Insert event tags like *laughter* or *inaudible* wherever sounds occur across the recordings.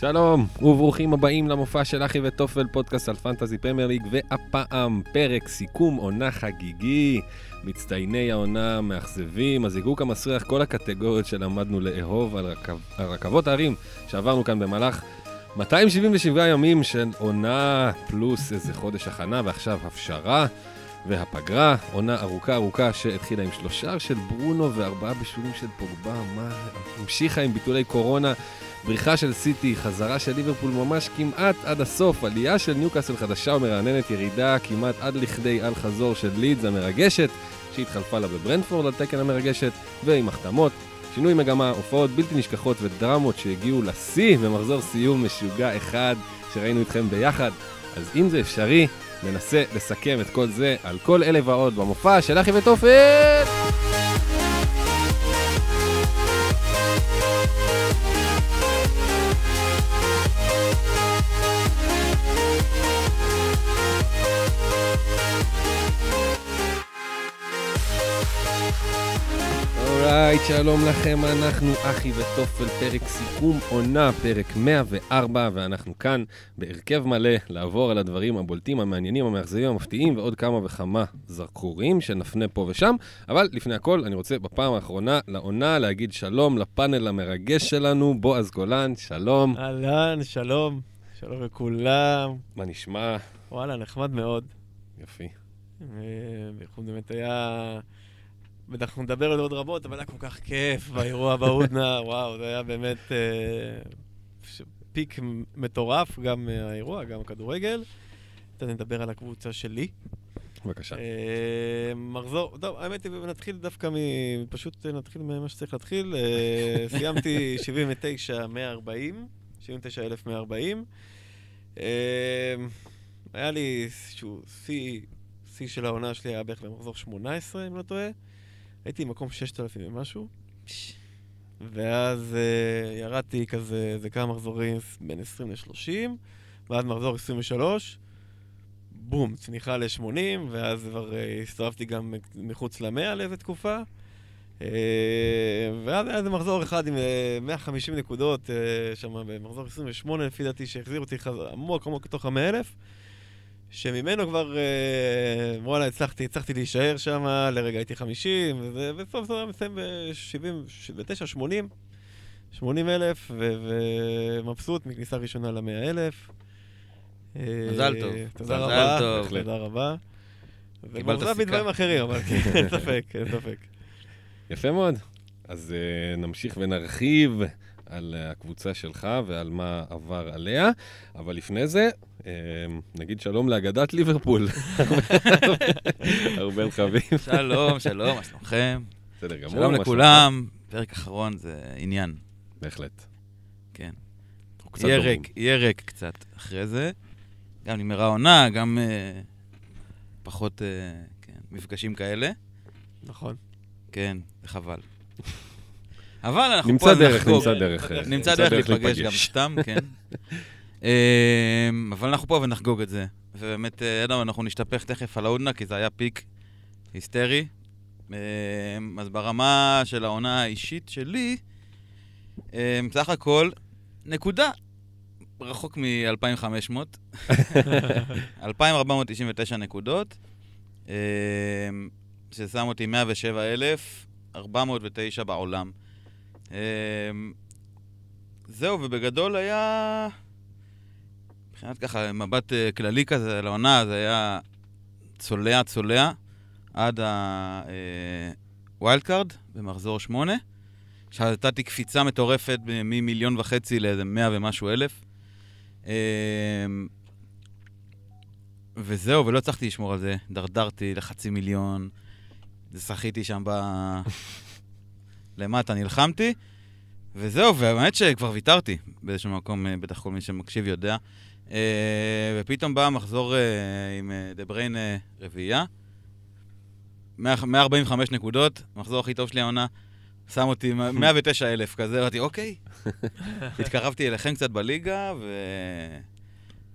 שלום, וברוכים הבאים למופע של אחי וטופל, פודקאסט על פנטזי פרמייר ליג, והפעם פרק סיכום עונה חגיגי. מצטייני העונה מאכזבים, הזיגוק המסריח, כל הקטגוריות שלמדנו לאהוב על, רכב, רכבות ההרים שעברנו כאן במהלך 277 ימים של עונה פלוס איזה חודש הכנה, ועכשיו הפשרה. והפגרה, עונה ארוכה ארוכה שהתחילה עם שלושה של ברונו וארבעה בישולים של פוגבה, מה, המשיכה עם ביטולי קורונה, בריחה של סיטי, חזרה של ליברפול ממש כמעט עד הסוף, עלייה של ניוקאסל חדשה ומרעננת, ירידה כמעט עד לכדי אל חזור של לידס המרגשת, שהתחלפה לה בברנדפורד על תקן המרגשת, ועם החתמות, שינוי מגמה, הופעות בלתי נשכחות ודרמות שהגיעו לשיא במחזור סיום משוגע אחד שראינו איתכם ביחד. אז אם זה אפשרי, ננסה לסכם את כל זה על כל אלה ועוד במופע של אחי ותופל! אורייט, שלום לכם, אנחנו אחי וטופל, פרק סיכום עונה, פרק 104, ואנחנו כאן בהרכב מלא לעבור על הדברים הבולטים, המעניינים, המאכזבים, המפתיעים, ועוד כמה וכמה זרקורים שנפנה פה ושם. אבל לפני הכל, אני רוצה בפעם האחרונה לעונה להגיד שלום לפאנל המרגש שלנו, בועז גולן, שלום. אהלן, שלום. שלום לכולם. מה נשמע? וואלה, נחמד מאוד. יפי. אה, בייחוד באמת היה... בטח אנחנו נדבר על עוד רבות, אבל היה כל כך כיף באירוע בהודנה, *laughs* וואו, זה היה באמת אה, פיק מטורף, גם אה, האירוע, גם הכדורגל. תכף נדבר על הקבוצה שלי. בבקשה. אה, מחזור, טוב, האמת היא, נתחיל דווקא מ... פשוט נתחיל ממה שצריך להתחיל. אה, *laughs* סיימתי 79, 140, 79,140. אה, היה לי איזשהו שיא, שיא של העונה שלי היה בערך במחזור 18, אם לא טועה. הייתי במקום 6,000 ומשהו. ואז אה, ירדתי כזה, איזה כמה מחזורים בין 20 ל-30, ואז מחזור 23, בום, צניחה ל-80, ואז כבר אה, הסתובבתי גם מחוץ ל-100 לאיזה תקופה. אה, ואז היה איזה מחזור אחד עם אה, 150 נקודות, שם במחזור 28 לפי דעתי, שהחזיר אותי חז... עמוק עמוק לתוך ה-100,000, שממנו כבר, אה, וואלה, הצלחתי, הצלחתי להישאר שם, לרגע הייתי 50, וזה- וסוף סוף אני מסיים ב-79, 80, 80 אלף, ומבסוט מכניסה ראשונה ל-100 אלף. מזל טוב. תודה רבה, טוב. תודה רבה. קיבלת סיכה. מדברים אחרים, אבל כן, *laughs* אין ספק, אין ספק. יפה מאוד. אז uh, נמשיך ונרחיב על הקבוצה שלך ועל מה עבר עליה, אבל לפני זה, נגיד שלום לאגדת ליברפול. ארבל חביב. שלום, שלום, מה שלומכם? בסדר גמור. שלום לכולם. פרק אחרון זה עניין? בהחלט. כן. יהיה. ריק, יהיה ריק קצת אחרי זה. גם נגמרה העונה, גם אה, פחות, אה, כן, מפגשים כאלה. נכון. כן, זה חבל. אבל אנחנו נמצא פה דרך, נחגוג. נמצא דרך. אה, נמצא דרך להיפגש גם סתם, כן. *laughs* אמ, אבל אנחנו פה ונחגוג את זה. ובאמת, אה, אדם, אנחנו נשתפך תכף על ההודנה, כי זה היה פיק היסטרי. אמ, אז ברמה של העונה האישית שלי, אמ, סך הכל, נקודה. רחוק מ-2500. 2,499 *laughs* נקודות, ששם אותי 107,409 בעולם. זהו, ובגדול היה... מבחינת ככה, מבט אה, כללי כזה על העונה, זה היה צולע צולע עד ה wild card במחזור שמונה. עכשיו נתתי קפיצה מטורפת ממיליון וחצי לאיזה מאה ומשהו אלף. אמ, וזהו, ולא הצלחתי לשמור על זה. דרדרתי לחצי מיליון, שחיתי שם ב... *laughs* למטה, נלחמתי. וזהו, והאמת שכבר ויתרתי באיזשהו מקום, אה, בטח כל מי שמקשיב יודע. אה, ופתאום בא מחזור אה, עם אה, דה בריין רביעייה. 100 145 נקודות, המחזור הכי טוב שלי העונה. שם אותי 109 *laughs* אלף כזה, אמרתי, אוקיי. *laughs* התקרבתי אליכם קצת בליגה, ו...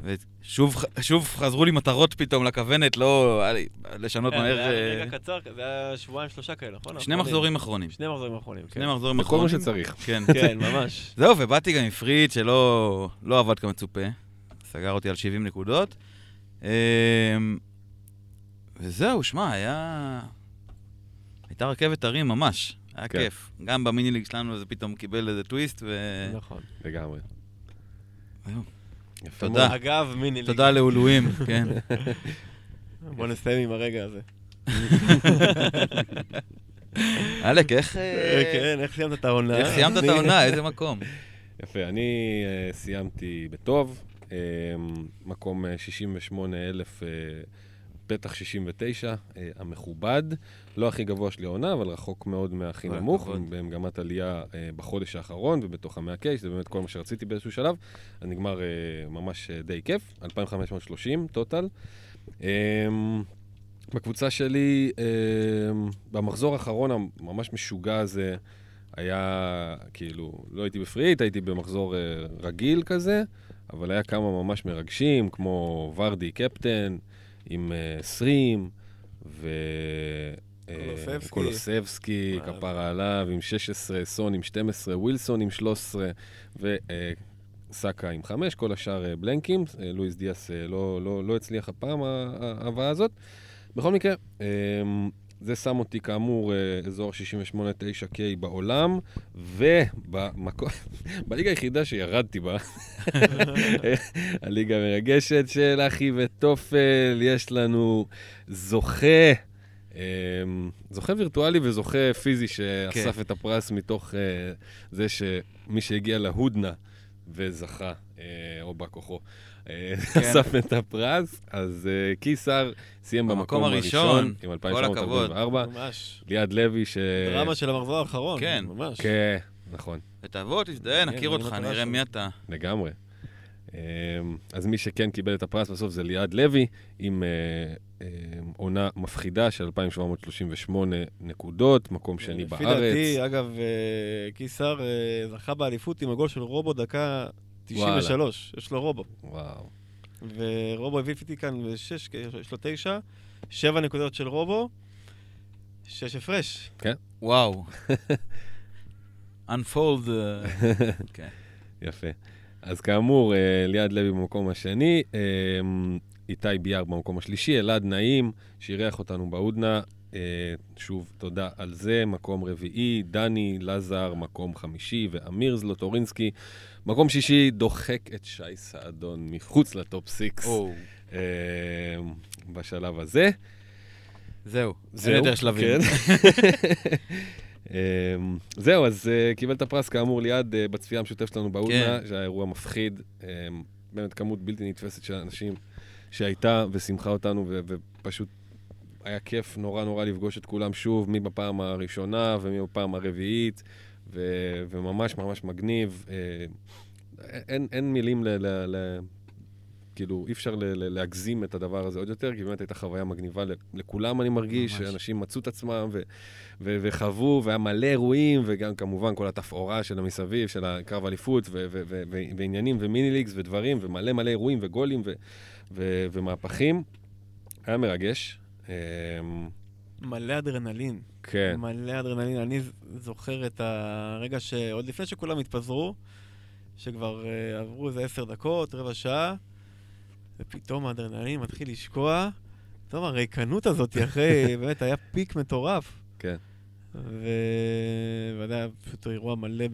ושוב שוב חזרו לי מטרות פתאום לכוונת, לא לשנות מהר. זה היה רגע קצר, זה היה שבועיים, שלושה כאלה, נכון? שני אחרונים. מחזורים אחרונים. שני מחזורים אחרונים, כן. שני מחזורים זה כל מה אחרונים. שצריך. כן. כן, ממש. זהו, ובאתי גם עם פריד שלא לא עבד כמצופה. סגר אותי על 70 נקודות. אמ, וזהו, שמע, היה... הייתה רכבת הרים ממש. היה כן. כיף. גם במיני ליג שלנו זה פתאום קיבל איזה טוויסט, ו... נכון. לגמרי. יפה תודה. מאוד. אגב, מיני ליג. תודה לאולואים, *laughs* כן. בוא נסיים עם הרגע הזה. *laughs* אלק, איך... אה, כן, איך סיימת את העונה? איך סיימת את העונה? איזה מקום? יפה, אני uh, סיימתי בטוב, מקום אה, 68,000, uh, פתח 69, uh, המכובד. לא הכי גבוה שלי העונה, אבל רחוק מאוד מהכי נמוך. במגמת עלייה בחודש האחרון ובתוך המאה קיי, שזה באמת כל מה שרציתי באיזשהו שלב. אז נגמר ממש די כיף, 2,530 טוטל. Um, בקבוצה שלי, um, במחזור האחרון הממש משוגע הזה, היה, כאילו, לא הייתי בפריט, הייתי במחזור רגיל כזה, אבל היה כמה ממש מרגשים, כמו ורדי קפטן, עם uh, 20, ו... אה, קולוסבסקי. כפרה עליו, עם 16, סון עם 12, ווילסון עם 13, וסאקה עם 5, כל השאר אה, בלנקים. אה, לואיס דיאס אה, לא, לא, לא הצליח הפעם, ההבאה הזאת. בכל מקרה, זה שם אותי כאמור אה, אזור 68-9K בעולם, ובליגה *laughs* היחידה שירדתי בה, *laughs* הליגה המרגשת של אחי וטופל, יש לנו זוכה, אמ, זוכה וירטואלי וזוכה פיזי שאסף את הפרס מתוך אה, זה שמי שהגיע להודנה וזכה, אה, או בא כוחו, כן. *laughs* אסף את הפרס, אז אה, קיסר סיים במקום הראשון, עם כל הכבוד. 2744, ממש. ליעד לוי ש... דרמה של המחזור האחרון. כן. ממש. כן, נכון. ותבוא, תזדהה, כן, נכיר אותך, מטרה נראה. מי אתה. לגמרי. אמ, אז מי שכן קיבל את הפרס בסוף זה ליעד לוי, עם אה, עונה מפחידה של 2,738 נקודות, מקום שני לפי בארץ. דעתי, אגב, אה, קיסר אה, זכה באליפות עם הגול של רובו דקה 93. יש לו רובו. וואו. ורובו הביא איתי כאן בשש, כי יש לו תשע, שבע נקודות של רובו, שש הפרש. וואו. unfold. אה, *laughs* כן. יפה. אז כאמור, אה, ליעד לוי במקום השני, אה, איתי ביאר במקום השלישי, אלעד נעים, שאירח אותנו בהודנה. אה, שוב, תודה על זה. מקום רביעי, דני לזר, מקום חמישי, ואמיר זלוטורינסקי. מקום שישי, דוחק את שי סעדון מחוץ לטופ סיקס אה, בשלב הזה. זהו. זהו, אין יותר שלבים. כן. *laughs* אמ, זהו, אז אה, קיבל את הפרס כאמור ליד אה, בצפייה המשותפת שלנו בהודנה, כן. שהיה אירוע מפחיד, אמ, באמת כמות בלתי נתפסת של אנשים שהייתה ושימחה אותנו, ופשוט היה כיף נורא נורא לפגוש את כולם שוב, מי בפעם הראשונה ומי בפעם הרביעית, ו- וממש ממש מגניב. אה, אין, אין מילים ל... ל-, ל- כאילו, אי אפשר ל- ל- להגזים את הדבר הזה עוד יותר, כי באמת הייתה חוויה מגניבה לכולם, אני מרגיש, ממש. שאנשים מצאו את עצמם ו- ו- וחוו, והיה מלא אירועים, וגם כמובן כל התפאורה של המסביב, של הקרב אליפות, ו- ו- ו- ו- ועניינים ומיני ליגס ודברים, ומלא מלא אירועים וגולים ו- ו- ומהפכים. היה מרגש. אמ, מלא אדרנלין. כן, מלא אדרנלין. אני זוכר את הרגע שעוד לפני שכולם התפזרו, שכבר uh, עברו איזה עשר דקות, רבע שעה, ופתאום האדרנלין מתחיל לשקוע. פתאום הריקנות הזאת, *laughs* אחרי, באמת, היה פיק מטורף. כן. וזה היה פשוט אירוע מלא ב...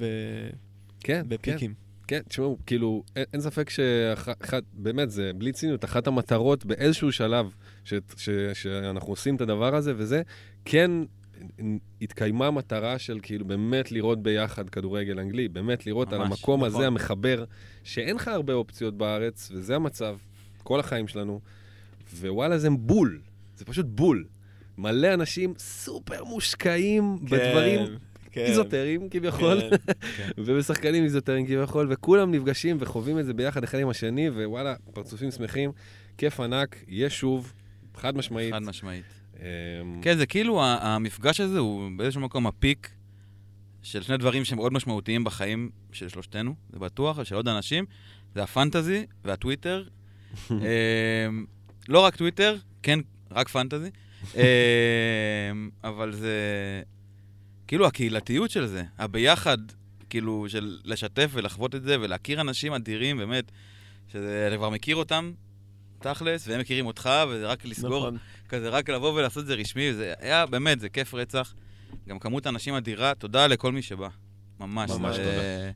כן, כן. בפיקים. כן, תשמעו, כאילו, אין, אין ספק שאחת, באמת, זה בלי ציניות, אחת המטרות באיזשהו שלב ש, ש, שאנחנו עושים את הדבר הזה, וזה, כן התקיימה מטרה של כאילו באמת לראות ביחד כדורגל אנגלי, באמת לראות על ממש, המקום נכון. הזה המחבר, שאין לך הרבה אופציות בארץ, וזה המצב, כל החיים שלנו, ווואלה, זה בול, זה פשוט בול. מלא אנשים סופר מושקעים בדברים כן, איזוטריים כביכול. כן. *laughs* ובשחקנים איזוטריים כביכול, וכולם נפגשים וחווים את זה ביחד אחד עם השני, ווואלה, פרצופים שמחים, כיף ענק, יהיה שוב, חד משמעית. חד משמעית. אמ, כן, זה כאילו, המפגש הזה הוא באיזשהו מקום הפיק של שני דברים שמאוד משמעותיים בחיים של שלושתנו, זה בטוח, ושל עוד אנשים, זה הפנטזי והטוויטר, *laughs* אה, לא רק טוויטר, כן, רק פנטזי. אה, אבל זה... כאילו, הקהילתיות של זה, הביחד, כאילו, של לשתף ולחוות את זה ולהכיר אנשים אדירים, באמת, שאתה כבר מכיר אותם, תכלס, והם מכירים אותך, וזה רק לסגור, נכון. כזה רק לבוא ולעשות את זה רשמי, זה היה, באמת, זה כיף רצח. גם כמות אנשים אדירה, תודה לכל מי שבא. ממש. ממש זה- תודה.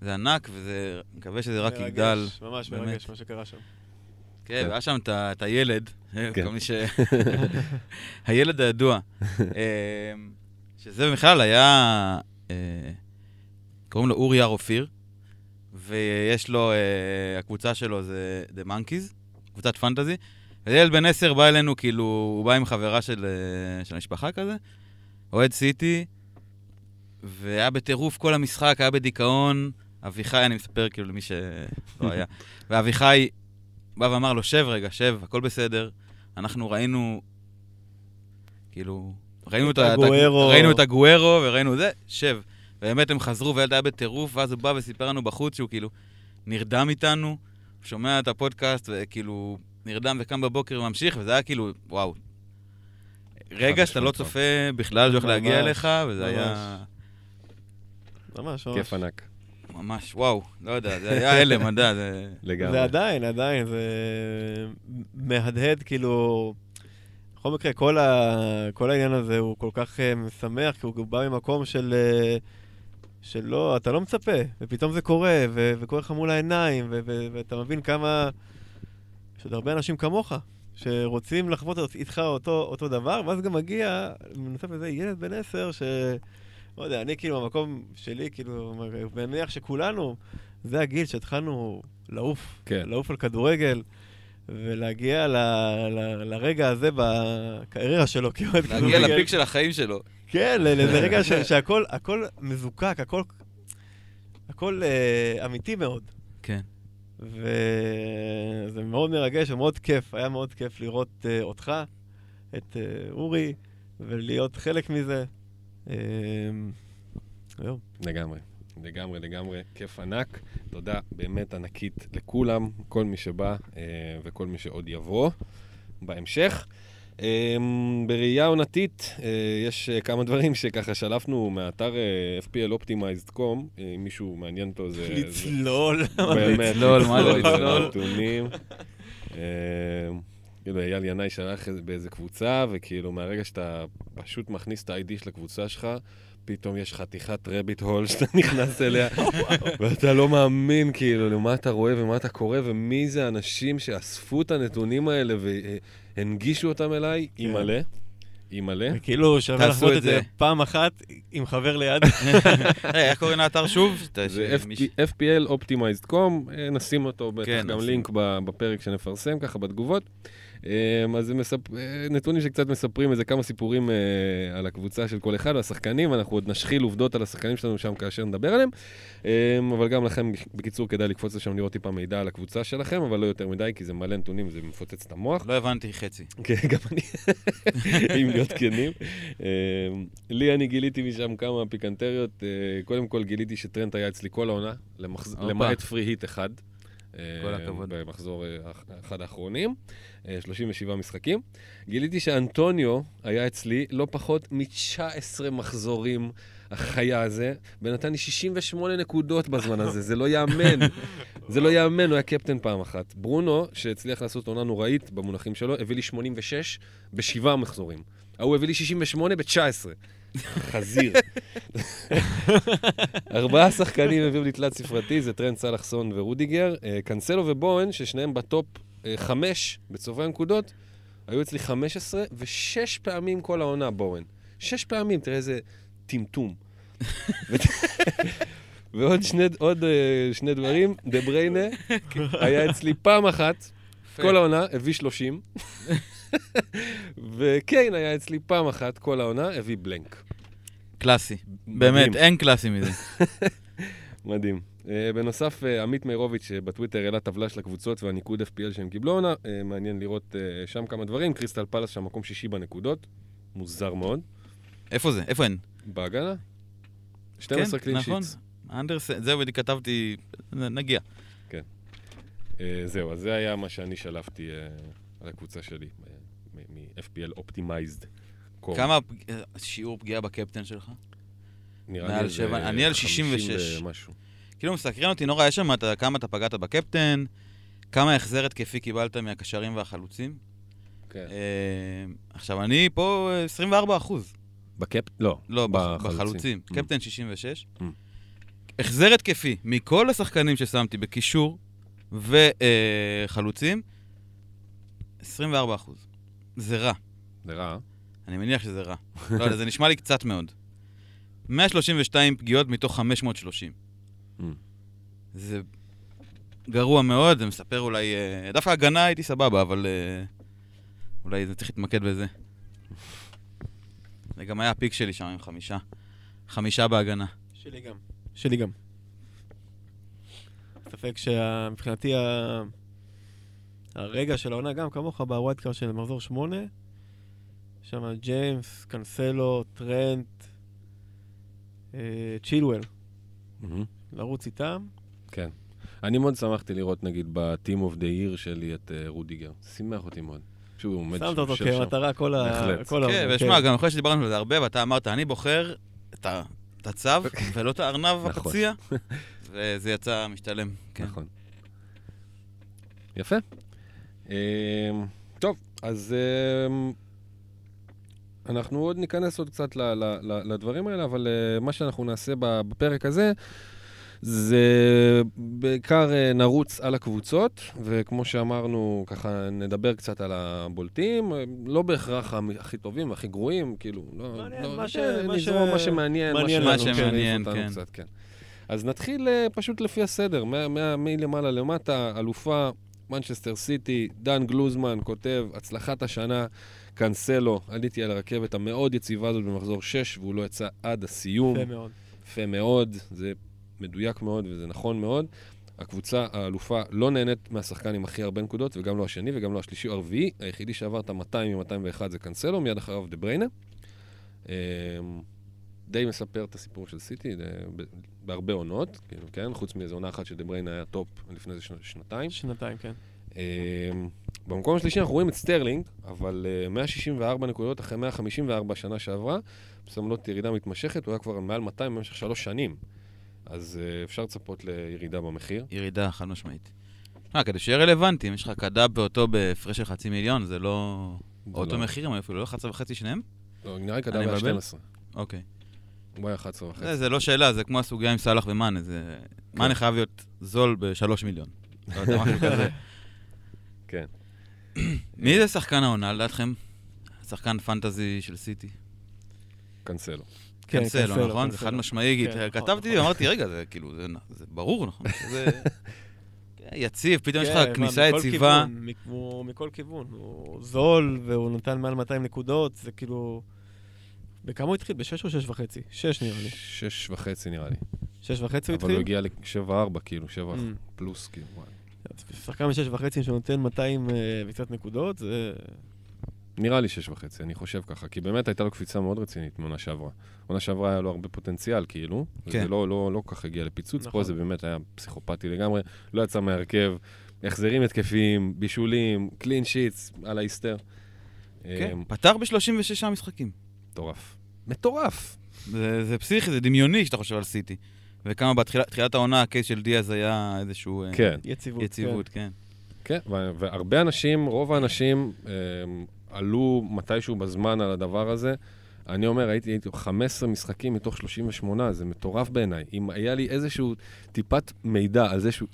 זה ענק, וזה, מקווה שזה רק מרגש, יגדל. ממש באמת. מרגש מה שקרה שם. כן, כן. והיה שם את הילד, כן. כל מי ש... *laughs* הילד הידוע. *laughs* אה, שזה בכלל היה... אה, קוראים לו אורי הר אופיר, ויש לו, אה, הקבוצה שלו זה The Monkeys, קבוצת פנטזי. וילד בן עשר בא אלינו, כאילו, הוא בא עם חברה של, אה, של המשפחה כזה, אוהד סיטי, והיה בטירוף כל המשחק, היה בדיכאון. אביחי, אני מספר כאילו למי שלא היה, *laughs* ואביחי בא ואמר לו, שב רגע, שב, הכל בסדר. אנחנו ראינו, כאילו, ראינו את, את את הגוארו. ראינו את הגוארו וראינו זה, שב. ובאמת הם חזרו והילד היה בטירוף, ואז הוא בא וסיפר לנו בחוץ שהוא כאילו נרדם איתנו, הוא שומע את הפודקאסט וכאילו נרדם וקם בבוקר וממשיך, וזה היה כאילו, וואו. רגע שאתה לא צופה בכלל שהולך להגיע אליך, וזה היה ממש, ממש. כיף ענק, ממש, וואו, לא יודע, זה היה הלם, אתה יודע, זה... לגמרי. זה עדיין, עדיין, זה מהדהד, כאילו... בכל מקרה, כל, ה... כל העניין הזה הוא כל כך uh, משמח, כי הוא בא ממקום של... Uh, שלא, אתה לא מצפה, ופתאום זה קורה, ו... וקורה לך מול העיניים, ו... ו... ואתה מבין כמה... יש עוד הרבה אנשים כמוך, שרוצים לחוות איתך אותו, אותו דבר, ואז גם מגיע, בנוסף לזה, ילד בן עשר, ש... לא יודע, אני כאילו, במקום שלי, כאילו, מניח שכולנו, זה הגיל שהתחלנו לעוף, כן. לעוף על כדורגל, ולהגיע ל, ל, לרגע הזה בקריירה שלו כאוהד להגיע לפיק של החיים שלו. כן, ל- לאיזה רגע ש, *laughs* שהכל הכל מזוקק, הכל, הכל אה, אמיתי מאוד. כן. וזה מאוד מרגש ומאוד כיף, היה מאוד כיף לראות אה, אותך, את אה, אורי, ולהיות חלק מזה. אה, זהו. לגמרי, לגמרי, לגמרי, כיף ענק. תודה באמת ענקית לכולם, כל מי שבא אה, וכל מי שעוד יבוא בהמשך. אה, בראייה עונתית, אה, יש אה, כמה דברים שככה שלפנו מאתר אה, FPL Optimized.com, אם מישהו מעניין אותו זה... לצלול. באמת, לצלול, מה זה לצלול? נתונים. אה, כאילו, אייל ינאי שלח באיזה קבוצה, וכאילו, מהרגע שאתה פשוט מכניס את ה-ID של הקבוצה שלך, פתאום יש חתיכת רביט הול שאתה *laughs* נכנס אליה, *laughs* ואתה לא מאמין, כאילו, למה אתה רואה ומה אתה קורא, ומי זה האנשים שאספו את הנתונים האלה והנגישו אותם אליי, אימא'לה, אימא'לה. כאילו שווה לחוות את את זה. פעם אחת עם חבר ליד. *laughs* איך קוראים לאתר שוב? זה FPL Optimized.com, אה, נשים אותו בטח כן, גם נשים. לינק ב- בפרק שנפרסם, ככה בתגובות. אה, אז זה מספ... אה, נתונים שקצת מספרים איזה כמה סיפורים אה, על הקבוצה של כל אחד, והשחקנים, אנחנו עוד נשחיל עובדות על השחקנים שלנו שם כאשר נדבר עליהם. אה, אבל גם לכם, בקיצור, כדאי לקפוץ לשם לראות טיפה מידע על הקבוצה שלכם, אבל לא יותר מדי, כי זה מלא נתונים, זה מפוצץ את המוח. לא הבנתי חצי. *laughs* כן, גם אני, *laughs* אם להיות כנים. אה, לי אני גיליתי משם כמה פיקנטריות. אה, קודם כל גיליתי שטרנט היה אצלי כל העונה, למחז-. למעט פרי היט אחד. אה, כל הכבוד. במחזור אה, אחד האחרונים, אה, 37 משחקים. גיליתי שאנטוניו היה אצלי לא פחות מ-19 מחזורים, החיה הזה, ונתן לי 68 נקודות בזמן הזה, זה לא ייאמן. *laughs* זה לא ייאמן, הוא היה קפטן פעם אחת. ברונו, שהצליח לעשות עונה נוראית במונחים שלו, הביא לי 86 בשבעה מחזורים. ההוא הביא לי 68 ב-19. חזיר. ארבעה שחקנים הביאו לי תלת ספרתי, זה טרנט, סלאח, סון ורודיגר. אה, קנסלו ובואן, ששניהם ב top אה, חמש בצוברי הנקודות, היו אצלי 15 ושש פעמים כל העונה בואן. שש פעמים, תראה איזה טמטום. *laughs* ועוד שני, עוד, אה, שני דברים, דה בריינה היה אצלי פעם אחת, כל העונה, הביא 30. וקיין היה אצלי פעם אחת, כל העונה, הביא blank. קלאסי. באמת. אין קלאסי מזה. *laughs* מדהים. Uh, בנוסף, uh, עמית מאירוביץ' uh, בטוויטר העלה טבלה של הקבוצות והניקוד FPL שהם קיבלו עונה. מעניין לראות שם כמה דברים. קריסטל פלאס שם מקום שישי בנקודות. מוזר מאוד. איפה זה? איפה הן? בהגנה? 12 כן, קלין נכון. שיטס. אנדרסן, זהו, בדיוק כתבתי, נגיע. אה, זהו, אז זה היה מה שאני שלפתי אה, על הקבוצה שלי, אה, מ-FPL Optimized. Core. כמה אה, שיעור פגיעה בקפטן שלך? נראה לי שבע- אני על 50 66. ומשהו. כאילו מסקרן אותי נורא, יש שם אתה- כמה אתה פגעת בקפטן, כמה החזר התקפי קיבלת מהקשרים והחלוצים. כן. אה, עכשיו, אני פה אה, 24 אחוז. בקפ... לא. לא, בחלוצים. בחלוצים. Mm. קפטן 66. Mm. החזר התקפי מכל השחקנים ששמתי בקישור וחלוצים, 24 אחוז. זה רע. זה רע. אני מניח שזה רע. *laughs* לא יודע, זה נשמע לי קצת מאוד. 132 פגיעות מתוך 530. Mm. זה גרוע מאוד, זה מספר אולי... אה, דווקא הגנה הייתי סבבה, אבל אה, אולי זה צריך להתמקד בזה. זה גם היה הפיק שלי שם עם חמישה. חמישה בהגנה. שלי גם. שלי גם. ספק שמבחינתי ה... הרגע של העונה, גם כמוך ב wild card של מחזור שמונה, שם ג'יימס, קנסלו, טרנט, אה, צ'ילואל, מהמם. לרוץ איתם. כן. אני מאוד שמחתי לראות, נגיד, ב-Team of the Year שלי את אה, רודיגר. שימח אותי מאוד. שהוא עומד שמת שם, אותו יושב שם. כמטרה כל ה... בהחלט. כל העונה, כן, ושמע, גם אחרי שדיברנו על זה הרבה, ואתה אמרת, אני בוחר את הצו *laughs* ולא את הארנב נכון. הפציע, *laughs* וזה יצא משתלם. כן. נכון. יפה. אמ, טוב, אז אמ, אנחנו עוד ניכנס עוד קצת ל- ל- ל- לדברים האלה, אבל אה, מה שאנחנו נעשה בפרק הזה, זה בעיקר אה, נרוץ על הקבוצות, וכמו שאמרנו, ככה נדבר קצת על הבולטים, אה, לא בהכרח הכי טובים, הכי גרועים, כאילו, לא, מעניין, לא, מה ש- אה, מה ש- מה שמעניין, מעניין ש- לנו, שמעניין כן. קצת, כן. אז נתחיל פשוט לפי הסדר, מה- מה- מלמעלה למטה, אלופה, מנצ'סטר סיטי, דן גלוזמן כותב, הצלחת השנה, קאנסלו, עליתי על הרכבת המאוד יציבה הזאת במחזור 6, והוא לא יצא עד הסיום. יפה מאוד. יפה מאוד, זה מדויק מאוד וזה נכון מאוד. הקבוצה האלופה לא נהנית מהשחקן עם הכי הרבה נקודות, וגם לא השני וגם לא השלישי או הרביעי. היחידי שעבר את ה-200 מ-201 זה קאנסלו, מיד אחריו דה בריינה. די מספר את הסיפור של סיטי די- ב- בהרבה עונות, כאילו, כן? חוץ מאיזו עונה אחת שדה בריינה היה top לפני איזה שנ- שנתיים. שנתיים, כן. אמ, במקום השלישי אנחנו רואים את סטרלינג, אבל אה, 164 נקודות אחרי 154 שנה שעברה, בסמלות ירידה מתמשכת, הוא היה כבר מעל 200 במשך שלוש שנים. אז אה, אפשר לצפות לירידה במחיר. ירידה חד משמעית. אה, כדי שיהיה רלוונטי, אם יש לך קדאב באותו בהפרש של חצי מיליון, זה לא... זה אותו לא- מחיר, הם אפילו לא 11 וחצי שניהם? לא, נראה לי קדם אני היה מבלבל? 12. אוקיי. הוא היה 11 וחצי. זה, זה לא שאלה, זה כמו הסוגיה עם סאלח ומאנה, זה... מאנה חייב להיות זול בשלוש מיליון. לא יודע, משהו כזה. *laughs* כן. מי זה שחקן העונה, לדעתכם? שחקן פנטזי של סיטי. קנסלו. כן, קנסלו, קנסלו, נכון? זה. חד משמעי. כן, כתבתי. ואמרתי, רגע, זה כאילו, זה- ברור, נכון? *laughs* זה... כן, יציב, פתאום יש כן, לך כניסה יציבה. מכל כיוון. הוא זול, והוא נתן מעל 200 נקודות, זה כאילו... בכמה הוא התחיל? בשש או שש וחצי? שש נראה לי. שש וחצי נראה לי. שש וחצי הוא אבל הוא התחיל? הגיע לשבע ארבע, כאילו, שבע Mm. פלוס, כאילו. שחקן משש וחצי שנותן 200 אה, וקצת נקודות, זה... נראה לי שש וחצי, אני חושב ככה, כי באמת הייתה לו קפיצה מאוד רצינית מעונה שעברה. עונה שעברה היה לו הרבה פוטנציאל, כאילו, כן. וזה לא, לא, לא כך הגיע לפיצוץ, נכון. פה זה באמת היה פסיכופתי לגמרי, לא יצא מהרכב, החזרים התקפיים, בישולים, קלין שיטס, על ההיסטר. כן, אמ, פתח ב-36 משחקים. מטורף. מטורף! זה זה פסיכי, זה דמיוני שאתה חושב על סיטי. וכמה בתחילת העונה הקייס של דיאז היה איזשהו... אה, כן, יציבות. יציבות, כן. כן, ו- והרבה אנשים, רוב האנשים אמ, עלו מתישהו בזמן על הדבר הזה. אני אומר, הייתי, הייתי 15 משחקים מתוך 38, זה מטורף בעיניי. אם היה לי איזשהו טיפת מידע על זה שהוא,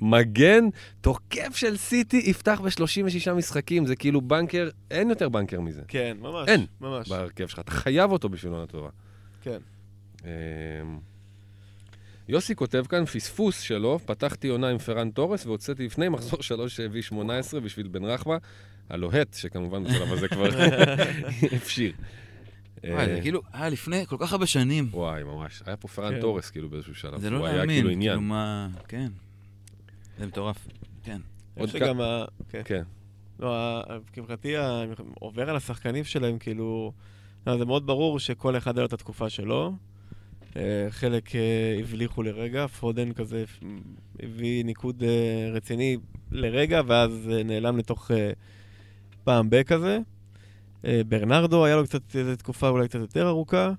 שמגן, תוקף של סיטי יפתח ב-36 משחקים, זה כאילו בנקר, אין יותר בנקר מזה. כן, ממש. אין. ממש. בהרכב שלך, אתה חייב אותו בשביל עונה טובה. כן. אמ, יוסי כותב כאן, פספוס שלו, פתחתי עונה עם פרן תורס והוצאתי לפני מחזור 3 שהביא 18 בשביל בן רחמה, הלוהט, שכמובן בשלב הזה כבר *laughs* הפשיר. וואי, זה אה, כאילו, היה לפני כל כך הרבה שנים. וואי, ממש. היה פה פרן כן. תורס כאילו באיזשהו שלב. זה לא הוא היה להאמין. כאילו כאילו עניין. מה... כן. זה מטורף. כן. עוד שגם ה... כן. כן. לא, מבחינתי, עובר על השחקנים שלהם, כאילו... לא, זה מאוד ברור שכל אחד היה לו את התקופה שלו. אה, חלק אה, הבליחו לרגע, פודן כזה הביא ניקוד אה, רציני לרגע, ואז נעלם לתוך פעם ב כזה. ברנרדו, היה לו קצת איזו תקופה אולי קצת יותר ארוכה.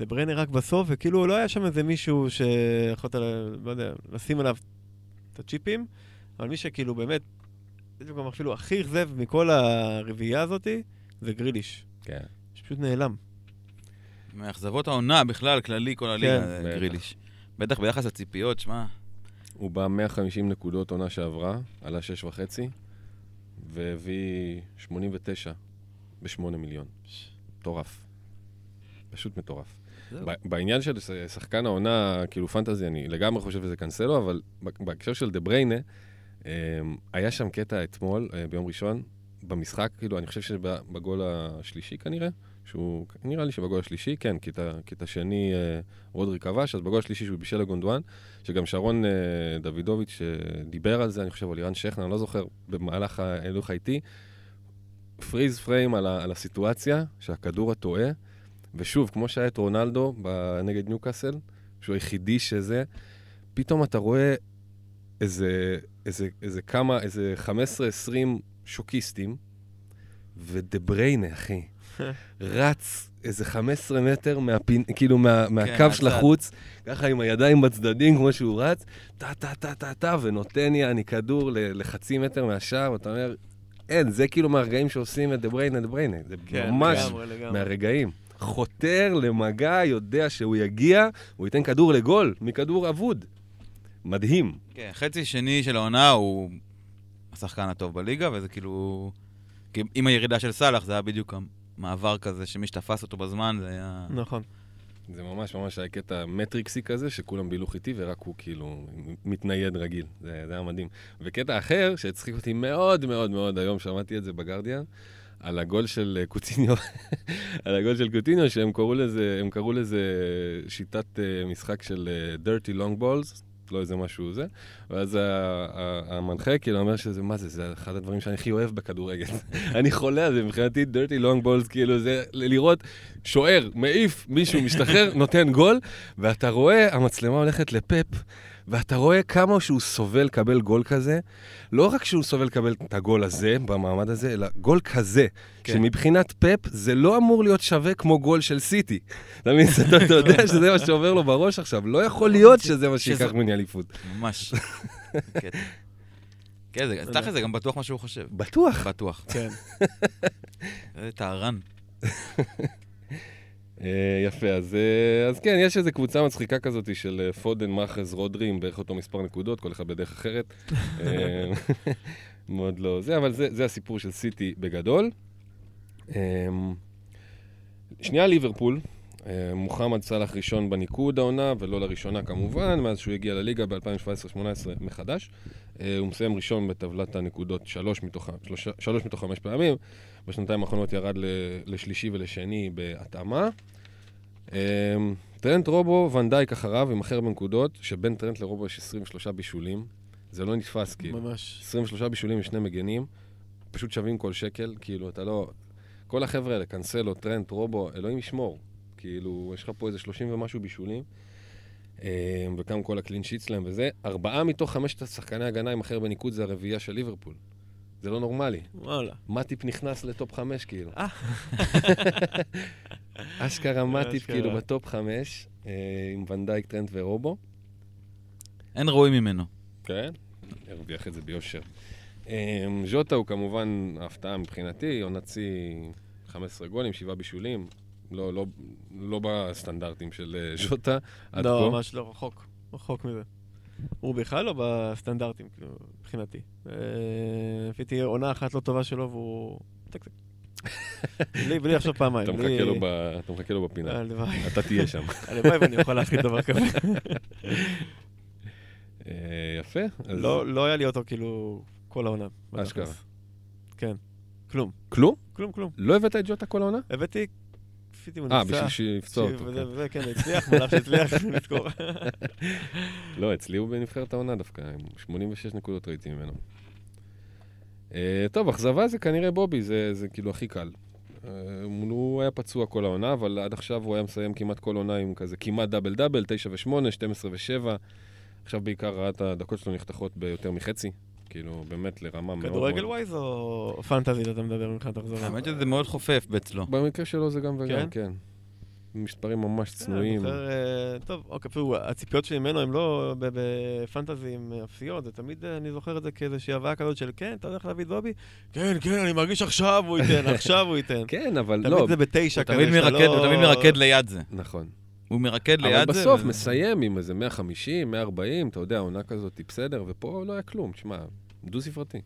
ודה בריינה רק בסוף, וכאילו לא היה שם איזה מישהו שיכולת, ל- לא יודע, לשים עליו את הצ'יפים, אבל מי שכאילו באמת, יש לו גם אפילו הכי אכזב מכל הרביעייה הזאתי, זה גריליש. כן. שפשוט נעלם. מאכזבות העונה בכלל, כללי, כל הליגה, כן. זה. גריליש. בטח ביחס לציפיות, שמע, הוא בא 150 נקודות עונה שעברה, עלה 6 וחצי, והביא 89 ב-8 מיליון. מטורף. פשוט מטורף. בעניין של שחקן העונה, כאילו פנטזי, אני לגמרי חושב שזה קנסלו, אבל בהקשר של דה בריינה, אמ, היה שם קטע אתמול, אה, ביום ראשון, במשחק, כאילו, אני חושב שבגול השלישי כנראה, שהוא, נראה לי שבגול השלישי, כן, כי את השני אה, רודרי כבש, אז בגול השלישי שהוא בישל לגונדואן, שגם שרון אה, דוידוביץ' דיבר על זה, אני חושב, או לירן שכנר, אני לא זוכר, במהלך ההילוך האיטי, פריז פריים על הסיטואציה, שהכדור הטועה, ושוב, כמו שהיה את רונלדו נגד ניוקאסל, שהוא היחידי שזה, פתאום אתה רואה איזה, איזה, איזה כמה, איזה 15-20 שוקיסטים, ודה בריינה, אחי, *laughs* רץ איזה 15 מטר מהפין, כאילו מה, מהקו מהצד. של החוץ, ככה עם הידיים בצדדים, כמו שהוא רץ, טה-טה-טה-טה-טה, ונותן יעני כדור לחצי מטר מהשער, ואתה אומר, אין, זה כאילו מהרגעים שעושים את דה בריינה, דה בריינה, זה ממש כן, לגמרי, לגמרי. מהרגעים. חותר למגע, יודע שהוא יגיע, הוא ייתן כדור לגול, מכדור אבוד. מדהים. כן, חצי שני של העונה הוא השחקן הטוב בליגה, וזה כאילו... כי עם הירידה של סאלח זה היה בדיוק המעבר כזה, שמי שתפס אותו בזמן זה היה... נכון. זה ממש ממש היה קטע מטריקסי כזה, שכולם בילוך איתי ורק הוא כאילו מתנייד רגיל. זה, זה היה מדהים. וקטע אחר, שהצחיק אותי מאוד מאוד מאוד היום, שמעתי את זה בגרדיאן, על הגול של אה, קוטיניו, *laughs* על הגול של קוטיניו, שהם קראו לזה, הם קראו לזה שיטת אה, משחק של אה, dirty long balls, לא איזה משהו זה, ואז המנחה כאילו אומר שזה, מה זה, זה אחד הדברים שאני הכי אוהב בכדורגל. *laughs* אני חולה על זה, מבחינתי dirty long balls, כאילו זה לראות שוער, מעיף, מישהו משתחרר, נותן גול, ואתה רואה, המצלמה הולכת לפפ, ואתה רואה כמה שהוא סובל לקבל גול כזה. לא רק שהוא סובל לקבל את הגול הזה, במעמד הזה, אלא גול כזה, כן. שמבחינת פפ זה לא אמור להיות שווה כמו גול של סיטי. אתה מבין? *laughs* אתה יודע שזה מה שעובר לו בראש עכשיו, לא יכול להיות שזה מה שזה- שייקח ממני אליפות. ממש. *laughs* כן, זה- תכל'ס זה גם בטוח מה שהוא חושב. בטוח. בטוח. כן. *laughs* איזה טהרן. אה, יפה, אז, אה, אז כן, יש איזו קבוצה מצחיקה כזאת של אה, פודן, מאחז, רודרי, עם בערך אותו מספר נקודות, כל אחד בדרך אחרת. *laughs* מאוד לא זה, אבל זה, זה הסיפור של סיטי בגדול. אה, שנייה ליברפול, מוחמד סאלח ראשון בניקוד העונה, ולא לראשונה כמובן, מאז שהוא הגיע לליגה ב-2017-2018 מחדש. הוא מסיים ראשון בטבלת הנקודות שלוש מתוך, שלושה, שלוש מתוך חמש פעמים. בשנתיים האחרונות ירד ל- לשלישי ולשני בהתאמה. אמ, טרנט רובו, ונדייק אחריו עם הכי הרבה נקודות, שבין טרנט לרובו יש 23 בישולים. זה לא נתפס, כאילו. ממש. 23 בישולים ושני מגנים, פשוט שווים כל שקל, כאילו, אתה לא... כל החבר'ה האלה, קנסלו, טרנט, רובו, אלוהים ישמור. כאילו, יש לך פה איזה 30 ומשהו בישולים, אמ, וגם כל ה clean sheet שלהם וזה. ארבעה מתוך חמשת השחקני הגנה עם הכי הרבה ניקוד זה הרביעייה של ליברפול. זה לא נורמלי. וואלה. מטיפ נכנס ל top חמש, כאילו. אה. *laughs* אשכרה מטיפ. כאילו, ב top חמש, אה, עם ונדייק, טרנט ורובו. אין ראוי ממנו. כן, הרוויח את זה ביושר. אה, ז'וטה הוא כמובן ההפתעה מבחינתי, עונת שיא 15 גולים, 7 בישולים. לא, לא, לא בסטנדרטים של ז'וטה עד לא, כה. ממש לא, רחוק. רחוק מזה. הוא בכלל לא בסטנדרטים, כאילו, מבחינתי. אה, לפי תהיה עונה אחת לא טובה שלו והוא... בלי בלי לחשוב פעמיים. אתה מחכה לו בפינה. אתה תהיה שם. *laughs* הלוואי ואני אוכל להכין דבר כזה. *laughs* אה, יפה. לא לא היה לי אותו כאילו כל העונה. אשכרה. כן. כלום. כלום? כלום, כלום. לא הבאת את ז'וטה כל העונה? הבאתי... כפיתי אה, מנוסה. בשביל שיפצוע אותו. וזה, כן. וזה, כן, הצליח, מלאך שהצליח, *laughs* נזכור. לא, אצלי הוא בנבחרת העונה דווקא, עם 86 נקודות ראיתי ממנו. Uh, טוב, אכזבה זה כנראה בובי, זה, זה כאילו הכי קל. אה, הוא היה פצוע כל העונה, אבל עד עכשיו הוא היה מסיים כמעט כל עונה עם כזה כמעט דאבל דאבל, 9 ו-8, 12 ו-7. עכשיו בעיקר ראה את הדקות שלו נחתכות ביותר מחצי. כאילו, באמת לרמה מאוד... כדורגל ווייז או פנטזית אתה מדבר מבחינת החזרה? האמת שזה מאוד חופף אצלו. במקרה שלו זה גם וגם, כן? כן. מספרים ממש כן, צנועים. אה, טוב, אוקיי, אפילו הציפיות שלי ממנו הן לא ב- בפנטזי עם אפסיות, זה תמיד, אה, אני זוכר את זה כאיזושהי הבאה כזאת של כן, אתה הולך להביא זובי? כן, כן, אני מרגיש עכשיו הוא ייתן, עכשיו הוא ייתן. *laughs* כן, אבל לא, תמיד זה בתשע כזה, לא- הוא תמיד מרקד ליד זה. נכון. הוא מרקד אבל ליד זה. בסוף וזה- מסיים עם איזה 150, 140, אתה יודע, עונה כזאת היא בסדר, ופה לא היה כלום, תשמע, דו-ספרתי.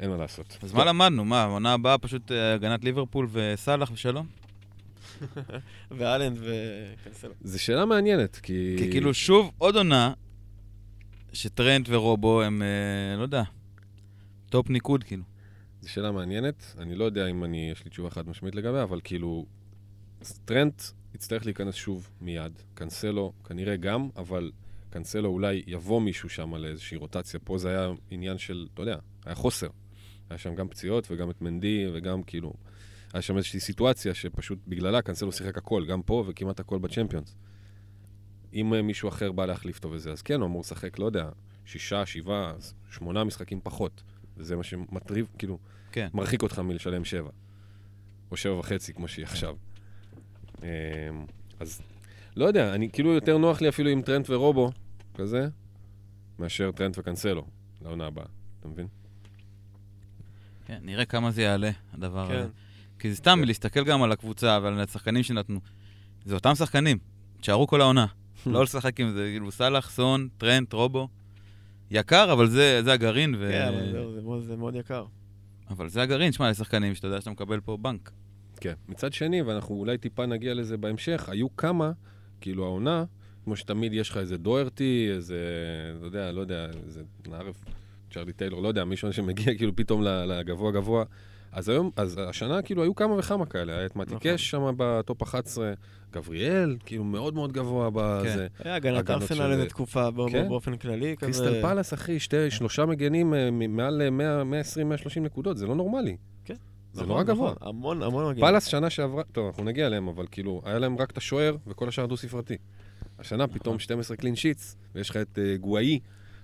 אין מה לעשות. אז מה למדנו? מה, העונה הבאה פשוט אה, הגנת ליברפול וסאלח ושלום? *laughs* ואלנד וקנסלו. זו שאלה מעניינת, כי... כי כאילו שוב עוד עונה שטרנט ורובו הם, אה, לא יודע, top ניקוד כאילו. זו שאלה מעניינת, אני לא יודע אם אני, יש לי תשובה חד משמעית לגביה, אבל כאילו, טרנט יצטרך להיכנס שוב מיד. קנסלו כנראה גם, אבל קנסלו אולי יבוא מישהו שם לאיזושהי רוטציה. פה זה היה עניין של, אתה יודע, היה חוסר. היה שם גם פציעות וגם את מנדי וגם כאילו, היה שם איזושהי סיטואציה שפשוט בגללה קנסלו שיחק הכל, גם פה וכמעט הכל בצ'מפיונס. אם אה, מישהו אחר בא להחליף אותו וזה, אז כן, הוא אמור לשחק, לא יודע, שישה, שבעה, שמונה משחקים פחות. וזה מה שמטריב, כאילו, כן. מרחיק אותך מלשלם שבע. או שבע וחצי, כמו שהיא עכשיו. אמ, אז לא יודע, אני כאילו יותר נוח לי אפילו עם טרנט ורובו, כזה, מאשר טרנט וקנסלו, לעונה הבאה, אתה מבין? כן, נראה כמה זה יעלה, הדבר כן. הזה. כי זה סתם להסתכל גם על הקבוצה ועל השחקנים שנתנו. זה אותם שחקנים, תשארו כל העונה. *laughs* לא לשחק עם זה, כאילו סאלח, סון, טרנט, רובו. יקר, אבל זה, זה הגרעין, ו... כן, אבל זהו, זה זה מאוד יקר. אבל זה הגרעין, שמע, לשחקנים שאתה יודע שאתה מקבל פה בנק. כן. מצד שני, ואנחנו אולי טיפה נגיע לזה בהמשך, היו כמה, כאילו העונה, כמו שתמיד יש לך איזה דוארטי, איזה, אתה יודע, לא יודע, איזה נערף, צ'רלי טיילור, לא יודע, מישהו שמגיע כאילו פתאום לגבוה גבוה. אז היום, אז השנה כאילו היו כמה וכמה כאלה, היה את מתי נכון. קאש שם ב top 11, גבריאל, כאילו מאוד מאוד גבוה בזה. היה הגנת ארסנל איזה תקופה כן. באופן כללי. קריסטל פלאס, אחי, שלושה מגנים אה, מעל אה, 100, 120, 130 נקודות, זה לא נורמלי. כן. זה נכון, נורא גבוה. נכון, המון, המון מגיע. פאלאס שנה שעברה, טוב, אנחנו נגיע אליהם, אבל כאילו, היה להם רק את השוער וכל השאר דו-ספרתי. השנה נכון. פתאום 12 clean sheets, ויש לך את אה, גואי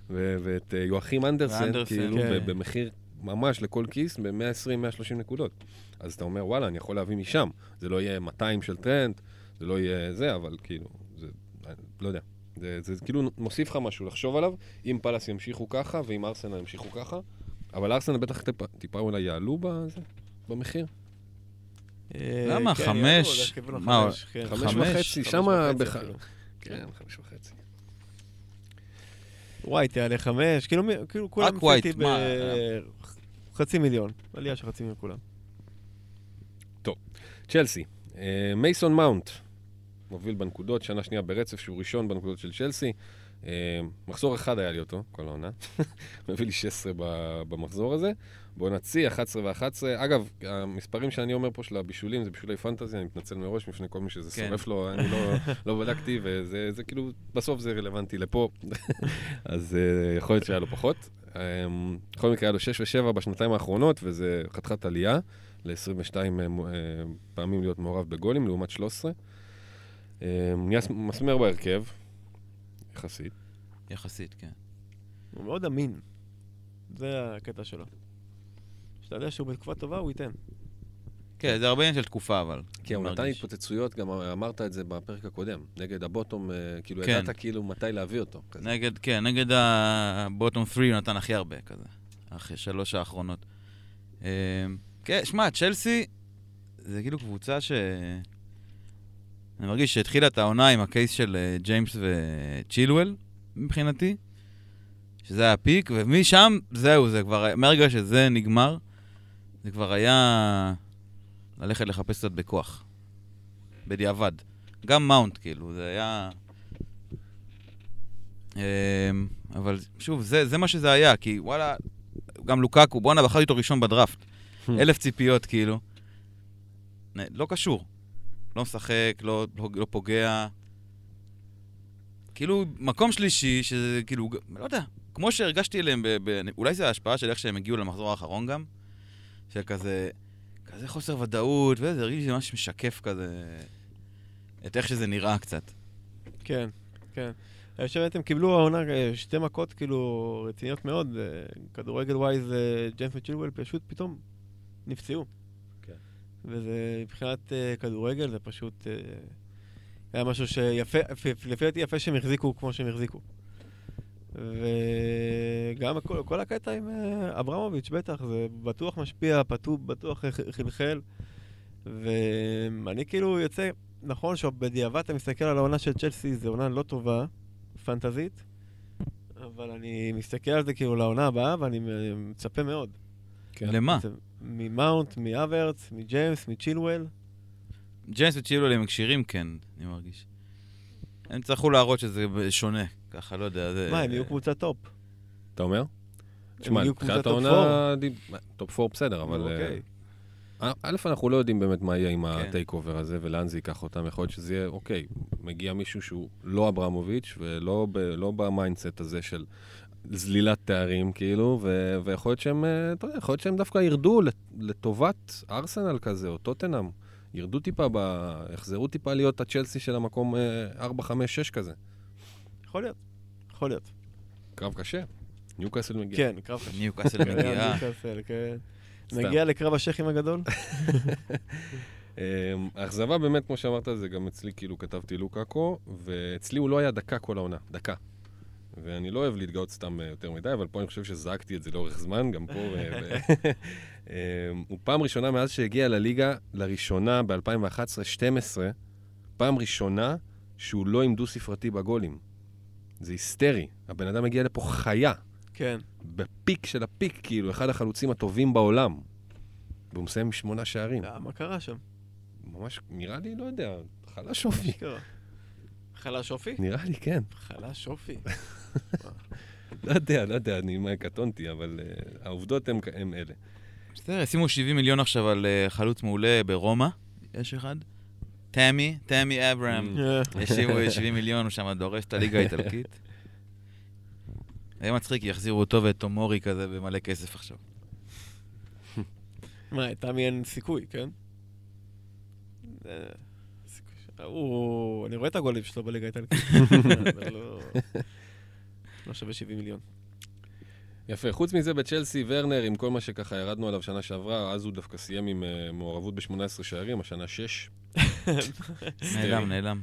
ו- ואת אה, יואכים אנדרסן, כאילו, כן. במחיר ממש לכל כיס, ב-120-130 נקודות. אז אתה אומר, וואלה, אני יכול להביא משם. זה לא יהיה 200 של טרנט, זה לא יהיה זה, אבל כאילו, זה, אני לא יודע. זה, זה כאילו מוסיף לך משהו לחשוב עליו, אם פאלאס ימשיכו ככה, ואם ארסנל ימשיכו ככה, אבל ארסנל בטח טיפה, טיפה אולי יעלו בזה, במחיר. אה, למה? כן, חמש? מה, כן. חמש וחצי, שמה. אפילו. כן, חמש וחצי. ווייט יעלה חמש, כאילו, כאילו כולם מה? בחצי מיליון, עלייה של חצי מיליון כולם. צ'לסי, אה, מייסון מאונט, מוביל בנקודות, שנה שנייה ברצף, שהוא ראשון בנקודות של צ'לסי. אה, מחזור אחד היה לי אותו, כל העונה. *laughs* מביא לי 16 ב- במחזור הזה. בעונת שיא, 11 ו-11. אגב, המספרים שאני אומר פה של הבישולים זה בישולי פנטזי, אני מתנצל מראש בפני כל מי שזה כן. שורף לו, אני לא, *laughs* לא בדקתי, וזה זה כאילו, בסוף זה רלוונטי לפה, *laughs* אז אה, יכול להיות שהיה לו פחות. אה, בכל מקרה היה לו 6 ו-7 בשנתיים האחרונות, וזה חתיכת עלייה. ל-22 פעמים להיות מעורב בגולים, לעומת 13. אה, נהיה מסמר בהרכב, יחסית. יחסית, כן. הוא מאוד אמין. זה הקטע שלו. כשאתה יודע שהוא בתקופה טובה, הוא ייתן. כן, זה הרבה עניין של תקופה, אבל. כי הוא נתן. התפוצצויות, גם אמרת את זה בפרק הקודם, נגד הבוטום, אה, כאילו כן. ידעת כאילו מתי להביא אותו. כזה. נגד, כן, נגד הבוטום 3 הוא נתן הכי הרבה כזה, אחרי שלוש האחרונות. אה, כן, שמע, צ'לסי זה כאילו קבוצה ש... אני מרגיש שהתחילה את העונה עם הקייס של אה, ג'יימס וצ'ילואל, מבחינתי, שזה היה פיק, ומשם, זהו, זה כבר, מהרגע שזה נגמר, זה כבר היה ללכת לחפש קצת בכוח, בדיעבד. גם מאונט, כאילו, זה היה... אמ, אבל שוב, זה, זה מה שזה היה, כי וואלה, גם לוקקו, בואנה, בחרתי אותו ראשון בדראפט. אלף ציפיות, כאילו. לא קשור. לא משחק, לא, לא, לא פוגע. כאילו, מקום שלישי, שזה כאילו, לא יודע, כמו שהרגשתי אליהם, ב, ב, אולי זה ההשפעה של איך שהם הגיעו למחזור האחרון גם, של כזה, כזה חוסר ודאות, וזה הרגיש לי ממש משקף כזה, את איך שזה נראה קצת. כן, כן. אני חושב שהם קיבלו העונה אה, שתי מכות כאילו רציניות מאוד. אה, כדורגל ווייז, אה, ג'יימס וצ'ילואל פשוט פתאום נפצעו. וזה מבחינת אה, כדורגל, זה פשוט אה, היה משהו שיפה, לפ- לפי דעתי יפה שהם החזיקו כמו שהם החזיקו. וגם כל, כל הקטע עם אה, אברמוביץ', בטח, זה בטוח משפיע, פתו, בטוח חלחל. ואני כאילו יוצא, נכון שבדיעבד אתה מסתכל על העונה של צ'לסי, זו עונה לא טובה, פנטזית, אבל אני מסתכל על זה כאילו לעונה הבאה, ואני מצפה מאוד. כן. למה? ממאונט, מאברץ, מג'יימס, מצ'ילואל. ג'יימס וצ'ילואל הם כשירים, כן, אני מרגיש. הם יצטרכו להראות שזה שונה, ככה, לא יודע. זה... מה, הם יהיו קבוצת top. אתה אומר? תשמע, מבחינת העונה, top 4 בסדר, אבל... אוקיי. אה, א', אנחנו לא יודעים באמת מה יהיה עם כן. ה takeover הזה ולאן זה ייקח אותם. יכול להיות שזה יהיה, אוקיי, מגיע מישהו שהוא לא אברמוביץ' ולא ב- לא ב mindset הזה של זלילת תארים, כאילו, ו- ויכול להיות שהם, אה, אתה יודע, יכול להיות שהם דווקא ירדו לט- לטובת ארסנל כזה, או טוטנאם. ירדו טיפה, ב... יחזרו טיפה להיות הצ'לסי של המקום אה, 4, 5, 6 כזה. יכול להיות, יכול להיות. קרב קשה. ניוקאסל מגיע. כן, קרב קשה. ניוקאסל. *laughs* ניוקאסל, כן. נגיע לקרב השייחים הגדול? *laughs* אמ, האכזבה באמת, כמו שאמרת, זה גם אצלי, כאילו, כתבתי לוקאקו, ואצלי הוא לא היה דקה כל העונה, דקה. ואני לא אוהב להתגאות סתם אה, יותר מדי, אבל פה אני חושב שזעקתי את זה לאורך זמן, גם פה. ו- *laughs* אמ, הוא פעם ראשונה מאז שהגיע לליגה, לראשונה ב-2011-2012, פעם ראשונה שהוא לא עם דו-ספרתי בגולים. זה היסטרי. הבן אדם הגיע לפה חיה, כן. בפיק של הפיק, כאילו, אחד החלוצים הטובים בעולם. והוא מסיים עם שמונה שערים. אה, מה קרה שם? ממש, נראה לי, לא יודע, חלש אופי. חלש אופי? נראה לי, כן. חלש אופי. *laughs* לא יודע, לא יודע, אני מה, קטונתי, אבל uh, העובדות הן אלה. בסדר, שימו 70 מיליון עכשיו על אה, חלוץ מעולה ברומא. יש אחד? תמי, תמי אברהם. אה, ישיבו 70 מיליון, הוא שם דורש את הליגה האיטלקית. *laughs* יהיה מצחיק, יחזירו אותו ואת תומורי כזה במלא כסף עכשיו. *laughs* מה, תמי אין סיכוי, כן? הוא... אני רואה את הגולים שלו בליגה האיטלקית. לא- שווה 70 מיליון. יפה, חוץ מזה בצ'לסי, ורנר, עם כל מה שככה ירדנו עליו שנה שעברה, אז הוא דווקא סיים עם uh, מעורבות ב-18 שערים, השנה 6. *laughs* נעלם, נעלם.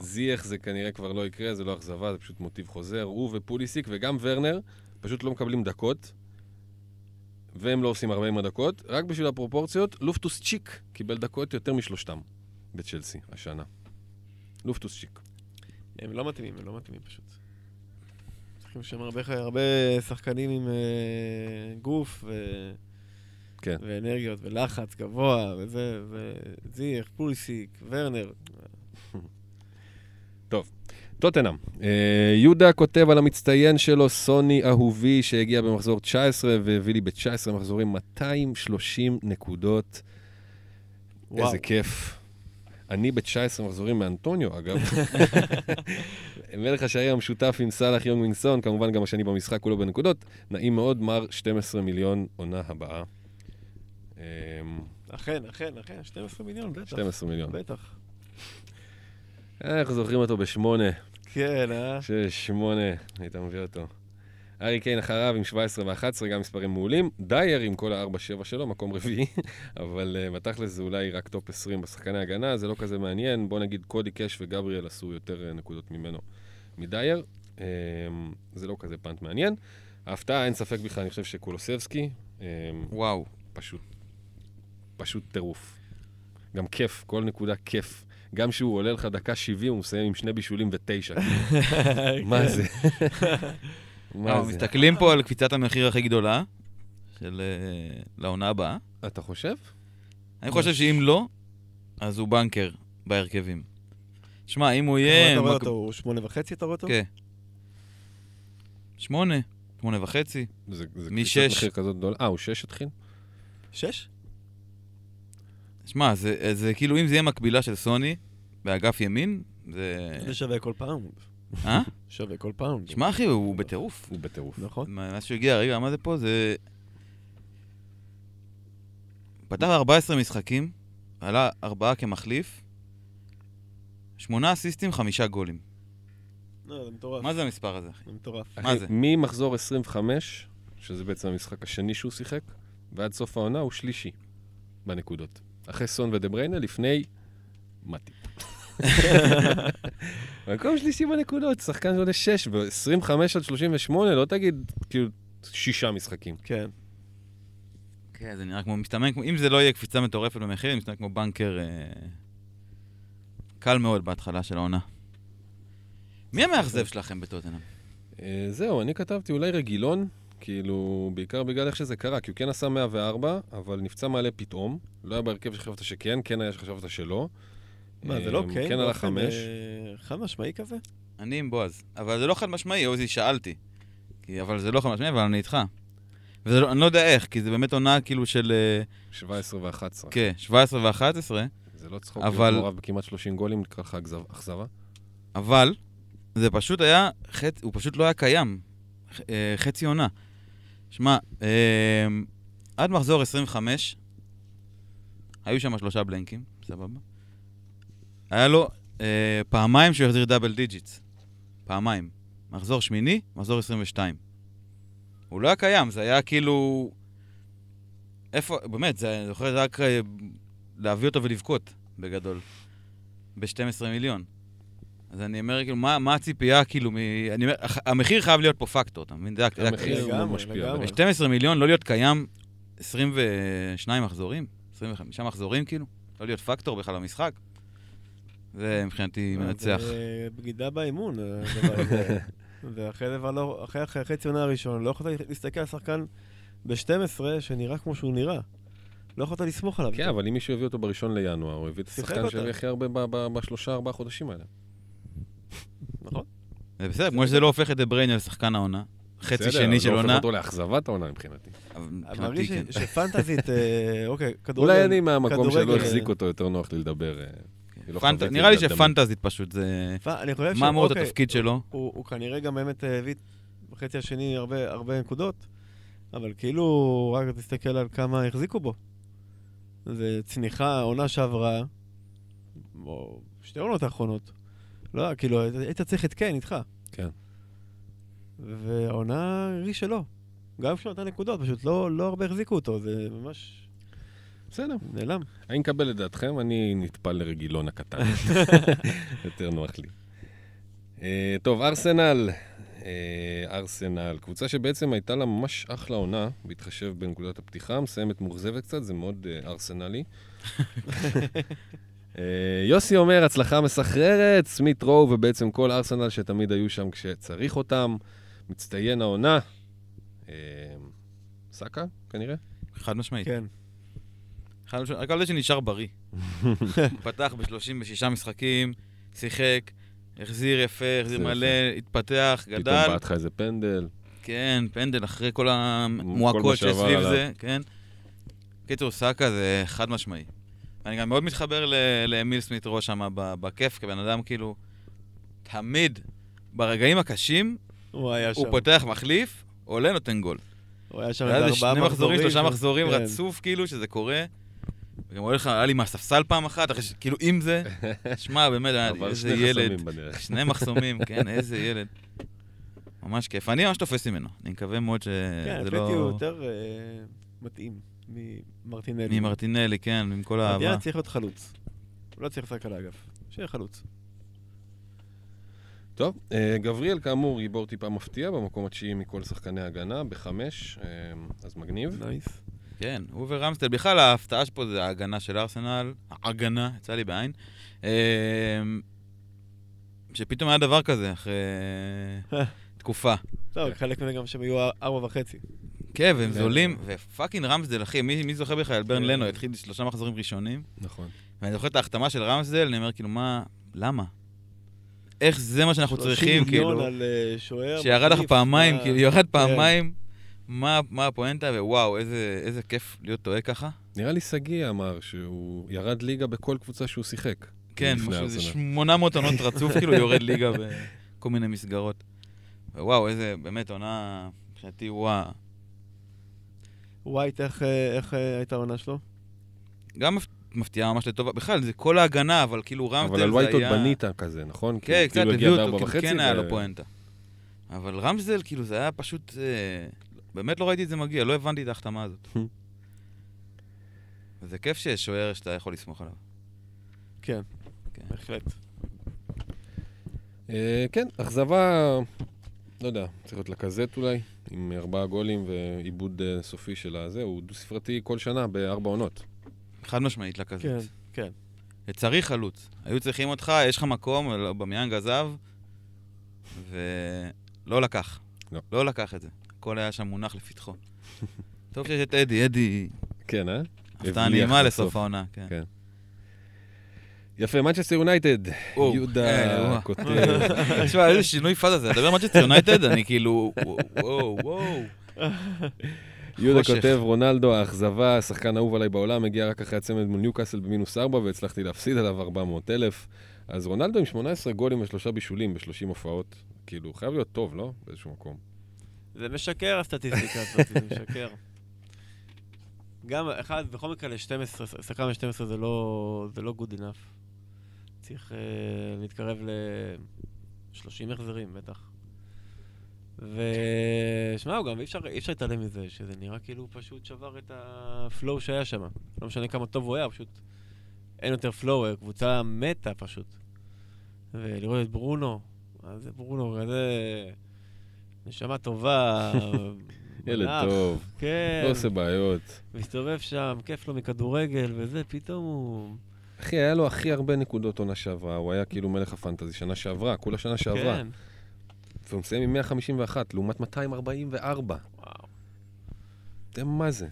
זייח זה כנראה כבר לא יקרה, זה לא אכזבה, זה פשוט מוטיב חוזר. הוא ופוליסיק וגם ורנר פשוט לא מקבלים דקות, והם לא עושים 40 דקות. רק בשביל הפרופורציות, לופטוס צ'יק קיבל דקות יותר משלושתם בצ'לסי השנה. לופטוס צ'יק. הם לא מתאימים, הם לא מתאימים פשוט. צריכים שם הרבה, הרבה שחקנים עם אה, גוף ו... כן. ואנרגיות ולחץ גבוה וזה, וזיח, פולסיק, ורנר. *laughs* טוטנאם. אה, יהודה כותב על המצטיין שלו, סוני אהובי, שהגיע במחזור 19 והביא לי ב-19 מחזורים 230 נקודות. וואו. איזה כיף. אני ב-19 מחזורים מאנטוניו, אגב. *laughs* מלך השערים המשותף עם סאלח יונג מינסון, כמובן גם השני במשחק, כולו בנקודות. נעים מאוד, מר 12 מיליון עונה הבאה. אמ, אכן, אכן, אכן, 12 מיליון, בטח. 12 מיליון. בטח. איך זוכרים אותו בשמונה? כן, אה? שש, שמונה, היית מביא אותו. הארי קיין אחריו עם 17 ו-11, גם מספרים מעולים. דייר עם כל ה-4-7 שלו, מקום רביעי, *laughs* אבל uh, בתכלס זה אולי רק טופ 20 בשחקני הגנה, זה לא כזה מעניין. בוא נגיד קודי קאש וגבריאל עשו יותר uh, נקודות ממנו מדייר. Um, זה לא כזה פאנט מעניין. ההפתעה, אין ספק בכלל, אני חושב שקולוסבסקי, um, וואו. פשוט, פשוט טירוף. גם כיף, כל נקודה כיף. גם כשהוא עולה לך דקה 70, הוא מסיים עם שני בישולים ותשע. *laughs* מה זה? מה זה? מסתכלים פה על קפיצת המחיר הכי גדולה של אה, לעונה הבאה. אתה חושב? אני חושב שאם לא, אז הוא בנקר בהרכבים. שמע, אם הוא כמה יהיה... אתה רואה אותו? הוא שמונה וחצי, אתה רואה אותו? כן. שמונה, שמונה וחצי. זה. קפיצת מחיר כזאת גדולה. אה, הוא שש התחיל? שש? שמע, זה, זה כאילו, אם זה יהיה מקבילה של סוני באגף ימין, זה... זה שווה כל פאונד. אה? שווה כל פאונד. שמע, אחי, הוא בטירוף. הוא בטירוף. נכון. מה- מאז שהוא הגיע, רגע, מה זה פה? זה... פתח 14 משחקים, עלה ארבעה כמחליף, שמונה אסיסטים, חמישה גולים. לא, זה מטורף. מה זה המספר הזה, אחי? זה מטורף. מה זה? ממחזור 25, שזה בעצם המשחק השני שהוא שיחק, ועד סוף העונה הוא שלישי בנקודות. אחרי סון ודבריינה, לפני מתי. מקום שלישי בנקודות, שחקן שעולה 6, ב-25 עד 38, לא תגיד כאילו שישה משחקים. כן. כן, זה נראה כמו מסתמן, אם זה לא יהיה קפיצה מטורפת במחיר, זה מסתמן כמו בנקר אה, קל מאוד בהתחלה של העונה. מי המאכזב שלכם בטוטנאם? אה, זהו, אני כתבתי אולי רגילון, כאילו, בעיקר בגלל איך שזה קרה, כי הוא כן עשה 104, אבל נפצע מעלה פתאום. לא היה בהרכב שחשבת שכן, כן היה שחשבת שלא. מה, זה לא אה, קיין? כן עלה באופן, חמש. אה, חד משמעי כזה? אני עם בועז. אבל זה לא חד משמעי, עוזי, שאלתי. כי, אבל זה לא חד משמעי, אבל אני איתך. ואני לא יודע איך, כי זה באמת עונה כאילו של, אה, 17 ו-11. כן, 17 ו-11, זה לא צחוק, אבל-. להיות מעורב בכמעט 30 גולים, נקרא לך אכזב- אכזבה. אבל זה פשוט היה, חצ... הוא פשוט לא היה קיים. ח- אה, חצי עונה. שמע, אה, עד מחזור 25, היו שם שלושה בלנקים, סבבה? היה לו אה, פעמיים שהוא החזיר double digits. פעמיים. מחזור שמיני, מחזור 22. הוא לא היה קיים, זה היה כאילו... איפה, באמת, זה, אני זוכר, זה רק אה, להביא אותו ולבכות, בגדול. ב-12 מיליון. אז אני אומר, כאילו, מה, מה הציפייה, כאילו, מ... אני אומר, המחיר חייב להיות פה פקטור, אתה מבין? זה, זה המחיר הקטע. הוא לגמרי, משפיע. לגמרי. בטח. 12 מיליון, לא להיות קיים 22 מחזורים? 25 מחזורים, כאילו? לא להיות פקטור בכלל במשחק? זה מבחינתי מנצח. זה בגידה באימון, הדבר הזה. *laughs* ואחרי זה כבר לא, אחרי החצי עונה הראשון, לא יכולת להסתכל על שחקן ב-12 שנראה כמו שהוא נראה. לא יכולת לסמוך עליו. כן, אבל אם מישהו הביא אותו בראשון לינואר, הוא הביא את השחקן. שהביא הכי הרבה בשלושה, ארבעה חודשים האלה. נכון? זה בסדר, כמו שזה לא הופך את דה בריינה לשחקן העונה. חצי בסדר, שני של לא עונה. הופך אותו לאכזבת העונה מבחינתי. מבחינתי מרגיש כן. שפנטזית, אה, אוקיי, כדורגל... אולי אני מהמקום שלא החזיק אה, אותו, יותר נוח לי לדבר. לא פנט- נראה לי תמיד. שפנטזית פשוט זה... פ- אני חושב מה אמור להיות אוקיי, התפקיד שלו? הוא, הוא כנראה גם באמת אה, הביא בחצי השני הרבה, הרבה נקודות, אבל כאילו, רק תסתכל על כמה החזיקו בו. זה צניחה, עונה שעברה, או שתי עונות האחרונות. לא, כאילו, היית- היית צריך את קיין איתך. כן. והעונה הרגיש שלא. גם כשהוא נתן נקודות, פשוט לא, לא הרבה החזיקו אותו, זה ממש בסדר. נעלם. אני מקבל את דעתכם, אני נטפל לרגילון הקטן. *laughs* יותר נוח לי. אה, טוב, ארסנל. אה, ארסנל, קבוצה שבעצם הייתה לה ממש אחלה עונה, בהתחשב בנקודת הפתיחה, מסיימת מאוכזבת קצת, זה מאוד אה, ארסנלי. *laughs* יוסי אומר, הצלחה מסחררת, סמית רו ובעצם כל ארסנל שתמיד היו שם כשצריך אותם. מצטיין העונה. סאקה, כנראה? חד משמעית. כן. רק על זה שנשאר בריא. הוא *laughs* פתח ב-36 משחקים, שיחק, החזיר יפה, החזיר מלא, התפתח, פתאום גדל. בעט לך איזה פנדל. כן, פנדל אחרי כל כל המועקות שסביב. זה, כן. קיצור, סאקה זה חד משמעי. אני גם מאוד מתחבר ל- לאמיל סמית ראש שם ב- בכיף, כבן אדם כאילו, תמיד, ברגעים הקשים, הוא היה שם. הוא פותח מחליף, עולה, נותן גול. הוא היה שם איזה ארבעה שני מחזורים, שלושה מחזורים כן. רצוף, כאילו, שזה קורה. וגם עולה לך, היה לי מהספסל פעם אחת, אחרי ש... כאילו, עם זה, *laughs* שמע, באמת, איזה שני ילד. שני מחסומים, כן, איזה ילד. ממש כיף. אני ממש תופס ממנו. אני מקווה מאוד כן, שזה לפי הוא לא... יותר אה, מתאים ממרטינלי. ממרטינלי, כן, עם כל האהבה. מרטינלי צריך להיות חלוץ. הוא לא צריך לשחק על האגף. שיהיה חלוץ. טוב, אה, גבריאל כאמור גיבור טיפה מפתיע, במקום התשיעי מכל שחקני הגנה, בחמש, אה, אז מגניב. נייס. כן, הוא ורמסטל. בכלל, ההפתעה שפה זה ההגנה של ארסנל. ההגנה, יצא לי בעין. אה, שפתאום היה דבר כזה אחרי *laughs* תקופה. טוב, חלק מזה גם שהם היו ארבע וחצי. כן, והם כן. זולים, ופאקינג רמסדל, אחי, מי מי זוכר בכלל ברן כן. לנו? התחיל שלושה מחזורים ראשונים. נכון. ואני זוכר את ההחתמה של רמסדל, אני אומר, כאילו, מה, למה? איך זה מה שאנחנו 30 צריכים, מיליון כאילו? על אה, שוער. שירד לך פעמיים, מה- כאילו, ירד כן. פעמיים, מה מה הפואנטה, ווואו, איזה איזה כיף להיות טועה ככה. נראה לי שגיא אמר שהוא ירד ליגה בכל קבוצה שהוא שיחק. כן, משהו, זה ארסנל. 800 עונות רצוף, כאילו יורד ליגה בכל מיני מסגרות. וואו, איזה, באמת, עונה, מבחינתי, וואו. ווייט, איך, אה, איך אה, הייתה העונה שלו? גם מפ- מפתיעה ממש לטובה. בכלל, זה כל ההגנה, אבל כאילו אבל זה על היה... ווייט עוד בנית כזה, נכון? כן, כאילו, קצת כאילו הביאו אותו, כאילו כן היה ו- לו פואנטה. אבל רמסדל, כאילו, זה היה פשוט... אה, באמת לא ראיתי את זה מגיע, לא הבנתי את ההחתמה הזאת. וזה כיף שיש שוער שאתה יכול לסמוך עליו. כן, כן. בהחלט. אה, כן, אכזבה, לא יודע, צריך להיות לקזט אולי, עם ארבעה גולים ועיבוד אה, סופי של הזה, הוא דו-ספרתי כל שנה בארבע עונות. חד משמעית לכזה. כן, כן. צריך חלוץ. היו צריכים אותך, יש לך מקום, במיאנג עזב, ולא לקח. לא. לא לקח את זה. הכל היה שם מונח לפתחו. *laughs* טוב שיש את אדי, אדי, כן, אה? הפתעה נעימה. לסוף העונה, כן. כן. יפה, מנצ'סטר יונייטד, וואו, אה, יהודה וואו. כותב. *laughs* תשמע, איזה שינוי פאזה זה. לדבר מנצ'סטר יונייטד, אני כאילו, וואו, וואו. *laughs* יהודה. כותב, רונלדו, האכזבה, שחקן אהוב עליי בעולם, הגיע רק אחרי הצמד מול ניוקאסל במינוס 4 והצלחתי להפסיד עליו 400 אלף. אז רונלדו עם 18 גולים ושלושה בישולים ב-30 הופעות, כאילו, חייב להיות טוב, לא? באיזשהו מקום. זה משקר הסטטיסטיקה הזאת, זה משקר. גם, אחד, בכל מקרה ל-12, שחקן ל-12 זה לא, זה לא good enough. צריך uh, להתקרב ל-30 החזרים, בטח. ושמע, גם אי אפשר, להתעלם מזה, שזה נראה כאילו הוא פשוט שבר את הפלואו שהיה שם. לא משנה כמה טוב הוא היה, פשוט אין יותר פלואו, הקבוצה מתה פשוט. ולראות את ברונו, אז זה ברונו כזה... נשמה טובה. *laughs* ילד טוב, כן. לא עושה בעיות. מסתובב שם, כיף לו מכדורגל וזה, פתאום הוא... אחי, היה לו הכי הרבה נקודות עונה שעברה, הוא היה כאילו מלך הפנטזי שנה שעברה, כולה שנה שעברה. כן. והוא מסיים עם 151, לעומת 244. וואו. תראה מה זה.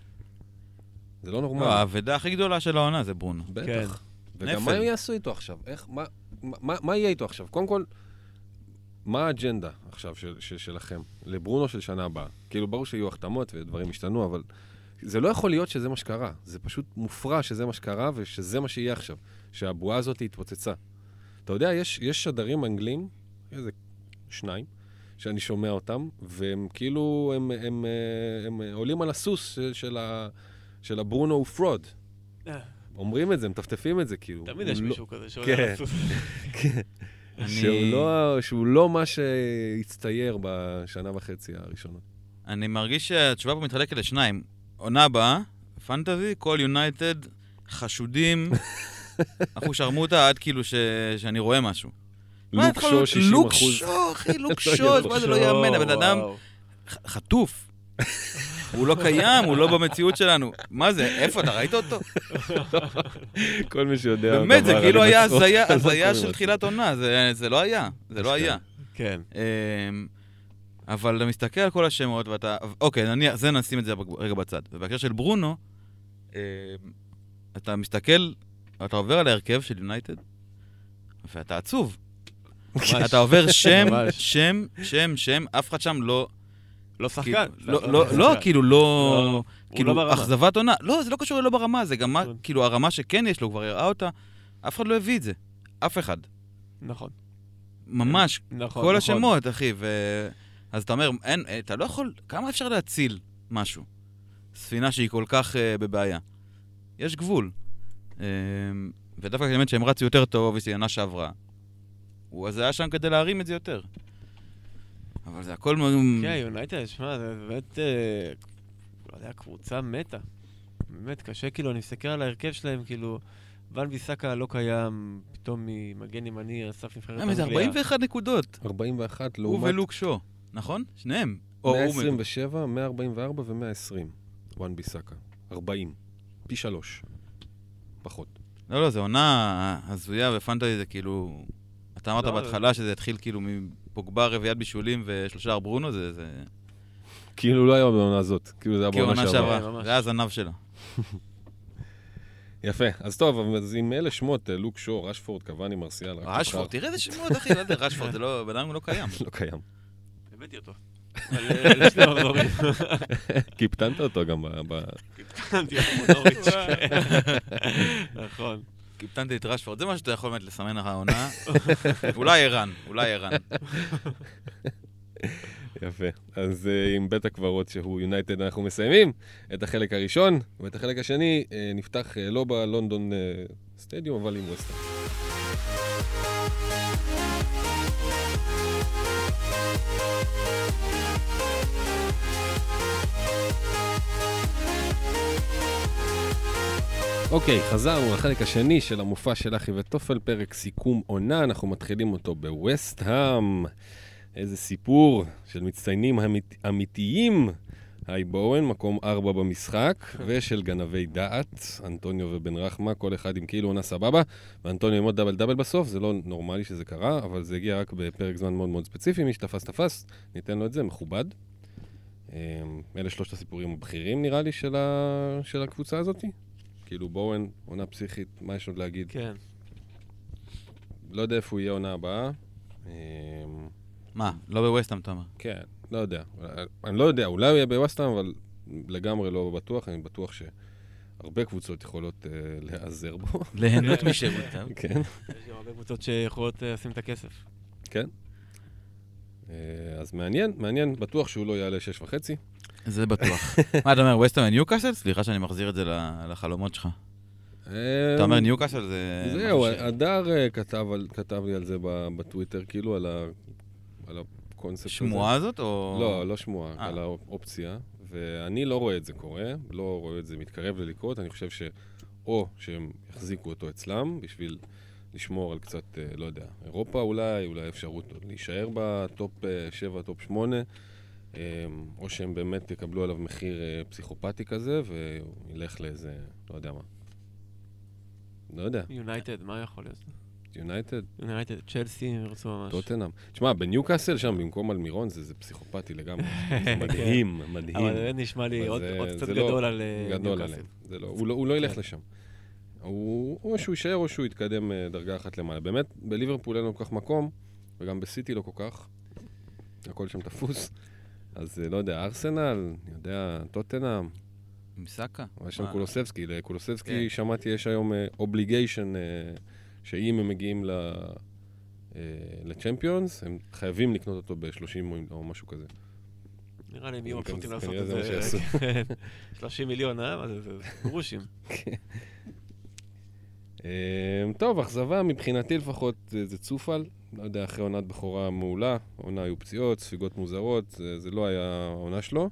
זה לא לא, נורמלי. האבדה הכי גדולה של העונה זה ברונו. בטח. וגם נפל. מה הם יעשו איתו עכשיו? איך, מה, מה, מה יהיה איתו עכשיו? קודם כל, מה האג'נדה עכשיו של, של, שלכם? לברונו של שנה הבאה. כאילו, ברור שיהיו החתמות ודברים ישתנו, אבל זה לא יכול להיות שזה מה שקרה. זה פשוט מופרע שזה מה שקרה ושזה מה שיהיה עכשיו. שהבועה הזאת התפוצצה. אתה יודע, יש, יש שדרים אנגלים, איזה שניים, שאני שומע אותם, והם כאילו, הם, הם, הם, הם, הם עולים על הסוס של, של, ה, של הברונו הוא פרוד. אה, אומרים את זה, מטפטפים את זה, כאילו. תמיד יש לא- מישהו כזה שעולה כן. על הסוס. *laughs* אני- שהוא לא, שהוא לא מה שהצטייר בשנה וחצי הראשונות. אני מרגיש שהתשובה פה מתחלקת לשניים. עונה הבאה, פנטזי, כל יונייטד, חשודים, *laughs* אחו שרמוטה עד כאילו ש... שאני רואה משהו. מה לוק יכול שו להיות? 60 לוק אחוז. שו, אחי, לוק *laughs* שו, יאמן. מה זה לא יאמן, הבן אדם חטוף. *laughs* הוא לא קיים, הוא לא במציאות שלנו. מה זה, איפה, אתה ראית אותו? כל מי שיודע באמת, זה כאילו היה הזיה, *laughs* לא של. תחילת עונה, זה- לא היה, זה לא היה. כן. אמ, אבל אתה מסתכל על כל השמות ואתה... אוקיי, נניח, זה נשים את זה רגע בצד. ובהקשר של ברונו, אמ, אתה מסתכל, אתה עובר על ההרכב של יונייטד, ואתה עצוב. אתה עובר שם. שם, שם, שם, אף אחד שם לא... לא שחקן. כאילו, לא, לא, לא, כאילו, לא... לא, כאילו, לא ברמה. אכזבת עונה. לא, זה לא קשור ללא ברמה, זה גם מה, כן. כאילו, הרמה שכן יש לו, כבר הראה אותה, אף אחד לא הביא את זה. אף אחד. נכון. ממש, נכון. כל נכון. השמות, אחי. אז אתה אומר, אין, אתה לא יכול, כמה אפשר להציל משהו? ספינה שהיא כל כך uh, בבעיה. יש גבול. Um, ודווקא באמת שהם רצו יותר טוב, אובייסטי, עונה שעברה. הוא אז היה שם כדי להרים את זה יותר. אבל זה הכל... מ- כן, יונייטד, שמע, זה באמת, אה, לא יודע, קבוצה מתה. באמת, קשה, כאילו, אני מסתכל על ההרכב שלהם, כאילו, ון ביסקה לא קיים, פתאום ממגן ימני על סף נבחרת למה, זה 41 נקודות. 41 הוא לעומת ולוק שו, נכון? שניהם. או הוא מ- 127, 144 ו-120. וואן ביסאקה. 40. פי שלוש. פחות. לא, לא, זו עונה הזויה ופנטזי זה כאילו... אתה אמרת לא, בהתחלה שזה התחיל כאילו מפוגבה רביעיית בישולים ושלושה ברונו, זה... זה... כאילו לא היה בעונה הזאת. כאילו זה היה בעונה עונה שעברה. זה היה הזנב שלה. *laughs* יפה. אז טוב, אז עם אלה שמות, אה, לוק שו, רשפורד, קוואני, מרסיאל. רשפורד. תראה איזה שמות, אחי, לא יודע, רשפורד זה לא... *laughs* בן אדם לא קיים. לא קיים. הבאתי אותו. אה. *laughs* קיפטנת אותו גם ב... ב- הבנתי, מודוריץ'. נכון. קיפטנתי את רשפורד, זה מה שאתה יכול באמת לסמן לך העונה. *laughs* אולי ערן, אולי ערן. יפה. אז uh, עם בית הקברות שהוא יונייטד אנחנו מסיימים את החלק הראשון, ואת החלק השני uh, נפתח uh, לא בלונדון סטדיום, אבל עם ווסטר. אוקיי, okay, חזרנו לחלק השני של המופע של אחי וטופל, פרק סיכום עונה, אנחנו מתחילים אותו בווסט-האם. איזה סיפור של מצטיינים אמית, אמיתיים. היי בואן, מקום ארבע במשחק, *laughs* ושל גנבי דעת, אנטוניו ובן רחמה, כל אחד עם כאילו עונה סבבה, ואנטוניו עם עוד דאבל דאבל בסוף, זה לא נורמלי שזה קרה, אבל זה הגיע רק בפרק זמן מאוד מאוד ספציפי, מי שתפס תפס, ניתן לו את זה, מכובד. אמ, אלה שלושת הסיפורים הבכירים נראה לי של, ה... של הקבוצה הזאת. כאילו בואן, עונה פסיכית, מה יש עוד להגיד? כן. לא יודע איפה הוא יהיה עונה הבאה. אמ, מה, לא בווסטהאם, אתה אומר? כן, לא יודע. אני לא יודע, אולי הוא יהיה בווסטהאם, אבל לגמרי לא בטוח, אני בטוח שהרבה קבוצות יכולות uh, להיעזר בו. *laughs* ליהנות משירותיו. כן. יש גם הרבה קבוצות שיכולות אה, לשים את הכסף. כן. אה, אז מעניין, מעניין, בטוח שהוא לא יעלה שש וחצי. זה בטוח. מה אתה אומר, ווסטהאם וניוקאסל? סליחה שאני מחזיר את זה לחלומות שלך. אתה אומר ניוקאסל זה... זהו, הדר כתב לי על זה בטוויטר, כאילו על הקונספט הזה. שמועה הזאת או... לא, לא שמועה, 아. אה. על האופציה. ואני לא רואה את זה קורה, לא רואה את זה מתקרב ללקרות. אני חושב שאו שהם יחזיקו אותו אצלם בשביל לשמור על קצת, אה, לא יודע, אירופה אולי, אולי אפשרות להישאר בטופ 7, אה, טופ 8, או שהם באמת יקבלו עליו מחיר פסיכופתי כזה, וילך לאיזה, לא יודע מה. לא יודע. יונייטד, מה יכול להיות? יונייטד? יונייטד, צ'לסי, ירצו ממש. טוטנאם. תשמע, בניוקאסל שם, במקום אלמירון, זה פסיכופתי לגמרי. *laughs* זה מדהים, מדהים. אבל זה נשמע לי עוד קצת גדול על ניוקאסל. גדול עליהם. הוא לא ילך לשם. הוא, או שהוא יישאר או שהוא יתקדם אה, דרגה אחת למעלה. באמת, בליברפול אין לו כל כך מקום, וגם בסיטי לא כל כך. הכל שם תפוס. אז אה, לא יודע, ארסנל, אני יודע, טוטנאם. מסאקה. יש שם קולוסבסקי. לקולוסבסקי כן. שמעתי, יש היום אובליגיישן. Uh, שאם הם מגיעים אה, לצ'מפיונס, הם חייבים לקנות אותו ב-30 או משהו כזה. נראה לי הם יהיו מבסוטים לעשות את זה. 30 *laughs* מיליון, אה? זה גרושים. *laughs* כן. אמ, טוב, אכזבה מבחינתי לפחות זה צופל. לא יודע, אחרי עונת בכורה מעולה, עונה היו פציעות, ספיגות מוזרות, זה, לא היה העונה שלו,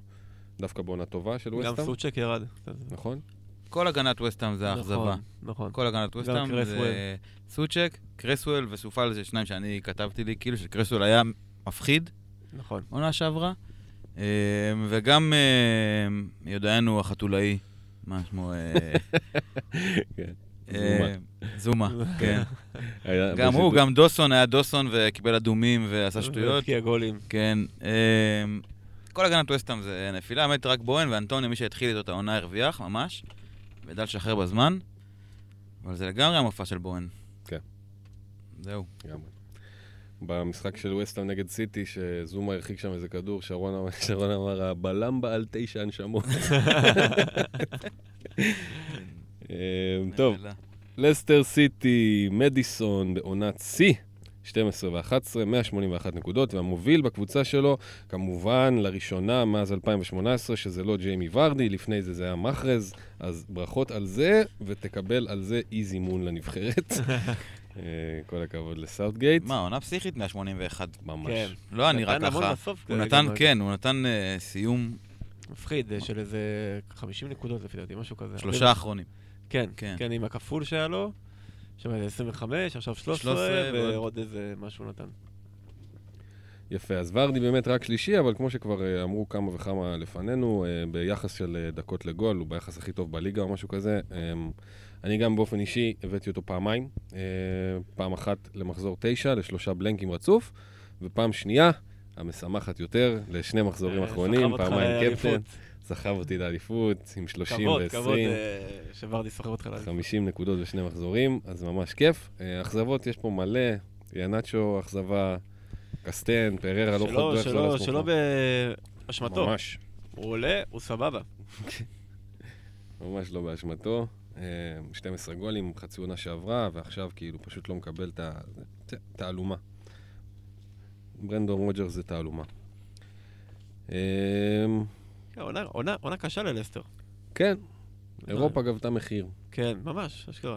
דווקא בעונה טובה של ווסטהאם. גם סוצ'ק ירד. נכון. כל הגנת ווסטהאם זה האכזבה. נכון, נכון. כל הגנת ווסטהאם זה סוצ'ק, קרסוול וסופל זה שניים שאני כתבתי לי, כאילו שקרסוול היה מפחיד. נכון. עונה שעברה. אה, וגם אה, יודענו החתולאי, מה שמו? *laughs* אה, *laughs* כן. זומה, כן. גם הוא, גם דוסון, היה דוסון וקיבל אדומים ועשה שטויות. והבקיע גולים. כן. כל הגנת ווסטהאם זה נפילה, באמת רק בוהן ואנטוני, מי שהתחיל איתו את העונה הרוויח, ממש. וידע לשחרר בזמן, אבל זה לגמרי המופע של בוהן. כן. זהו. לגמרי. במשחק של ווסטהאם נגד סיטי, שזומה הרחיק שם איזה כדור, שרון, שרון אמר, הבלם בעל תשע הנשמות. *laughs* *laughs* אמ, טוב, לסטר סיטי, מדיסון בעונת שיא. 12 ו-11, 181 נקודות, והמוביל בקבוצה שלו, כמובן, לראשונה מאז 2018, שזה לא ג'יימי ורדי, לפני זה זה היה מחרז, אז ברכות על זה, ותקבל על זה אי זימון לנבחרת. *laughs* אה, כל הכבוד לסאוטגייט. מה, עונה פסיכית 181. ממש. כן. לא, אני רק ככה. הוא נתן, כן, הוא נתן אה, סיום... מפחיד, אה, של איזה 50 נקודות לפי דעתי, משהו כזה. שלושה אחרונים. כן, כן, כן, עם הכפול שהיה לו. שם איזה 25, עכשיו 13, ועוד איזה משהו נתן. יפה, אז ורדי באמת רק שלישי, אבל כמו שכבר אה, אמרו כמה וכמה לפנינו, אה, ביחס של אה, דקות לגול, הוא ביחס הכי טוב בליגה או משהו כזה. אני גם באופן אישי הבאתי אותו פעמיים, פעם אחת למחזור תשע, לשלושה בלנקים רצוף, ופעם שנייה, המשמחת יותר, לשני מחזורים אחרונים, פעמיים קפטן. סחב אותי לאליפות עם 30 ו-20. כבוד, כבוד אה, שוורדי סוחב אותך לאליפות. 50 נקודות ושני מחזורים, אז ממש כיף. אה, אכזבות יש פה מלא, ינאצ'ו אכזבה, קסטן, פררה, לא חוד דרך שלא שלא באשמתו. ממש. הוא עולה, הוא סבבה. *laughs* ממש לא באשמתו. 12 אה, גולים, חצי עונה שעברה, ועכשיו כאילו פשוט לא מקבל את התעלומה. ברנדון רוג'ר זה תעלומה. אמ, כן, עונה- קשה ללסטר. כן, אירופה גבתה מחיר. כן, ממש, אשכרה.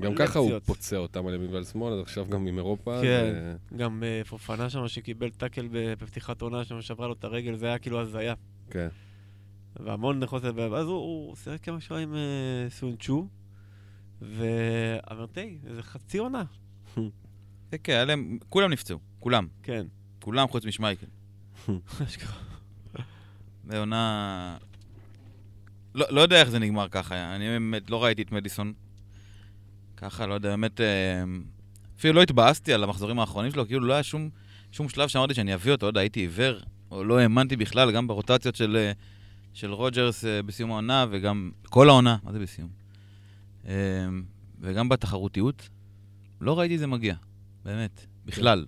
גם ככה הוא. פוצע אותם על ימין ועל שמאל, אז עכשיו גם עם אירופה. כן. גם אה, פופנה שם שקיבל טאקל בפתיחת עונה שם, שברה לו את הרגל, זה היה כאילו הזיה. כן. והמון חוסר, ואז הוא, שיחק כמה שעה עם אה, סונצ'ו, ואמרתי, איזה חצי עונה. *laughs* כן, כן, כולם נפצעו, כולם. כן. כולם חוץ משמייקל. *laughs* זה עונה... לא, לא יודע איך זה נגמר ככה, אני באמת לא ראיתי את מדיסון. ככה, לא יודע, באמת... אה, אפילו לא התבאסתי על המחזורים האחרונים שלו, כאילו לא היה שום, שום שלב שאמרתי שאני אביא אותו, לא יודע, הייתי עיוור, או לא האמנתי בכלל, גם ברוטציות של, אה, של רוג'רס אה, בסיום העונה, וגם כל העונה, מה זה בסיום? אה, וגם בתחרותיות, לא ראיתי זה מגיע, באמת, בכלל.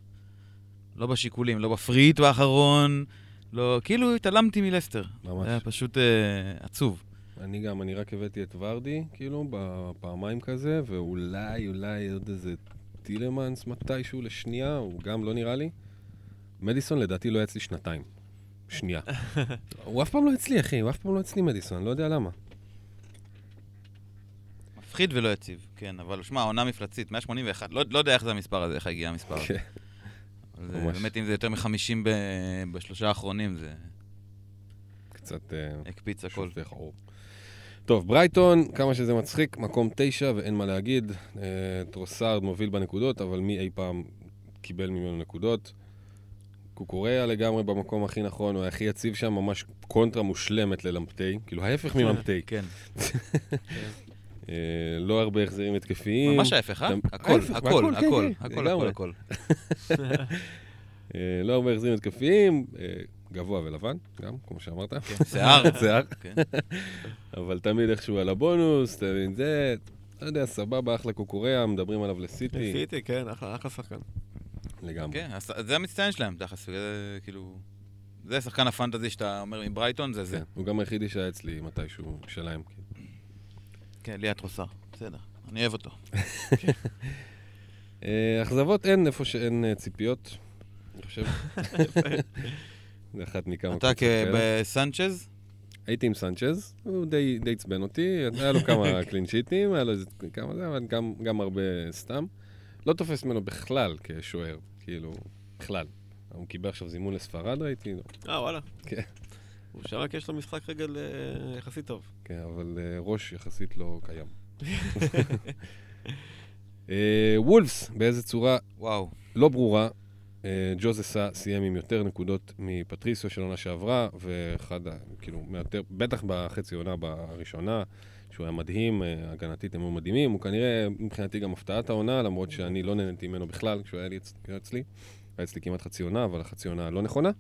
לא בשיקולים, לא בפריט באחרון, לא, כאילו התעלמתי מלסטר. ממש. זה היה פשוט אה, עצוב. אני גם, אני רק הבאתי את ורדי, כאילו, בפעמיים כזה, ואולי, אולי עוד איזה טילמנס מתישהו לשנייה, הוא גם לא נראה לי. מדיסון לדעתי לא היה אצלי שנתיים. שנייה. *laughs* הוא אף פעם לא אצלי, אחי, הוא אף פעם לא אצלי מדיסון, אני לא יודע למה. מפחיד ולא יציב, כן, אבל שמע, עונה מפלצית, 181, לא, לא יודע איך זה המספר הזה, איך הגיע המספר הזה. כן. זה, ממש. באמת, אם זה יותר מ-50 ב- בשלושה האחרונים, זה קצת אה, הקפיץ הכל. טוב, ברייטון, כמה שזה מצחיק, מקום תשע ואין מה להגיד. אה, טרוסארד מוביל בנקודות, אבל מי אי פעם קיבל ממנו נקודות? קוקוריאה לגמרי במקום הכי נכון, הוא הכי יציב שם, ממש קונטרה מושלמת ללמפטי, כאילו ההפך מלמפטי. כן. *laughs* אה, לא הרבה החזרים התקפיים. ממש ההפך, אה? הכל, הכל, והכל, כן, הכל, כן, הכל. הכל, הכל. *laughs* אה, לא הרבה החזרים התקפיים, אה, גבוה ולבן, גם, כמו שאמרת. כן, שיער. *laughs* שיער. *laughs* אבל תמיד איכשהו על הבונוס, תבין זה, לא יודע, סבבה, אחלה קוקוריאה, מדברים עליו לסיטי. סיטי, כן, אחלה שחקן. לגמרי. כן, זה המצטיין שלהם, תכלס, זה כאילו... זה שחקן הפנטזי שאתה אומר מברייטון, זה זה. כן, הוא גם היחידי שהיה אצלי מתישהו שלהם. כן, ליאת רוסר, בסדר, אני אוהב אותו. *laughs* אה, אכזבות אין איפה שאין אה, ציפיות, אני חושב. *laughs* זה אחת מכמה אתה קבוצות כאלה. בסנצ'ז? הייתי עם סנצ'ז, הוא די עצבן אותי, היה לו כמה *laughs* קלין שיטים, היה לו כמה זה, אבל גם- גם הרבה סתם. לא תופס ממנו בכלל כשוער, כאילו, בכלל. הוא קיבל עכשיו זימון לספרד, ראיתי, לא. אה, וואלה. כן. הוא שם כי יש לו משחק רגל אה, יחסית טוב. כן, אבל אה, ראש יחסית לא קיים. *laughs* אה, וולפס, באיזה צורה וואו. לא ברורה. ג'וזסה סיים עם יותר נקודות מפטריסיו של עונה שעברה, ואחד, כאילו, מיותר, בטח בחצי עונה בראשונה, שהוא היה מדהים, הגנתית הם היו מדהימים, הוא כנראה מבחינתי גם הפתעת העונה, למרות שאני לא נהניתי ממנו בכלל כשהוא היה לי אצ- היה אצלי. היה אצלי כמעט חצי עונה, אבל החצי עונה הלא נכונה.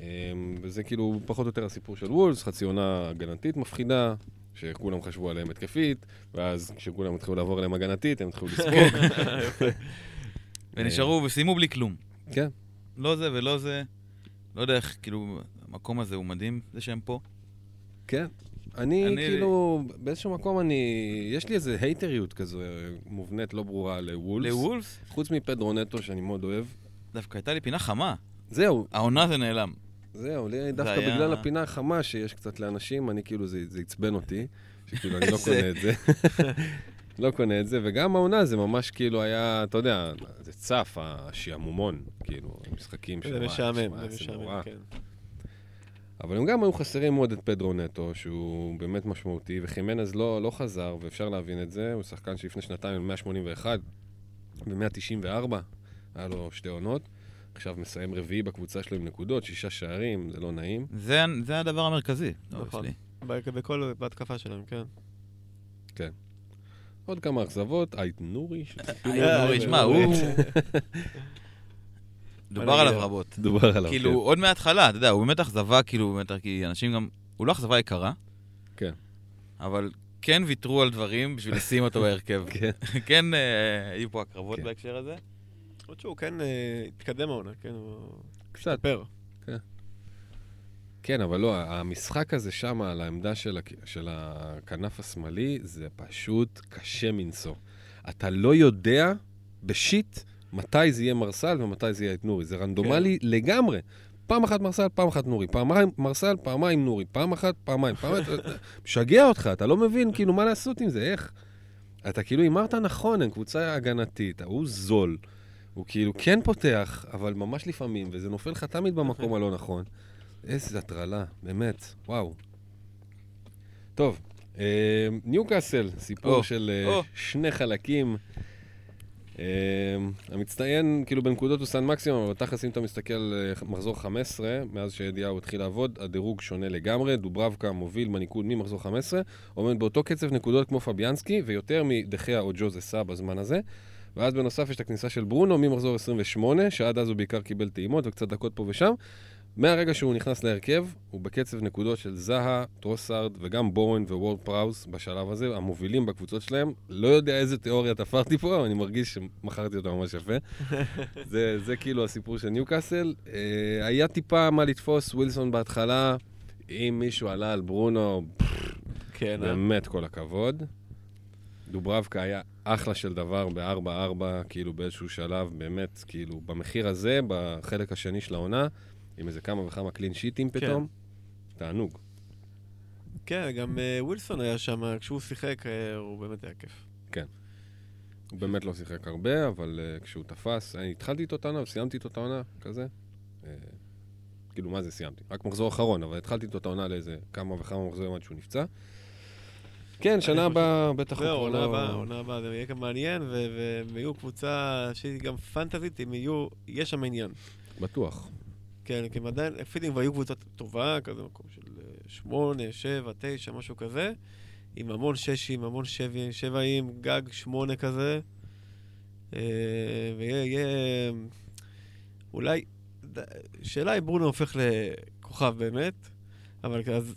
אה, וזה כאילו פחות או יותר הסיפור של וולס, חצי עונה הגנתית מפחידה, שכולם חשבו עליהם התקפית, ואז כשכולם התחילו לעבור עליהם הגנתית, הם התחילו לספוג. *laughs* *laughs* ונשארו וסיימו בלי כלום. כן. לא זה ולא זה. לא יודע איך, כאילו, המקום הזה הוא מדהים, זה שהם פה. כן. אני, אני- כאילו, באיזשהו מקום אני... יש לי איזה הייטריות כזו מובנית, לא ברורה, לוולס. לוולפס, חוץ מפדרו נטו, שאני מאוד אוהב. דווקא הייתה לי פינה חמה. זהו, העונה זה נעלם. זהו, לי דווקא היה- בגלל הפינה החמה שיש קצת לאנשים, אני כאילו, זה זה עצבן אותי, שכאילו, אני לא *laughs* זה- קונה את זה. *laughs* לא קונה את זה, וגם העונה זה ממש כאילו היה, אתה יודע, זה צף, השעמומון, כאילו, המשחקים זה וואי, משעמם, זה. משעמם, כן. אבל הם גם היו חסרים מאוד את פדרו נטו, שהוא באמת משמעותי, וחימנז לא, לא חזר, ואפשר להבין את זה, הוא שחקן שלפני שנתיים עם 181 ו-194, היה לו שתי עונות. עכשיו מסיים רביעי בקבוצה שלו עם נקודות, שישה שערים, זה לא נעים. זה, זה הדבר המרכזי. לא, נכון. ב- בכל, בהתקפה שלהם, כן. עוד כמה אכזבות, אייט נורי, אייט לו, נורי, ו- שמע, הוא... דובר עליו רבות. דובר עליו, כאילו, עוד מההתחלה, אתה יודע, הוא באמת אכזבה, כאילו, באמת, כי אנשים גם... הוא לא אכזבה יקרה. כן. אבל כן ויתרו על דברים בשביל לשים אותו בהרכב. *laughs* כן. כן, אה, היו פה הקרבות כן. בהקשר הזה. למרות שהוא כן אה, התקדם העונה, כן, הוא קצת. השתפר. כן, אבל לא, המשחק הזה שם, על העמדה של, הכ- של הכנף השמאלי, זה פשוט קשה מנשוא. אתה לא יודע בשיט מתי זה יהיה מרסל ומתי זה יהיה את נורי. זה רנדומלי לגמרי. פעם אחת מרסל, פעם אחת נורי, פעמיים מרסל, פעמיים נורי, פעם אחת, פעמיים, פעמיים, *laughs* משגע אותך, אתה לא מבין כאילו מה לעשות עם זה, איך? אתה כאילו הימרת נכון, הם קבוצה הגנתית, הוא זול, הוא כאילו כן פותח, אבל ממש לפעמים, וזה נופל לך תמיד במקום הלא נכון. איזה הטרלה, באמת, וואו. טוב, אה, ניוקאסל, סיפור של אה. שני חלקים. אה, המצטיין, כאילו בנקודות הוא סן מקסימום, אבל תכלס אם אתה מסתכל על אה, מחזור 15, מאז שידיעהו התחיל לעבוד, הדירוג שונה לגמרי. דוברבקה מוביל בניקוד ממחזור 15, עומד באותו קצב נקודות כמו פביאנסקי, ויותר מדה חאה או ג'וזה סא בזמן הזה. ואז בנוסף יש את הכניסה של ברונו ממחזור 28, שעד אז הוא בעיקר קיבל טעימות וקצת דקות פה ושם. מהרגע שהוא נכנס להרכב, הוא בקצב נקודות של זאהה, טרוסארד וגם בואן ווורד פראוס בשלב הזה, המובילים בקבוצות שלהם. לא יודע איזה תיאוריה תפרתי פה, אבל אני מרגיש שמכרתי אותה ממש יפה. *laughs* זה, זה כאילו הסיפור של ניוקאסל. אה, היה טיפה מה לתפוס, ווילסון בהתחלה, אם מישהו עלה על ברונו, כן, אה? באמת כל הכבוד. דוברבקה היה אחלה של דבר ב-4-4, כאילו באיזשהו שלב, באמת, כאילו, במחיר הזה, בחלק השני של העונה, עם איזה כמה וכמה קלין שיטים כן. פתאום, תענוג. כן, גם אה, ווילסון היה שם, כשהוא שיחק, אה, הוא באמת היה כיף. הוא באמת לא שיחק הרבה, אבל uh, כשהוא תפס, אני התחלתי איתו את העונה וסיימתי איתו את העונה, כזה. Uh, כאילו, מה זה סיימתי? רק מחזור אחרון, אבל התחלתי איתו את העונה לאיזה כמה וכמה מחזורים עד שהוא נפצע. כן, שנה הבאה בטח הוא זהו, כבר לא... הבאה, עונה הבאה, זה יהיה גם מעניין, והם יהיו קבוצה שהיא גם פנטזית, הם יהיו, יש שם עניין. בטוח. כן, כי הם עדיין, פיטינג והיו קבוצה טובה, כזה מקום של אה, שמונה, שבע, תשע, משהו כזה, עם המון ששים, המון שבעים, שבעים, גג שמונה כזה, אה, ויהיה, יהיה, אולי, שאלה אם ברונו הופך לכוכב באמת, אבל אז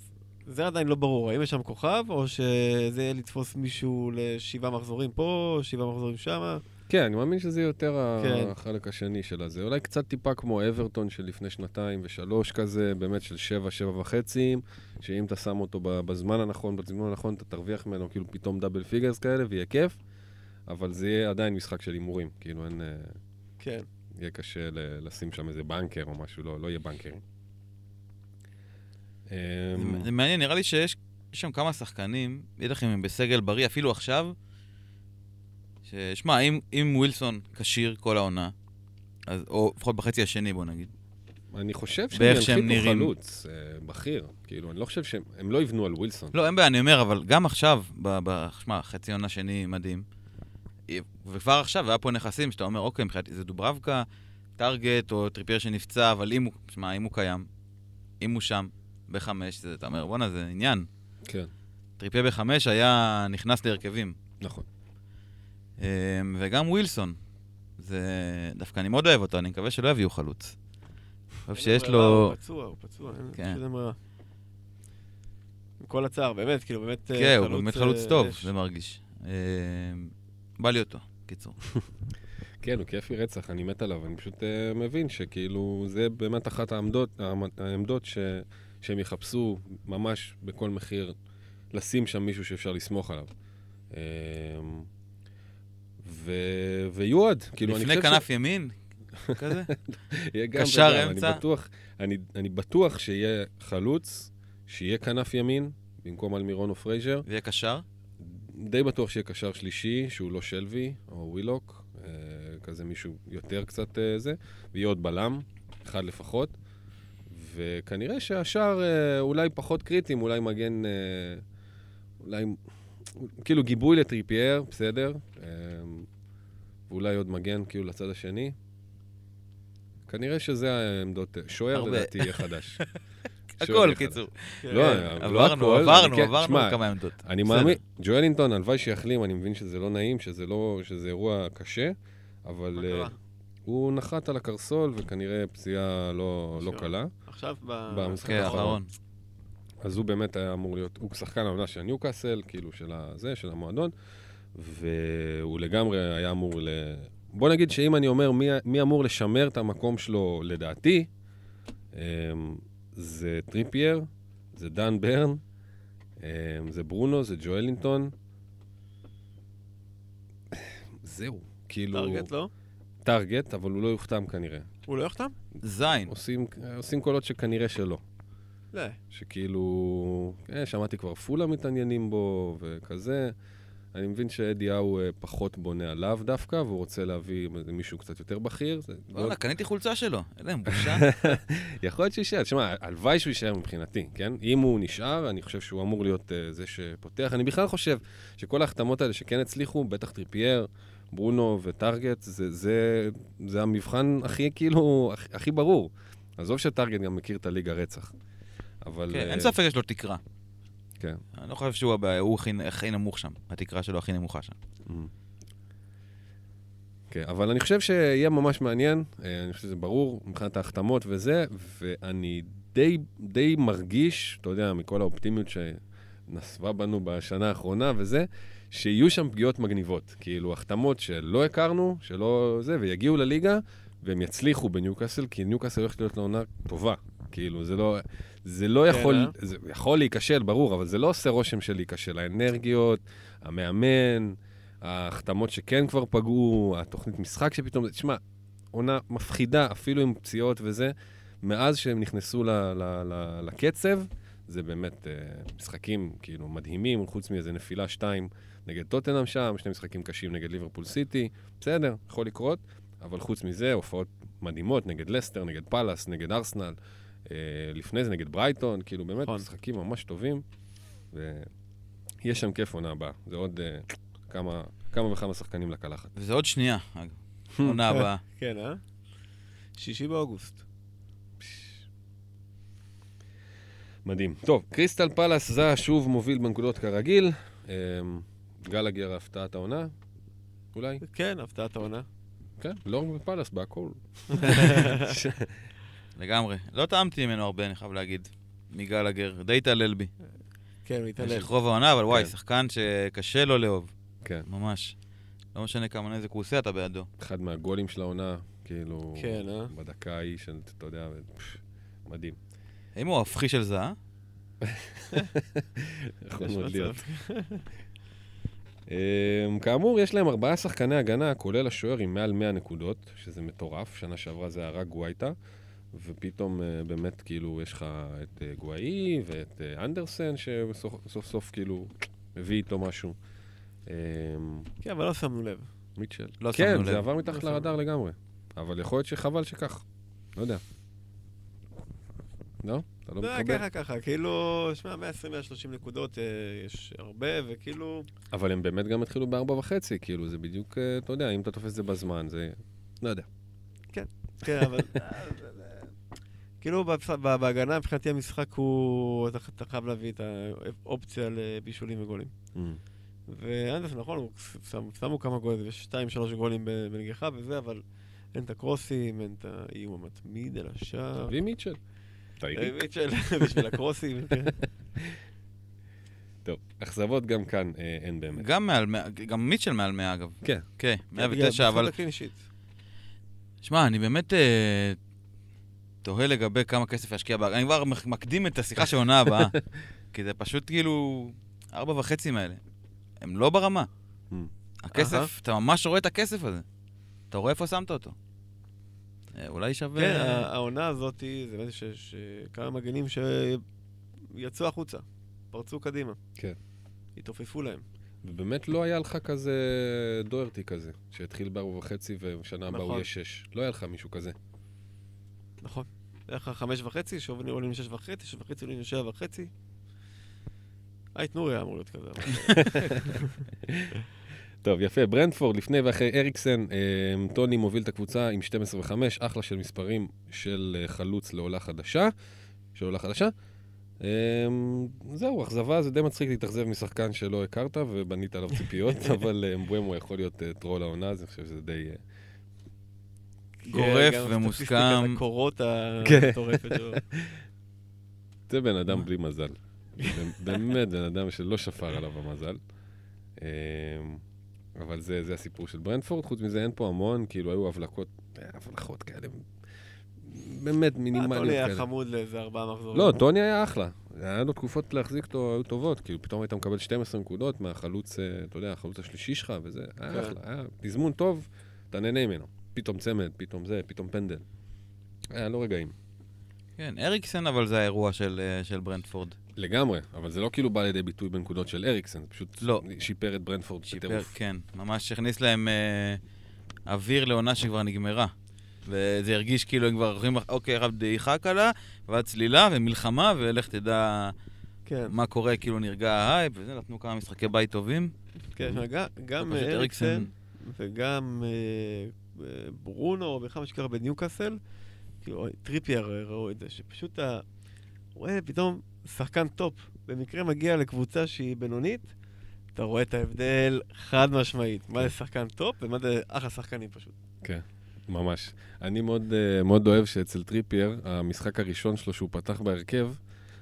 זה עדיין לא ברור, האם יש שם כוכב, או שזה יהיה לתפוס מישהו לשבעה מחזורים פה, שבעה מחזורים שמה. כן, אני מאמין שזה יותר כן. החלק השני של הזה. אולי קצת טיפה כמו אברטון של לפני שנתיים ושלוש כזה, באמת של שבע, שבע וחצי, שאם אתה שם אותו בזמן הנכון, בזמן הנכון, אתה תרוויח ממנו כאילו פתאום double figures כאלה, ויהיה כיף, אבל זה יהיה עדיין משחק של הימורים. כאילו אין... אה, כן. יהיה קשה לשים שם איזה בנקר או משהו, לא, לא יהיה בנקרים. אמ, זה מעניין, נראה לי שיש יש שם כמה שחקנים, בטח אם הם בסגל בריא, אפילו עכשיו, ששמע, אם, אם ווילסון כשיר כל העונה, אז, או לפחות בחצי השני, בוא נגיד. אני חושב שהם ינחיתו נראים. חלוץ אה, בכיר. כאילו, אני לא חושב שהם... הם לא יבנו על ווילסון. לא, אין בעיה, אני אומר, אבל גם עכשיו, ב- ב- שמע, חצי עונה שני מדהים. וכבר עכשיו היה פה נכסים שאתה אומר, אוקיי, מבחינתי זה דוברבקה, טארגט או טריפייר שנפצע, אבל אם הוא, שמע, אם הוא קיים, אם הוא שם, בחמש, זה, אתה אומר, בואנה, זה עניין. כן, טריפייר בחמש היה נכנס להרכבים. נכון. אמ, וגם ווילסון. זה... דווקא אני מאוד אוהב אותו, אני מקווה שלא יביאו חלוץ. אוהב שיש לו... הוא פצוע, הוא פצוע, אין כן. אין ברירה. עם כל הצער, באמת, כאילו, באמת אה, כן, הוא באמת חלוץ אה, טוב, יש. זה מרגיש. אמ, בא לי אותו, קיצור. *laughs* כן, הוא כיפי רצח, אני מת עליו. אני פשוט uh, מבין שכאילו, זה באמת אחת העמדות, העמ- העמדות ש, שהם יחפשו ממש בכל מחיר לשים שם מישהו שאפשר לסמוך עליו. Um, ו... ויועד, כאילו, אני לפני חושב כנף ימין, *laughs* כזה? יהיה גם קשר אמצע? אני בטוח, אני, אני בטוח שיהיה חלוץ, שיהיה כנף ימין, במקום אלמירון או פרייזר. ויהיה קשר? די בטוח שיהיה קשר שלישי, שהוא לא שלבי או ווילוק, אה, כזה מישהו יותר קצת אה, זה, ויהיה עוד בלם, אחד לפחות. וכנראה שהשאר אה, אולי פחות קריטיים, אולי מגן, אה, אולי, כאילו גיבוי לטריפייר, בסדר. אה, ואולי עוד מגן כאילו לצד השני. כנראה שזה העמדות, שוער. לדעתי יהיה חדש. *laughs* הכל. קיצור. כן. לא, לא עברנו, הכל, עברנו, כן- עברנו שמע, כמה עמדות. אני. מאמין, ג'ואלינטון, הלוואי שיחלים, אני מבין שזה לא נעים, שזה לא, שזה אירוע קשה, מה אבל קרה? הוא נחת על הקרסול וכנראה פציעה לא, לא. קלה. עכשיו ב... במשחק כן, האחרון. אז הוא באמת היה אמור להיות, הוא שחקן העונה של ניוקאסל, כאילו של הזה, של המועדון, והוא לגמרי היה אמור ל... בוא נגיד שאם אני אומר מי, מי אמור לשמר את המקום שלו, לדעתי, אמ, זה טריפייר, זה דן ברן, אמ, זה ברונו, זה ג'ואלינטון. זהו, כאילו... טארגט, לא? טארגט, אבל הוא לא יוחתם כנראה. הוא לא יחתם? זין. עושים, עושים קולות שכנראה שלא. לא. שכאילו, אה, שמעתי כבר פולהאם מתעניינים בו וכזה. אני מבין שאדי האו אה, פחות בונה עליו דווקא, והוא רוצה להביא מישהו קצת יותר בכיר. זה וואלה, קניתי חולצה שלו. אין להם בושה. *laughs* יכול להיות שיישאר. תשמע, הלוואי שהוא יישאר מבחינתי, כן? אם הוא נשאר, אני חושב שהוא אמור להיות אה, זה שפותח. אני בכלל חושב שכל ההחתמות האלה שכן הצליחו, בטח טריפייר, ברונו וטארגט, זה, זה, זה המבחן הכי, כאילו, הכי, הכי ברור. עזוב שטארגט גם מכיר את הליגה רצח. אבל... כן, אה, אין ספק יש לו תקרה. כן. אני לא חושב שהוא הבעיה, הוא הכי- הכי נמוך שם. התקרה שלו הכי נמוכה שם. כן, אבל אני חושב שיהיה ממש מעניין, אה, אני חושב שזה ברור מבחינת ההחתמות וזה, ואני די, די מרגיש, אתה יודע, מכל האופטימיות שנסבה בנו בשנה האחרונה וזה, שיהיו שם פגיעות מגניבות. כאילו, החתמות שלא הכרנו, שלא זה, ויגיעו לליגה, והם יצליחו בניוקאסל, כי ניוקאסל הולכת להיות לעונה טובה. כאילו, זה לא, זה לא כן, יכול, אה? זה יכול להיכשל, ברור, אבל זה לא עושה רושם של להיכשל. האנרגיות, המאמן, ההחתמות שכן כבר פגעו, התוכנית משחק שפתאום... תשמע, עונה מפחידה, אפילו עם פציעות וזה. מאז שהם נכנסו ל, ל, ל, לקצב, זה באמת uh, משחקים כאילו מדהימים, חוץ מאיזה נפילה שתיים נגד טוטנאם שם, שני משחקים קשים נגד ליברפול סיטי, בסדר, יכול לקרות, אבל חוץ מזה, הופעות מדהימות נגד לסטר, נגד פאלאס, נגד ארסנל, uh, לפני זה נגד ברייטון, כאילו באמת נכון. משחקים ממש טובים, ויש שם כיף עונה הבאה. זה עוד uh, כמה, כמה וכמה שחקנים לקלחת. וזה עוד שנייה, אגב. עונה *laughs* הבאה. כן, אה? שישי באוגוסט. מדהים. טוב, קריסטל פלאס זה שוב מוביל בנקודות כרגיל. גלגר הפתעת העונה, אולי? כן, הפתעת העונה. כן, לא בפלאס, בהכל. לגמרי. לא טעמתי ממנו הרבה, אני חייב להגיד. מגלגר. די התעלל בי. כן, הוא התעלל. במשך רוב העונה, אבל וואי, כן. שחקן שקשה לו לאהוב. כן, ממש. לא משנה כמה נזק הוא עושה, אתה בעדו. אחד מהגולים של העונה, כאילו, כן, אה? בדקה ההיא, של- אתה יודע, מדהים. האם הוא ההפכי של זה, אה? *laughs* יכול יש מאוד. להיות. *laughs* אמ, כאמור, יש להם ארבעה שחקני הגנה, כולל השוער עם מעל 100 נקודות, שזה מטורף. שנה שעברה זה הרג גווייטה, ופתאום אה, באמת, כאילו, יש לך את אה, גוואי ואת אה, אנדרסן, שסוף סוף, כאילו מביא איתו משהו. אמ, כן, אבל לא שמנו לב. מיטשל. לא כן, שמנו זה לב. עבר לא מתחת שמנו לרדאר. לגמרי. אבל יכול להיות שחבל שכך. לא יודע. לא? אתה לא זה מתחבר? ככה ככה, כאילו, שמע, 120-130 נקודות אה, יש הרבה, וכאילו, אבל הם באמת גם התחילו בארבע וחצי, כאילו, זה בדיוק, אה, אתה יודע, אם אתה תופס את זה בזמן, זה... לא יודע. כן, אבל... אה, כאילו בהגנה מבחינתי המשחק הוא, אתה חייב להביא את האופציה לבישולים וגולים. Mm. ואנדרסון, נכון, הוא שמו כמה גולים, יש שתיים, שלוש גולים בנגיחה וזה, אבל אין את הקרוסים, אין את האיום המתמיד על השער. תביא מיטשל. אה, מיטשל, *laughs* בשביל הקרוסים, כן. טוב, אכזבות גם כאן אה, אין באמת. גם מעל 100, גם מיטשל מעל 100 אגב. כן. כן, 109, אבל... בזכות הקלין שיט. שמע, אני באמת אה, תוהה לגבי כמה כסף להשקיע בהגנה. אני כבר מקדים את השיחה של העונה הבאה. *laughs* כי זה פשוט כאילו... ארבע וחצי האלה. הם לא ברמה. הכסף. אתה ממש רואה את הכסף הזה. אתה רואה איפה שמת אותו. אה, אולי שווה... כן, העונה הזאת, זה באמת שיש כמה מגנים שיצאו החוצה, פרצו קדימה. כן. התעופפו להם. ובאמת לא היה לך כזה דוורטי כזה, שהתחיל בארבע וחצי ושנה הבאה הוא נכון. יהיה שש. לא היה לך מישהו כזה. נכון. היה לך חמש וחצי, שעולים עולים לשש וחצי, שש וחצי עולים לשבע וחצי. אייט נורי היה אמור להיות כזה. *laughs* טוב, יפה. ברנדפורד, לפני ואחרי אריקסן, אה, טוני מוביל את הקבוצה עם 12 ו-5, אחלה של מספרים של אה, חלוץ לעולה חדשה, של עולה חדשה. אה, זהו, אכזבה, זה די מצחיק להתאכזב משחקן שלא הכרת ובנית עליו ציפיות, *laughs* אבל אמבואמו יכול להיות טרול העונה, אז אני חושב שזה די... גורף כן, ומוסכם. הקורות. *laughs* המטורפת שלו. זה בן אדם בלי מזל. באמת בן אדם שלא שפר עליו המזל. אה, אבל זה, זה הסיפור של ברנדפורד, חוץ מזה אין פה המון, כאילו היו הבלקות, אה, הבלחות כאלה, באמת טוני מינימליות היה כאלה. חמוד לאיזה ארבעה מחזורים. לא, טוני היה אחלה. היה לו תקופות להחזיק אותו, היו טובות, כאילו פתאום היית מקבל 12 נקודות מהחלוץ, אה, אתה יודע, החלוץ השלישי שלך וזה, היה כן. אחלה, היה תזמון טוב, אתה נהנה ממנו. פתאום צמד, פתאום זה, פתאום פנדל. היו לו רגעים. כן, אריקסן אבל זה האירוע של, אה, של ברנטפורד. לגמרי, אבל זה לא כאילו בא לידי ביטוי בנקודות של אריקסן, זה פשוט לא. שיפר את ברנטפורד שיפר, בטירוף. כן, ממש הכניס להם אה, אוויר לעונה שכבר נגמרה. וזה הרגיש כאילו הם כבר הולכים, אוקיי, עכשיו דעיכה קלה, ואז צלילה ומלחמה, ולך תדע כן, מה קורה, כאילו נרגע ההייפ, וזה, נתנו כמה משחקי בית טובים. כן, גם- אריקסן וגם אה, אה, ברונו, בכלל מה שקרה בניוקאסל, כאילו, טריפייר ראו את זה, שפשוט אתה רואה פתאום שחקן טופ, במקרה מגיע לקבוצה שהיא בינונית, אתה רואה את ההבדל חד משמעית, מה זה שחקן טופ ומה זה אחלה שחקנים פשוט. כן, ממש. אני מאוד, אה, מאוד אוהב שאצל טריפייר, המשחק הראשון שלו שהוא פתח בהרכב,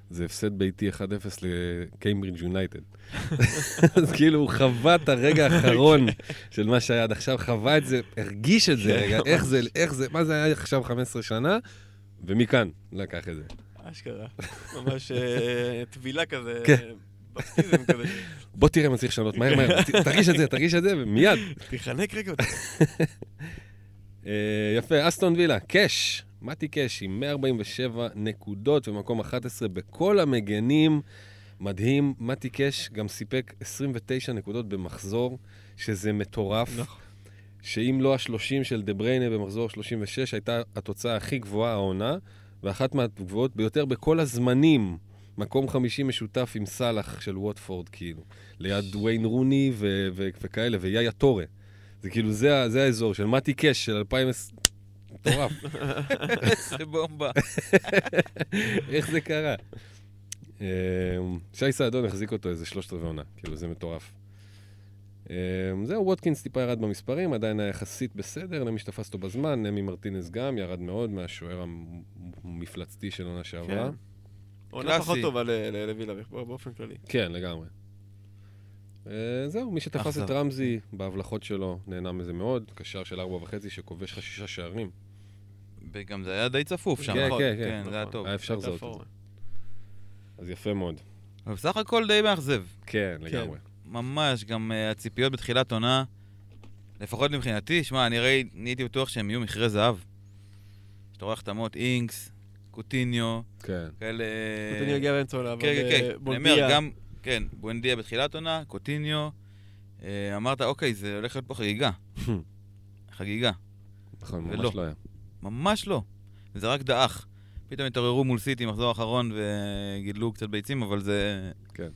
זה הפסד ביתי 1-0 לקיימברידג' יונייטד. *laughs* אז כאילו הוא חווה את הרגע האחרון *laughs* של מה שהיה עד עכשיו, חווה את זה, הרגיש את זה רגע, איך זה, איך זה, מה זה היה עכשיו 15 שנה, ומכאן לקח את זה. אשכרה, ממש אה, טבילה כזה, כן. כזה. בוא תראה מה צריך לשנות, מהר מהר, תרגיש את זה, תרגיש את זה, ומיד. תיחנק רגע. *laughs* אה, יפה, אסטון וילה, קאש, מתי קאש עם 147 נקודות ומקום 11 בכל המגנים. מדהים, מתי קאש גם סיפק 29 נקודות במחזור, שזה מטורף. נכון. שאם לא ה-30 של דה בריינה במחזור 36, הייתה התוצאה הכי גבוהה העונה, ואחת מהגבוהות ביותר בכל הזמנים. מקום חמישי משותף עם סאלח של ווטפורד, כאילו. ליד דוויין רוני ו- ו- וכאלה, ויאיה טורה. זה כאילו, זה, זה האזור של מתי קאש של 2020. מטורף, *laughs* איזה בומבה. *laughs* איך זה קרה? אה, שי סעדון החזיק אותו איזה שלושת רבעי עונה, כאילו, זה מטורף. אה, זהו, ווטקינס טיפה ירד במספרים, עדיין היה יחסית בסדר, למי שתפס אותו בזמן, נמי מרטינס גם ירד מאוד מהשוער המפלצתי של עונה שעברה. כן. עונה. פחות טובה לווילה, באופן כללי. כן, לגמרי. אה, זהו, מי שתפס. את רמזי בהבלחות שלו נהנה מזה מאוד, קשר של ארבע וחצי שכובש לך שישה שערים. וגם זה היה די צפוף שם. כן, נכון, כן, כן, כן. זה היה טוב. היה אפשר הייתה לזהות את פורמה. זה. אז יפה מאוד. אבל בסך הכל די מאכזב. כן, לגמרי. ממש, גם uh, הציפיות בתחילת עונה, לפחות מבחינתי, שמע, אני ראי, הייתי בטוח שהם יהיו מכרה זהב. שאתה רואה החתמות, אינקס, קוטיניו, כן. כאלה... קוטיניו הגיע באמצע עונה, אבל כן, כן, כן. אומר, גם, כן, בואנדיה בתחילת עונה, קוטיניו, אה, אמרת, אוקיי, זה הולך להיות פה חגיגה. *laughs* חגיגה. נכון, ולא. ממש לא היה. ממש לא. וזה רק דעך. פתאום התעוררו מול סיטי מחזור האחרון וגידלו קצת ביצים, אבל זה... כן.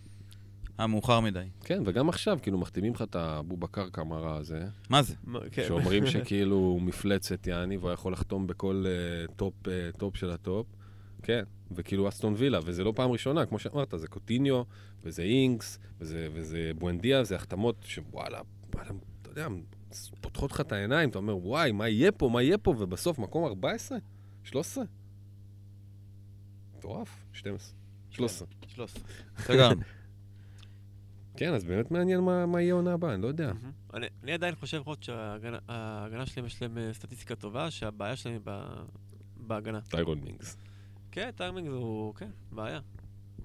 היה מאוחר מדי. כן, וגם עכשיו, כאילו, מחתימים לך את הבובקר קמרה הזה, מה זה? כן. שאומרים *laughs* שכאילו הוא מפלצת יעני, והוא יכול לחתום בכל אה, טופ, אה, טופ של הטופ. כן, וכאילו אסטון וילה, וזה לא פעם ראשונה, כמו שאמרת, זה קוטיניו, וזה אינקס, וזה, וזה בואנדיה, זה החתמות שוואלה, וואלה, אתה יודע, פותחות לך את העיניים, אתה אומר, וואי, מה יהיה פה, מה יהיה פה, ובסוף מקום 14? 13? מטורף, 12. 13. 13. סגרנו. כן, אז באמת מעניין מה, מה יהיה עונה הבאה, אני לא יודע. מהמם. אני אני עדיין חושב לפחות שההגנה ההגנה שלהם יש להם אה, סטטיסטיקה טובה, שהבעיה שלהם היא ב- בהגנה. טיירון מינגס. כן, טיימינג הוא, כן, בעיה.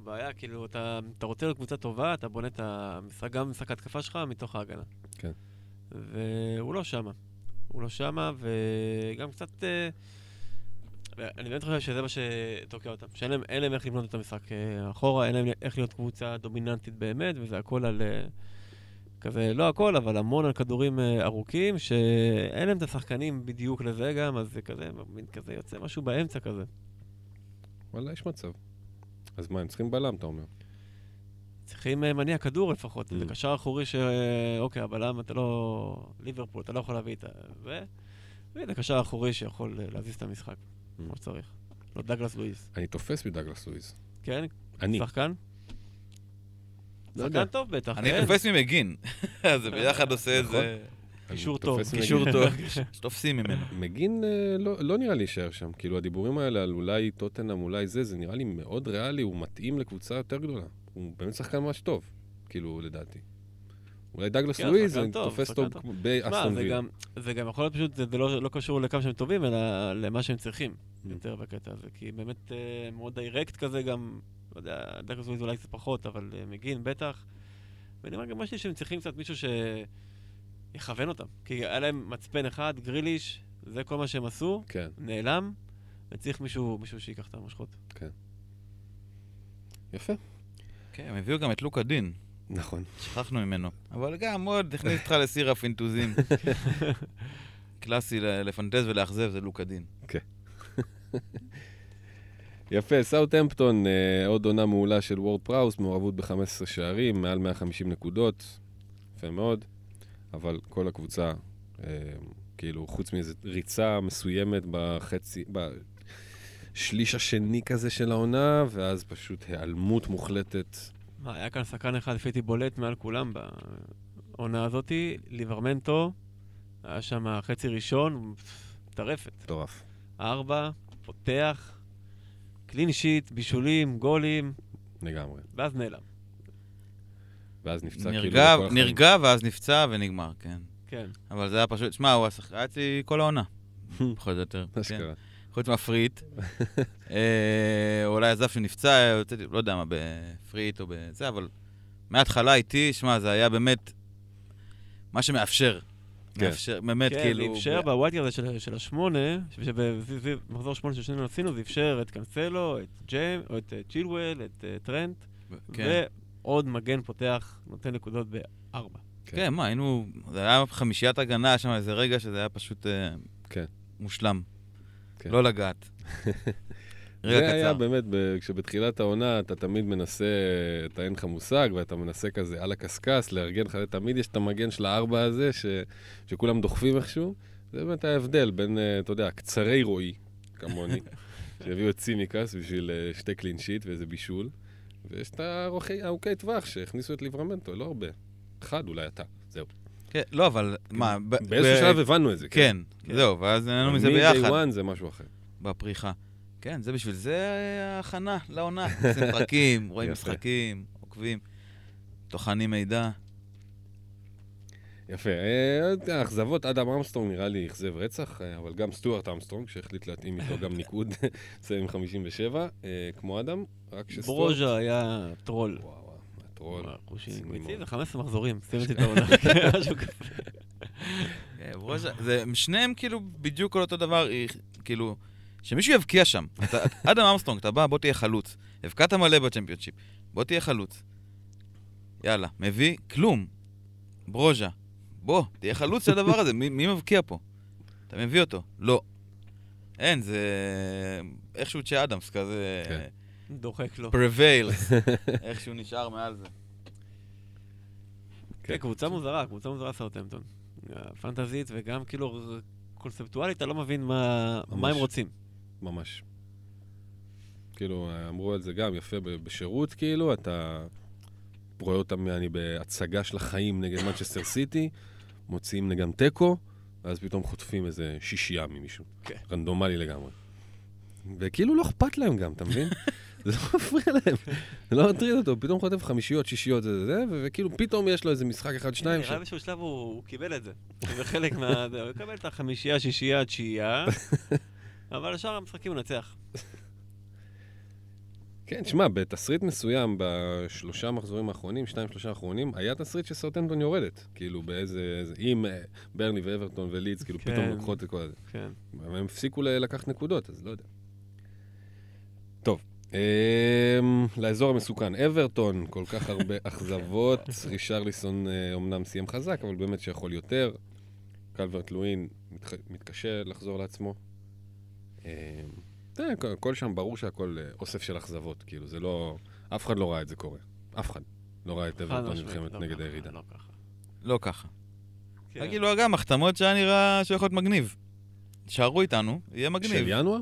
בעיה, כאילו, אתה, אתה רוצה להיות קבוצה טובה, אתה בונה את המשחק, גם משחק ההתקפה שלך מתוך ההגנה. כן. והוא לא שמה. הוא לא שמה, וגם קצת... אה, אני באמת חושב שזה מה שתוקע אותם. שאין להם, אין להם איך לבנות את המשחק אה, אחורה, אין להם איך להיות קבוצה דומיננטית באמת, וזה הכל על... אה, כזה, לא הכל, אבל המון על כדורים אה, ארוכים, שאין להם את השחקנים בדיוק לזה גם, אז זה כזה, מין כזה יוצא משהו באמצע כזה. וואלה, יש מצב. אז מה, הם צריכים בלם, אתה אומר? צריכים מניע כדור לפחות, Mm. זה קשר אחורי ש... אוקיי, הבלם אתה לא... ליברפול, אתה לא יכול להביא את ה... ו... והנה, קשר אחורי שיכול להזיז את המשחק. כמו שצריך. לא דגלס לואיס. אני תופס מדגלס לואיז. כן? אני. שחקן? לא. שחקן טוב בטח, אני? תופס ממגין. *laughs* אז זה ביחד עושה איזה אני קישור תופס טוב. קישור טוב, *laughs* שתופסים ממנו. מגין אה, לא, לא נראה לי יישאר שם. כאילו, הדיבורים האלה על אולי טוטנאם, אולי זה, זה נראה לי מאוד ריאלי, הוא מתאים לקבוצה יותר גדולה. הוא באמת שחקן ממש טוב, כאילו, לדעתי. אולי דגלס כן, לואיז, טוב, תופס טוב. באסטון זה וילה. גם, זה גם יכול להיות פשוט, זה, זה לא, לא קשור לכמה שהם טובים, אלא למה שהם צריכים. יותר בקטע הזה. כי באמת אה, מאוד דיירקט כזה גם, לא יודע, דגלס לואיז אולי קצת פחות, אבל אה, מגין בטח. ואני אומר גם משהו שהם צריכים קצת מישהו שיכוון אותם. כי היה להם מצפן אחד, גריליש, זה כל מה שהם עשו, כן, נעלם, וצריך מישהו, מישהו שיקח את המושכות. יפה. כן, הם הביאו גם את לוקה דין, נכון. שכחנו ממנו. אבל גם עוד *laughs* הכניס אותך לסיר הפינטוזים. *laughs* קלאסי ל- לפנטז ולאכזב זה לוקה דין. *laughs* יפה, סאוטהמפטון, אה, עוד עונה מעולה של וורד פראוס, מעורבות ב-15 שערים, מעל 150 נקודות, יפה מאוד, אבל כל הקבוצה, אה, כאילו, חוץ מאיזו ריצה מסוימת בחצי, בשליש השני כזה של העונה, ואז פשוט היעלמות מוחלטת. מה, היה כאן שחקן אחד, לפי דעתי, בולט מעל כולם בעונה הזאתי, ליברמנטו, היה שם חצי ראשון, טרפת. מטורף. ארבע, פותח, קלין שיט, בישולים, גולים, לגמרי. ואז נעלם. ואז נפצע כאילו נרגע, לכל החיים. נרגע ואז נפצע ונגמר, כן. כן. אבל זה היה פשוט, שמע, הוא השחק- היה אצלי כל העונה. *laughs* פחות או יותר. כן. אשכרה. חוץ מה free hit. *laughs* אה, אולי עזב שהוא נפצע, הוצאתי, לא יודע מה, ב free hit או בזה, אבל מההתחלה איתי, שמע, זה היה באמת מה שמאפשר. כן. מאפשר, באמת, כן, כאילו... זה אפשר ב wildcard הזה של, של השמונה, שבמחזור שמונה ששנינו עשינו, זה אפשר את קאנסלו, את ג'יימס, או את אה, צ'ילואל, את אה, טרנט, כן. ועוד מגן פותח, נותן נקודות בארבע. כן, מה, היינו... זה היה חמישיית הגנה, שם איזה רגע שזה היה פשוט אה, כן. מושלם. כן. לא לגעת. *laughs* רגע זה היה קצר. באמת, ב- כשבתחילת העונה אתה תמיד מנסה, אתה אין לך מושג, ואתה מנסה כזה על הקשקש, לארגן לך, תמיד יש את המגן של הארבע הזה, ש, שכולם דוחפים איכשהו. זה באמת ההבדל בין, אה, אתה יודע, קצרי רועי, כמוני, *laughs* שהביאו את צימיקאס בשביל אה, שתי clean sheet ואיזה בישול, ויש את הארוכי- ארוכי טווח שהכניסו את ליבראמנטו, לא הרבה. אחד אולי אתה, זהו. כן, לא, אבל מה... באיזשהו שלב הבנו את זה, כן, כן. זהו, ואז נהנינו מזה מ-day ביחד. one זה משהו אחר. בפריחה. כן, זה בשביל זה ההכנה לעונה. *laughs* עושים פרקים, רואים. משחקים, עוקבים, טוחנים מידע. יפה. אה, האכזבות, אדם אמסטרונג נראה לי אכזב רצח, אה, אבל גם סטוארט אמסטרונג, שהחליט להתאים איתו גם ניקוד, *laughs* מסיים עם 57, אה, כמו אדם, רק שסטוארט... ברוז'ה היה טרול. וואו, וואו, הטרול. ציני הוא הציב מאוד. זה 15 מחזורים, סיימתי את העונה. משהו כזה. ברוז'ה- זה- הם שניהם כאילו בדיוק על אותו דבר, כאילו, שמישהו יבקיע שם. אתה- אדם אמסטרונג, אתה בא, בוא תהיה חלוץ. הבקעת מלא בצ'מפיונשיפ, בוא תהיה חלוץ. יאללה, מביא כלום. ברוז'ה, בוא, תהיה חלוץ של הדבר הזה, מי, מי מבקיע פה? אתה מביא אותו. לא. אין, זה איכשהו צ'ה אדמס כזה, כן. דוחק לו. prevails, *laughs* איכשהו נשאר מעל זה. כן, קבוצה מוזרה, קבוצה מוזרה סאוטהמפטון. פנטזית וגם כאילו קונספטואלית, אתה לא מבין מה מה הם. רוצים. ממש. כאילו, אמרו על זה גם, יפה בשירות, כאילו, אתה רואה אותם, אני בהצגה של החיים נגד מנצ'סטר סיטי, מוציאים נגדם תיקו, ואז פתאום חוטפים איזה שישייה ממישהו. כן. רנדומלי לגמרי. וכאילו לא אכפת להם גם, אתה מבין? *laughs* זה לא מפריע להם, זה לא מטריד אותו, פתאום חוטף חמישיות, שישיות, זה זה זה, וכאילו פתאום יש לו איזה משחק אחד, שניים. נראה לי באיזשהו שלב הוא קיבל את זה. זה חלק מה... הוא יקבל את החמישייה, שישייה, תשיעייה, *laughs* אבל שאר המשחקים הוא נצח. כן, שמע, בתסריט מסוים, בשלושה מחזורים האחרונים, שניים, שלושה האחרונים, היה תסריט שסאוטהמפטון יורדת. כאילו, באיזה... איזה- אם אה, ברני ואברטון ולידס, כאילו, כן. פתאום לוקחות את כל הזה. כן. אבל הם הפסיקו לקחת נקודות, אז לא יודע. טוב, אמ, לאזור המסוכן. אברטון, כל כך הרבה *laughs* אכזבות. רישרליסון אה, אומנם סיים חזק, אבל באמת שיכול יותר. קלברט לואין. מתקשה לחזור לעצמו. אתה יודע, כל- הכל שם ברור שהכל אה, אוסף של אכזבות, כאילו, זה לא... אף אחד לא ראה את זה קורה. אף אחד לא ראה את אברטון נלחמת לא נגד הירידה. לא ככה. לא. כן. כאילו, גם החתמות שהיה נראה שיכול להיות מגניב. תשארו איתנו, יהיה מגניב. של ינואר?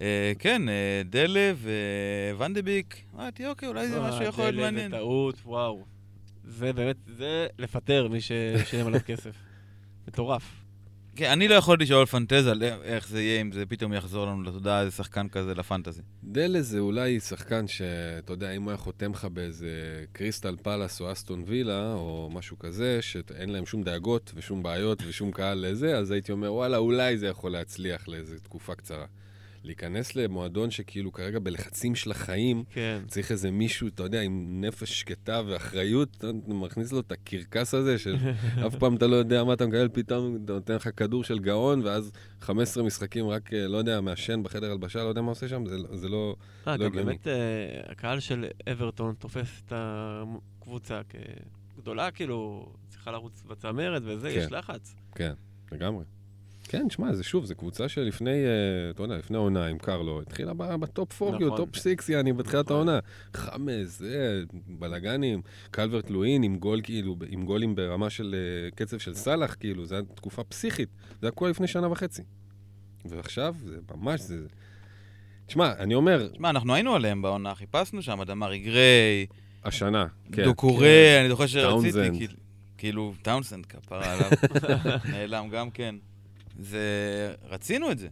אה, כן, אה, דלה וונדביק. אמרתי, אוקיי, אולי זה משהו יכול להיות דלה מעניין. זה טעות, וואו. זה באמת, זה לפטר מי ששילם עליו כסף. מטורף. כן, אני לא יכול לשאול פנטז על איך זה יהיה, אם זה פתאום יחזור לנו לתודעה, איזה שחקן כזה לפנטזי. דלה זה אולי שחקן שאתה יודע, אם הוא היה חותם לך באיזה קריסטל פלאס או אסטון וילה, או משהו כזה, שאין להם שום דאגות ושום בעיות ושום קהל לזה, אז הייתי אומר, וואלה, אולי זה יכול להצליח לאיזה תקופה קצרה. להיכנס למועדון שכאילו כרגע בלחצים של החיים, כן. צריך איזה מישהו, אתה יודע, עם נפש שקטה ואחריות, אתה מכניס לו את הקרקס הזה, של *laughs* אף פעם אתה לא יודע מה אתה מקבל, פתאום אתה נותן לך כדור של גאון, ואז 15 משחקים רק, אה, לא יודע, מעשן בחדר הלבשה, לא יודע מה עושה שם, זה, זה לא... אה, לא גם הגיוני. באמת, אה, הקהל של אברטון תופס את הקבוצה כגדולה, כאילו, צריכה לרוץ בצמרת וזה, כן. יש לחץ. כן, לגמרי. כן, שמע, זה שוב, זו קבוצה שלפני, אה, אתה יודע, לפני העונה עם קרלו, התחילה ב- בטופ 4, נכון. טופ 6, יעני, בתחילת נכון. העונה. חאמס, זה, בלאגנים, קלברט לואין עם גול, כאילו, עם גולים ברמה של אה, קצב של סאלח, כאילו, זו הייתה תקופה פסיכית. זה קורה לפני שנה וחצי. ועכשיו, זה ממש, זה... תשמע, אני אומר, תשמע, אנחנו היינו עליהם בעונה, חיפשנו שם, דמרי גריי, השנה, כן. דוקורי, אני זוכר שרציתי. כאילו- כאילו, טאונסנד כפרה עליו, *laughs* נעלם גם כן. זה... רצינו את זה.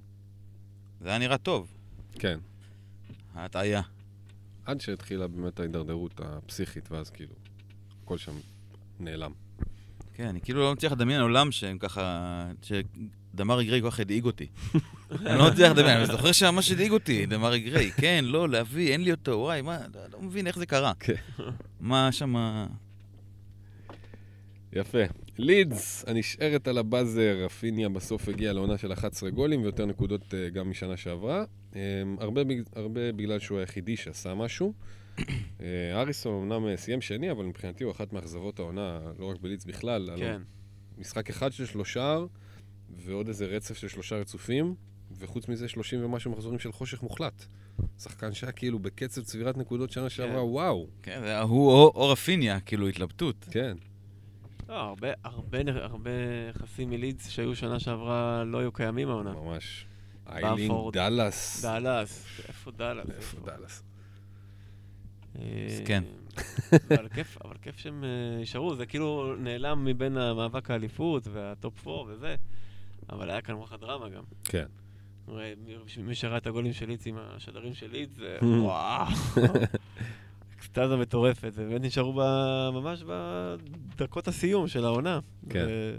זה היה נראה טוב, כן. ההטעיה. עד שהתחילה באמת ההידרדרות הפסיכית, ואז כאילו, הכל שם נעלם. כן, אני כאילו לא מצליח לדמיין עולם שהם ככה... שדמרי גריי כל כך הדאיג אותי. *laughs* אני לא מצליח לדמיין, אני זוכר שממש הדאיג אותי, דמרי גריי. כן, לא, להביא, אין לי אותו, וואי, מה, לא, לא מבין איך זה קרה. כן. מה שמה... יפה. לידס, הנשארת על הבאזר, רפיניה בסוף הגיע לעונה של 11 גולים ויותר נקודות אה, גם משנה שעברה. אה, הרבה, הרבה בגלל שהוא היחידי שעשה משהו. אה, אריסון אמנם אה, סיים שני, אבל מבחינתי הוא אחת מאכזבות העונה, לא רק בלידס בכלל. כן. משחק אחד של שלושה ועוד איזה רצף של שלושה רצופים, וחוץ מזה 30 ומשהו מחזורים של חושך מוחלט. שחקן שהיה כאילו בקצב צבירת נקודות שנה שעברה, וואו. כן, זה היה הוא או, או רפיניה, כאילו התלבטות. כן, לא, הרבה, הרבה, הרבה יחסים מלידס שהיו שנה שעברה לא היו קיימים העונה. ממש. איילין. דאלאס. דאלאס, איפה דאלאס? איפה דאלאס? אה, מסכן. אבל כיף, אבל כיף שהם אה, יישארו, זה כאילו נעלם מבין המאבק האליפות והטופ 4 וזה, אבל היה כאן רוח הדרמה גם. כן. מי- שראה את הגולים של לידס עם השדרים של לידס, זה. *laughs* וואו, אקסטזה מטורפת, ובאמת נשארו ב- ממש בדקות הסיום של העונה. כן. ו-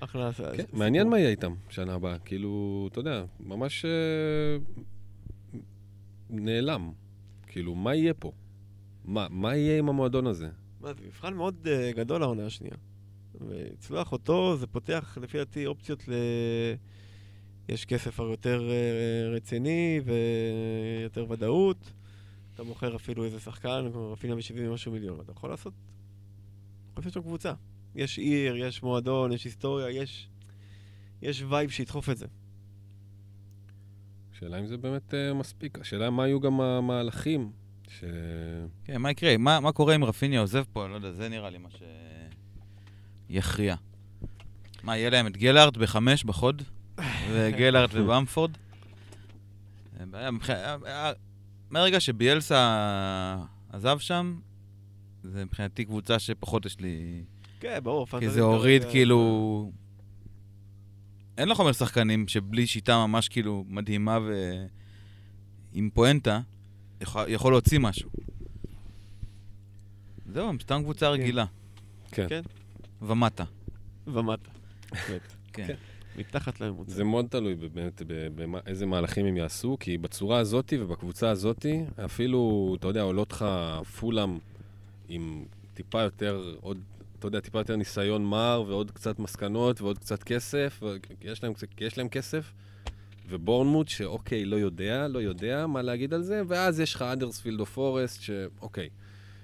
אחלה. כן. מעניין מה יהיה איתם שנה הבאה. כאילו, אתה יודע, ממש אה, נעלם. כאילו, מה יהיה פה? מה, מה יהיה עם המועדון הזה? מה, זה מבחן מאוד אה, גדול העונה השנייה. ולצלוח אותו, זה פותח לפי דעתי אופציות ל... יש כסף הרבה יותר אה, רציני ויותר ודאות. אתה מוכר אפילו איזה שחקן, כמו רפיניה ב-70 ומשהו מיליון, ואתה יכול לעשות... יכול לעשות שם קבוצה. יש עיר, יש מועדון, יש היסטוריה, יש... יש וייב שידחוף את זה. השאלה אם זה באמת אה, מספיק. השאלה מה יהיו גם המהלכים. ש... כן, מה יקרה? מה, מה קורה אם רפיניה עוזב פה? אני לא יודע, זה נראה לי מה שיכריע. מה, יהיה להם את גלארט בחמש בחוד? *laughs* וגלארט ובמפורד? אה, מהרגע שביאלסה עזב שם, זה מבחינתי קבוצה שפחות יש לי... כן, ברור. כי זה הוריד כרגע- כאילו... אין לך אומר שחקנים שבלי שיטה ממש כאילו מדהימה ועם פואנטה, יכול, יכול להוציא משהו. זהו, הם סתם קבוצה רגילה. כן. כן. ומטה. ומטה. באמת. כן. מתחת לממוצע. זה מאוד תלוי באמת באיזה מהלכים הם יעשו, כי בצורה הזאת ובקבוצה הזאת, אפילו, אתה יודע, עולות לך פולאם עם טיפה יותר, עוד, אתה יודע, טיפה יותר ניסיון מר ועוד קצת מסקנות ועוד קצת כסף, יש להם, יש להם כסף, ובורנמוט, שאוקיי, לא יודע, לא יודע מה להגיד על זה, ואז יש לך האדרספילד או פורסט, שאוקיי,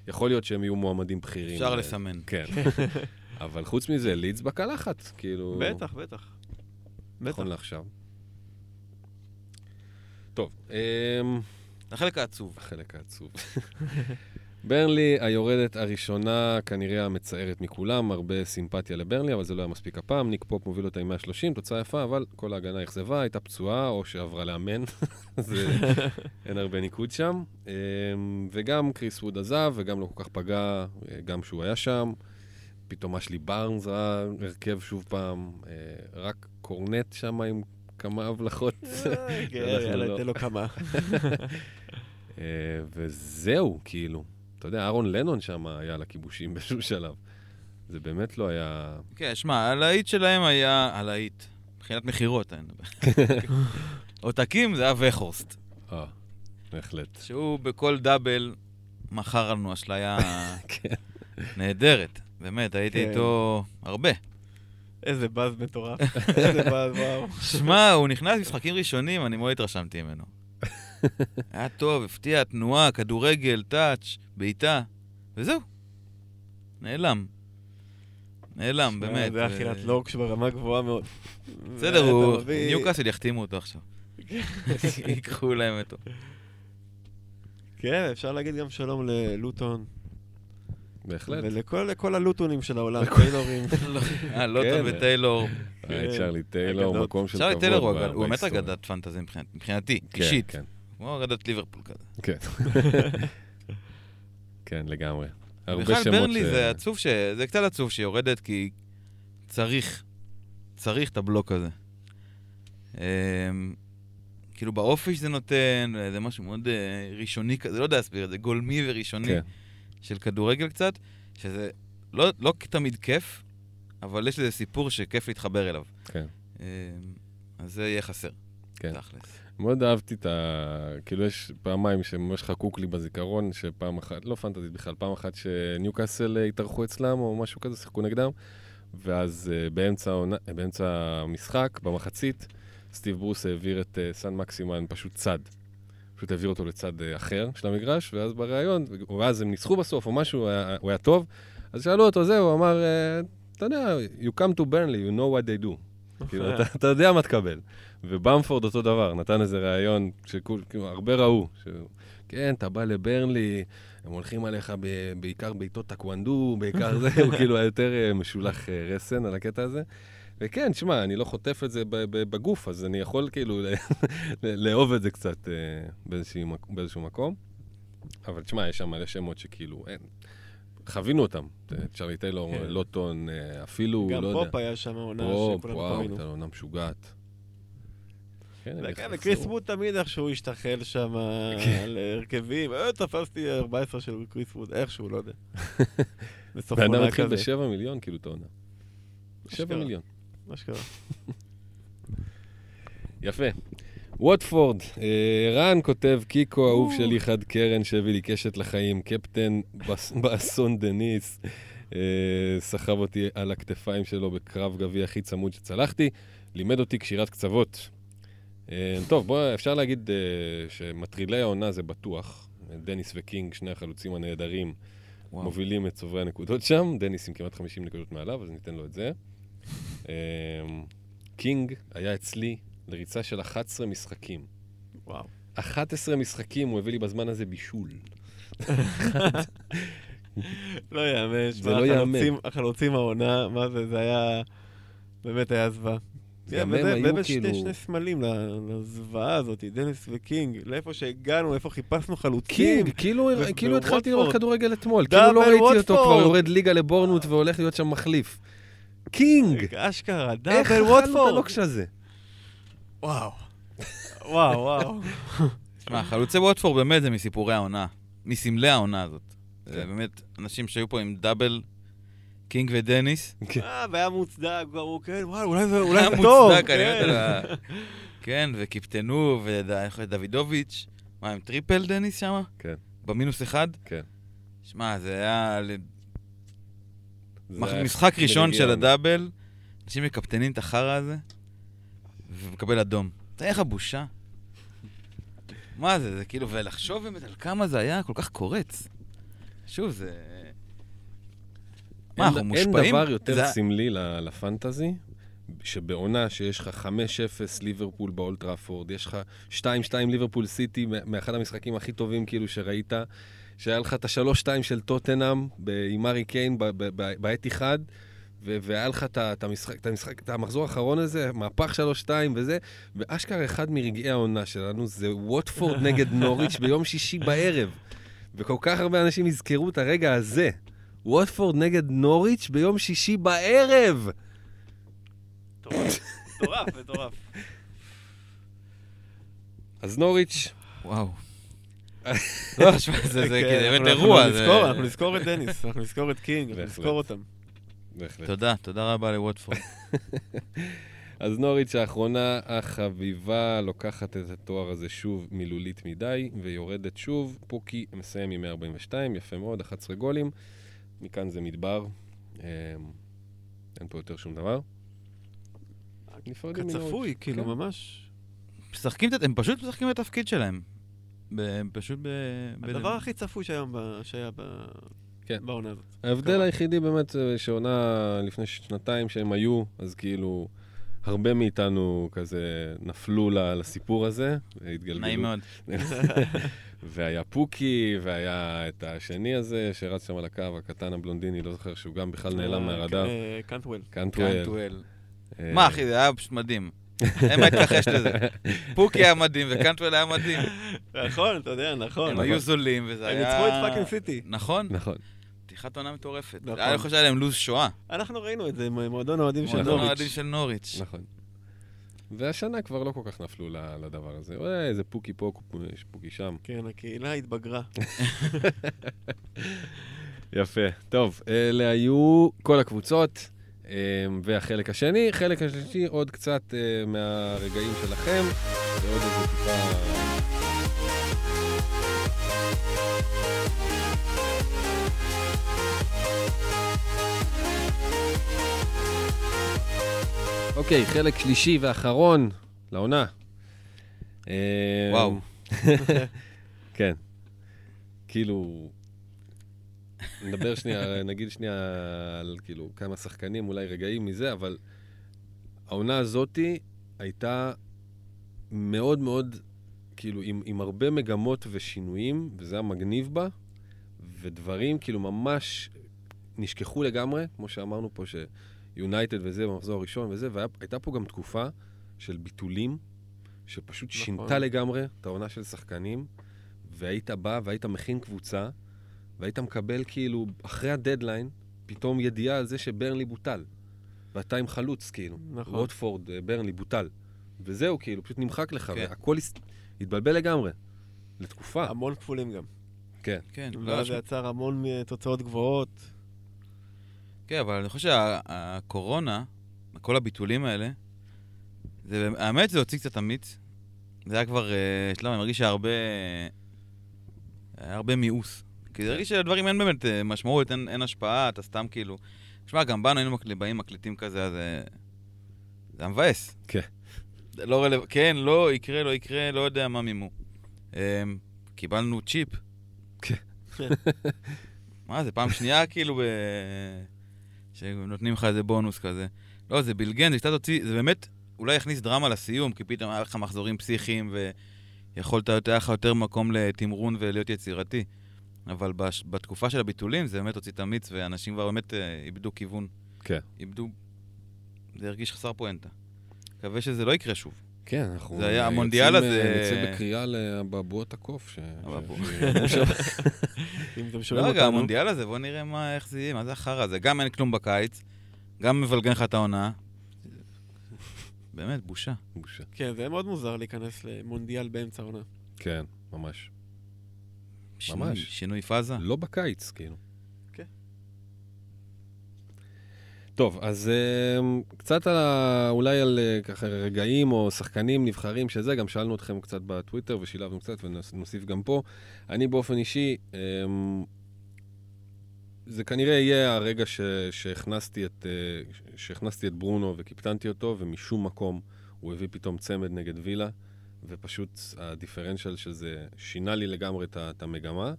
יכול להיות שהם יהיו מועמדים בכירים. אפשר לסמן. כן. *laughs* אבל חוץ מזה, לידס בקלחת, כאילו... בטח, בטח. נכון לעכשיו. טוב, אמ, החלק העצוב. החלק העצוב. *laughs* ברנלי, היורדת הראשונה, כנראה המצערת מכולם, הרבה סימפתיה לברנלי, אבל זה לא היה מספיק הפעם. ניק פופ מוביל אותה עם 130, תוצאה יפה, אבל כל ההגנה אכזבה, הייתה פצועה או שעברה לאמן. *laughs* זה, אין הרבה ניקוד שם. אמ, וגם קריס ווד עזב, וגם לא כל כך פגע, אה, גם שהוא היה שם. פתאום אשלי בארנס ראה הרכב שוב פעם, אה, רק קורנט שם עם כמה הבלחות. אה, כן, יאללה, לא. תן לו כמה. *laughs* אה, וזהו, כאילו. אתה יודע, אהרון לנון שם היה על הכיבושים *laughs* באיזשהו שלב. זה באמת לא היה... כן, שמע, הלהיט שלהם היה... הלהיט. מבחינת מכירות, אני מדבר. *laughs* עותקים זה היה וכורסט, אה, בהחלט. שהוא בכל דאבל מכר לנו אשליה כן. נהדרת. באמת, הייתי כן. איתו הרבה. איזה באז מטורף. *laughs* איזה באז, וואו. שמע, הוא נכנס למשחקים ראשונים, אני מאוד התרשמתי ממנו. *laughs* היה טוב, הפתיע, תנועה, כדורגל, טאץ', בעיטה, וזהו. נעלם. נעלם, באמת. זה אכילת ו- לוקש ברמה גבוהה מאוד. בסדר, אתה הוא... מביא- ניוקאסל יחתימו אותו עכשיו. *laughs* ייקחו להם אותו. כן, אפשר להגיד גם שלום ללוטון. בהחלט. ולכל לכל הלוטונים של העולם, טיילורים. *laughs* אה, לוטון כן. וטיילור. היה את צ'רלי טיילור. מקום של צ'רלי כבוד טיילור הוא באמת. אגדת פנטזי מבחינת- מבחינתי, כן, אישית. כן, כמו אגדת ליברפול כזה. כן. *laughs* כן, לגמרי. הרבה בכלל שמות ברנלי ש- זה עצוב, ש... זה קצת עצוב שהיא יורדת, כי צריך, צריך את הבלוק הזה. אמ, כאילו באופי שזה נותן, זה משהו מאוד אה, ראשוני כזה, לא יודע להסביר את זה, גולמי וראשוני כן. של כדורגל קצת, שזה לא, לא תמיד כיף, אבל יש לזה סיפור שכיף להתחבר אליו. כן. אמ, אז זה יהיה חסר. כן. תכלס. מאוד אהבתי את ה... כאילו, יש פעמיים שממש חקוק לי בזיכרון, שפעם אחת, לא פנטזית בכלל, פעם אחת שניוקאסל אה, התארחו אצלם, או משהו כזה, שיחקו נגדם, ואז אה, באמצע, באמצע המשחק, במחצית, סטיב ברוס העביר את אה, סן מקסימן פשוט צד. פשוט העביר אותו לצד אה, אחר של המגרש, ואז בריאיון, ואז הם ניצחו בסוף או משהו, הוא היה, הוא היה טוב, אז שאלו אותו, זהו, הוא אמר, אה, אתה יודע, you come to Burnley, you know what they do. כאילו, אתה, אתה יודע מה תקבל. ובמפורד אותו דבר, נתן איזה ראיון שכאילו הרבה ראו. ש... כן, אתה בא לברנלי, הם הולכים עליך ב... בעיקר בעיטות טקוונדו, בעיקר זה, הוא *laughs* כאילו היה יותר אה, משולח רסן על הקטע הזה. וכן, שמע, אני לא חוטף את זה בגוף, אז אני יכול כאילו לאהוב את זה קצת אה, באיזשהו, מק... באיזשהו מקום. אבל תשמע, יש שם מלא שמות שכאילו, אין. חווינו אותם. אה, צ'רלי טיילור, כן. לוטון, אה, אפילו, גם לא יודע. פופ היה שם עונה פופ, שכולנו וואו, חווינו. הייתה לו עונה משוגעת. כן. וקריס ווד תמיד איכשהו השתחל שם כן. על הרכבים. אה, תפסתי 14 של קריס ווד, איכשהו, לא יודע. בן אדם התחיל כזה. בשבע מיליון, כאילו, את העונה. שבע אשכרה. מיליון. מה שקרה. *laughs* יפה. ווטפורד, אה, רן כותב, קיקו אהוב שלי חד קרן שהביא לי קשת לחיים, קפטן *laughs* באסון דניס, אה, סחב אותי על הכתפיים שלו בקרב גביע הכי צמוד שצלחתי, לימד אותי קשירת קצוות. אה, טוב, בוא, אפשר להגיד שמטרילי העונה זה בטוח. דניס וקינג, שני החלוצים הנהדרים, וואו. מובילים את צוברי הנקודות שם, דניס עם כמעט 50 נקודות מעליו, אז ניתן לו את זה. אמ, קינג היה אצלי לריצה של 11 משחקים. וואו. 11 משחקים, הוא הביא לי בזמן הזה בישול. לא יאמן, זה לא ייאמן. החלוצים- העונה, מה זה, זה היה... באמת היה זוועה. גם הם וזה- היו באמת כאילו- שני- שני סמלים לזוועה הזאת, דניס וקינג, לאיפה שהגענו, איפה חיפשנו חלוצים. קינג, כאילו, כאילו התחלתי לראות. כדורגל אתמול, כאילו לא ראיתי אותו. כבר יורד ליגה לבורנמות' והולך להיות שם מחליף. קינג! אשכרה, איך double אכלנו את. הלוקש הזה? וואו. וואו, וואו. תשמע, חלוצי ווטפורד באמת זה מסיפורי העונה, מסמלי העונה הזאת. זה כן. באמת אנשים שהיו פה עם double, קינג ודניס. אה, והיה מוצדק, ואמרו, כן, וואי, אולי זה אולי היה זה טוב. מוצדק, אני כן. מת ה... כן, וקיפטנו, ודוידוביץ'. מה, עם triple דניס שם? כן. במינוס אחד? כן. שמע, זה זה היה משחק ראשון. של ה double, אנשים מקפטנים את החרא הזה, ומקבל אדום. תראה איך הבושה. מה זה, זה כאילו, ולחשוב באמת על כמה זה היה כל כך קורץ. שוב, זה... מה, אין- אנחנו אין מושפעים? דבר יותר זה- סמלי לפנטזי, שבעונה שיש לך 5-0 ליברפול באולטראפורד, יש לך 2-2 ליברפול סיטי, מאחד המשחקים הכי טובים כאילו שראית, שהיה לך את ה-3-2 של טוטנאם עם ארי קיין בעת אחד, והיה לך את המשחק, את המשחק, את המחזור האחרון הזה, מהפך 3-2 וזה, ואשכרה אחד מרגעי העונה שלנו זה ווטפורד *laughs* נגד נוריץ' ביום שישי בערב. וכל כך הרבה אנשים יזכרו את הרגע הזה. ווטפורד נגד נוריץ' ביום שישי בערב. מטורף, מטורף. אז נוריץ', וואו. לא, שמע, זה זה כן, באמת אנחנו- אירוע. אנחנו זה- נזכור, אנחנו נזכור את דניס, אנחנו נזכור את קינג, אנחנו. נזכור אותם. בהחלט. תודה, תודה רבה לווטפורד. *laughs* אז נוריץ' האחרונה החביבה לוקחת את התואר הזה שוב מילולית מדי, ויורדת שוב. פוקי מסיים עם 142, יפה מאוד, 11 גולים. מכאן זה מדבר. אמ, אין פה יותר שום דבר. כצפוי, כאילו, כן. ממש. משחקים, את- הם פשוט משחקים את התפקיד שלהם. ב- פשוט ב... ב- הדבר הכי צפוי שהיום ב- שהיה ב- כן. בעונה הזאת. ההבדל קרה. היחידי באמת זה שעונה לפני שנתיים שהם היו, אז כאילו, הרבה מאיתנו כזה נפלו ל- לסיפור הזה, התגלגלו. נעים מאוד. *laughs* והיה פוקי, והיה את השני הזה שרץ שם על הקו, הקטן הבלונדיני, לא זוכר שהוא גם בכלל נעלם מהרדאר. אה, קנטוול. אה, מה, אחי, זה היה פשוט מדהים. אין מה להתכחש לזה. פוקי היה מדהים וקנטואל היה מדהים. נכון, אתה יודע, נכון. הם היו זולים, וזה הם היה... ניצחו את fucking סיטי. נכון, נכון. פתיחת עונה מטורפת. נכון. היה חושב שהיה להם לו"ז שואה. אנחנו ראינו את זה עם מועדון האוהדים של מועדון נוריץ'. האוהדים של נוריץ'. נכון. והשנה כבר לא כל כך נפלו לדבר הזה. אוי, איזה פוקי פה, יש פוקי שם. כן, הקהילה התבגרה. *laughs* יפה. טוב, אלה היו כל הקבוצות, והחלק השני. חלק השלישי, עוד קצת אה, מהרגעים שלכם, ועוד איזה טיפה... אוקיי, חלק שלישי ואחרון לעונה. וואו. *laughs* כן. כאילו, נדבר שנייה, נגיד שנייה על כאילו כמה שחקנים, אולי רגעים מזה, אבל העונה הזאתי הייתה מאוד מאוד, כאילו, עם, עם הרבה מגמות ושינויים, וזה היה מגניב בה, ודברים כאילו ממש נשכחו לגמרי, כמו שאמרנו פה, שיונייטד וזה במחזור הראשון וזה, והייתה פה גם תקופה של ביטולים, שפשוט נכון. שינתה לגמרי את העונה של שחקנים, והיית בא והיית מכין קבוצה, והיית מקבל כאילו, אחרי הדדליין, פתאום ידיעה על זה שברנלי בוטל. ואתה עם חלוץ, כאילו. נכון. רוטפורד, אה, ברנלי בוטל. וזהו, כאילו, פשוט נמחק לך, כן. והכל הס- התבלבל לגמרי. לתקופה. המון כפולים גם. כן. כן, לא, ואז זה יצר המון אה, תוצאות גבוהות. כן, אבל אני חושב שהקורונה, כל הביטולים האלה, זה, האמת זה הוציא קצת אמיץ. זה היה כבר אה, שלב, אני מרגיש שהיה הרבה, היה הרבה מיאוס. כי זה הרגיש שלדברים אין באמת אה, משמעות, אין, אין השפעה, אתה סתם כאילו... תשמע, גם בנו היינו מקל- באים מקליטים כזה, אז אה, זה היה מבאס. כן. לא רלו... כן, לא, יקרה, לא יקרה, לא יודע מה מימו. אה, קיבלנו צ'יפ. כן. *laughs* מה זה, פעם שנייה כאילו ב... שנותנים לך איזה בונוס כזה. לא, זה בלגן, זה קצת הוציא, זה באמת אולי יכניס דרמה לסיום, כי פתאום היה לך מחזורים פסיכיים ויכולת, היה לך יותר מקום לתמרון ולהיות יצירתי. אבל בש... בתקופה של הביטולים זה באמת הוציא את המיץ, ואנשים כבר באמת אה, איבדו כיוון. כן. איבדו... זה הרגיש חסר פואנטה. מקווה שזה לא יקרה שוב. כן, אנחנו... זה היה- יוצאים, המונדיאל אה, הזה- נצא בקריאה לאבעבועות הקוף. ש- *laughs* אם אתם שומעים לא, רגע, אותנו. המונדיאל הזה, בוא נראה מה, איך זה יהיה, מה זה החרא הזה. גם אין כלום בקיץ, גם מבלגן לך את העונה. באמת, בושה. בושה. כן, זה מאוד מוזר להיכנס למונדיאל באמצע העונה. כן, ממש. שינוי- ממש. שינוי פאזה. לא בקיץ, כאילו. כן. טוב, אז um, קצת על ה... אולי על uh, ככה רגעים או שחקנים נבחרים שזה, גם שאלנו אתכם קצת בטוויטר ושילבנו קצת ונוסיף גם פה. אני באופן אישי, um, זה כנראה יהיה הרגע ש... שהכנסתי, את, uh, שהכנסתי את ברונו וקיפטנתי אותו, ומשום מקום הוא הביא פתאום צמד נגד וילה, ופשוט הדיפרנציאל של זה שינה לי לגמרי את את המגמה,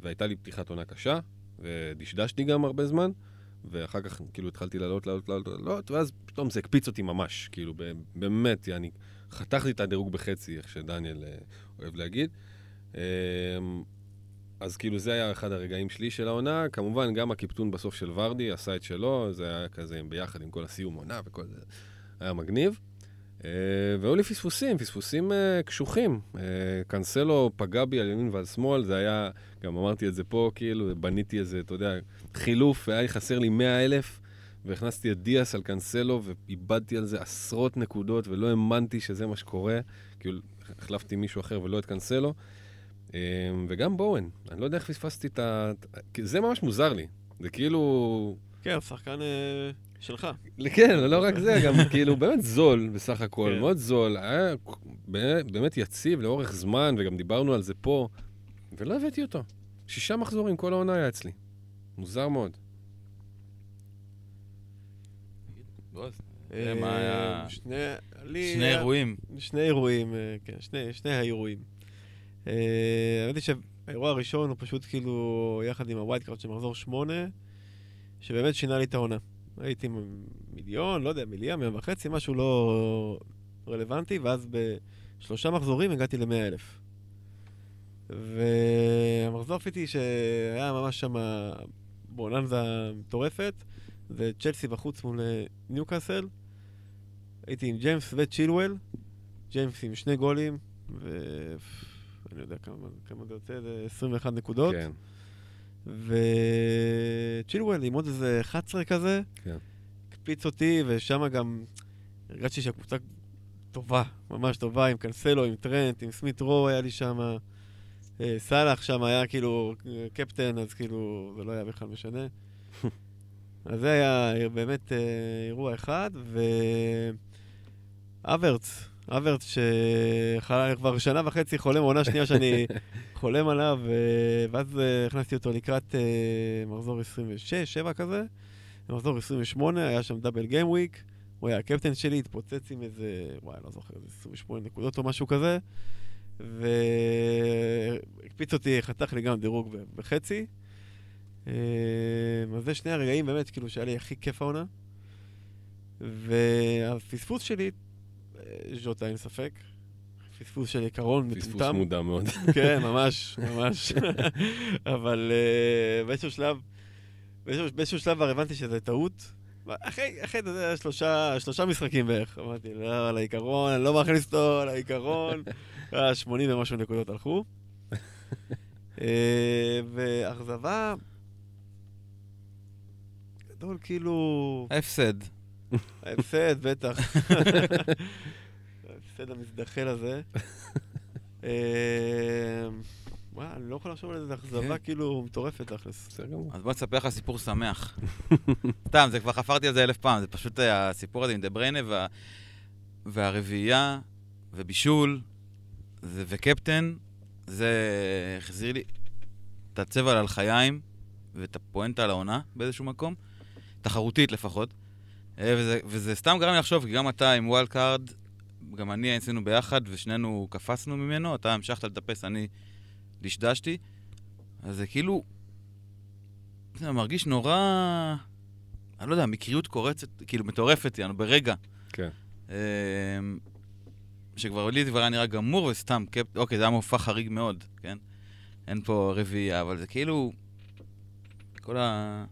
והייתה לי פתיחת עונה קשה, ודשדשתי גם הרבה זמן, ואחר כך כאילו התחלתי לעלות, לעלות, לעלות, לעלות, ואז פתאום זה הקפיץ אותי ממש, כאילו באמת, אני חתכתי את הדירוג בחצי, איך שדניאל אה, אוהב להגיד. אה, אז כאילו זה היה אחד הרגעים שלי של העונה, כמובן גם הקיפטון בסוף של ורדי עשה את שלו, זה היה כזה ביחד עם כל הסיום עונה וכל זה, היה מגניב. אה, והיו לי פספוסים, פספוסים אה, קשוחים. אה, קנסלו פגע בי על ימין ועל שמאל, זה היה, גם אמרתי את זה פה, כאילו, בניתי איזה, אתה יודע, חילוף, והיה לי חסר לי 100 אלף, והכנסתי את דיאס על קנסלו, ואיבדתי על זה עשרות נקודות, ולא האמנתי שזה מה שקורה. כאילו, החלפתי מישהו אחר ולא את קנסלו. אה, וגם בואן, אני לא יודע איך פספסתי את ה... זה ממש מוזר לי. זה כאילו... כן, שחקן... אה, שלך. כן, לא רק זה, גם כאילו באמת זול בסך הכל, כן. מאוד זול. היה באמת- באמת יציב לאורך זמן, וגם דיברנו על זה פה, ולא הבאתי אותו. שישה מחזורים, כל העונה היה אצלי. מוזר מאוד. אה, שני... אירועים. שני אירועים, אה, כן, שני, שני האירועים. אה, האמת היא שהאירוע הראשון הוא פשוט כאילו יחד עם ה wildcard של מחזור שמונה, שבאמת שינה לי את העונה. הייתי מיליון, לא יודע, מיליון, מיליון וחצי, משהו לא רלוונטי, ואז בשלושה מחזורים הגעתי למאה אלף. והמחזור פיטי שהיה ממש שם בוננזה מטורפת, זה צ'לסי בחוץ מול ניוקאסל. הייתי עם ג'יימס וצ'ילואל, ג'יימס עם שני גולים, ואני יודע כמה, כמה זה יוצא, זה 21 נקודות. כן. וצ'ילואל עם עוד איזה 11 כזה, כן. הקפיץ אותי, ושם גם הרגשתי שהקבוצה טובה, ממש טובה, עם קנסלו, עם טרנט, עם סמית רו היה לי שם. אה, סאלח שם היה כאילו אה, קפטן, אז כאילו זה לא היה בכלל משנה. *laughs* אז זה היה באמת אה, אירוע אחד, ואברץ, אברץ שכבר שנה וחצי חולם, עונה שנייה שאני *laughs* חולם עליו, ואז אה, הכנסתי אותו לקראת אה, מחזור 26, 7 כזה. במחזור 28 היה שם דאבל גיים וויק, הוא היה הקפטן שלי, התפוצץ עם איזה, וואי, לא זוכר, איזה 28 נקודות או משהו כזה, והקפיץ אותי, חתך לי גם דירוג בחצי. אה, אז זה שני הרגעים באמת, כאילו, שהיה לי הכי כיף העונה. והפספוס שלי, ז'וטה, אין ספק. פספוס של עיקרון פספוס מטומטם. מודע מאוד. *laughs* כן, ממש, ממש. *laughs* אבל אה, באיזשהו שלב, באיזשהו, באיזשהו שלב כבר הבנתי שזה טעות. אחרי, אחרי, אתה יודע, שלושה, שלושה משחקים בערך. אמרתי, לא, על העיקרון, אני לא מכניס אותו על העיקרון. *laughs* אה, 80 ומשהו נקודות הלכו. אה, ואכזבה, גדול כאילו, ההפסד. ההפסד, בטח. ההפסד המזדחל הזה. *laughs* אה, וואי, אני לא יכול לחשוב על איזה אכזבה כן. כאילו מטורפת תכלס. בסדר גמור. אז בוא נספר לך סיפור שמח. *laughs* סתם, זה כבר חפרתי על זה אלף פעם, זה פשוט אה, הסיפור הזה עם דה בריינה וה... והרביעייה, ובישול, זה... וקפטן, זה החזיר לי את הצבע על חיים ואת הפואנטה על העונה באיזשהו מקום, תחרותית לפחות. אה, וזה, וזה סתם גרם לי לחשוב, כי גם אתה עם wildcard, גם אני עשינו ביחד, ושנינו קפצנו ממנו, אתה המשכת לטפס, אני דשדשתי. אז זה כאילו, זה מרגיש נורא, אני לא יודע, מקריות קורצת, כאילו מטורפת, יענו, ברגע. כן. אמ, שכבר לי זה כבר היה נראה גמור וסתם, קפ... אוקיי, זה היה מופע חריג מאוד, כן? אין פה רביעייה, אבל זה כאילו... כל ה...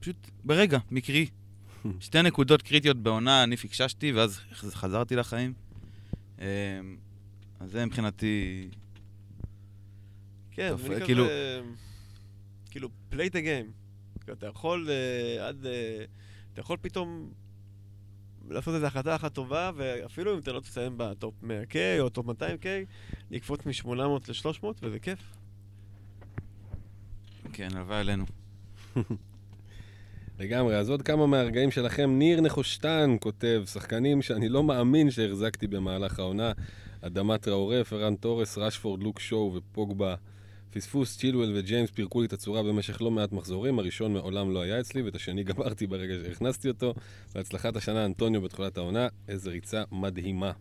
פשוט ברגע, מקרי. שתי נקודות קריטיות בעונה, אני פיקששתי, ואז חזרתי לחיים. אמ, אז זה מבחינתי... כן, אני. כאילו- כאילו, play the game. כאילו, אתה יכול אה, עד... אה, אתה יכול פתאום לעשות איזו החלטה אחת טובה, ואפילו אם אתה לא תסיים ב top 100K או top 200K, לקפוץ מ-800 ל-300, וזה כיף. כן, הלוואי עלינו. *laughs* לגמרי, אז עוד כמה מהרגעים שלכם. ניר נחושתן כותב, שחקנים שאני לא מאמין שהחזקתי במהלך העונה. אדמה טראורה, פרן תורס, רשפורד, לוק שואו ופוגבה. פספוס, צ'ילואל וג'יימס פירקו לי את הצורה במשך לא מעט מחזורים. הראשון מעולם לא היה אצלי, ואת השני *laughs* גמרתי ברגע שהכנסתי אותו. והצלחת השנה, אנטוניו בתחילת העונה. איזו ריצה מדהימה.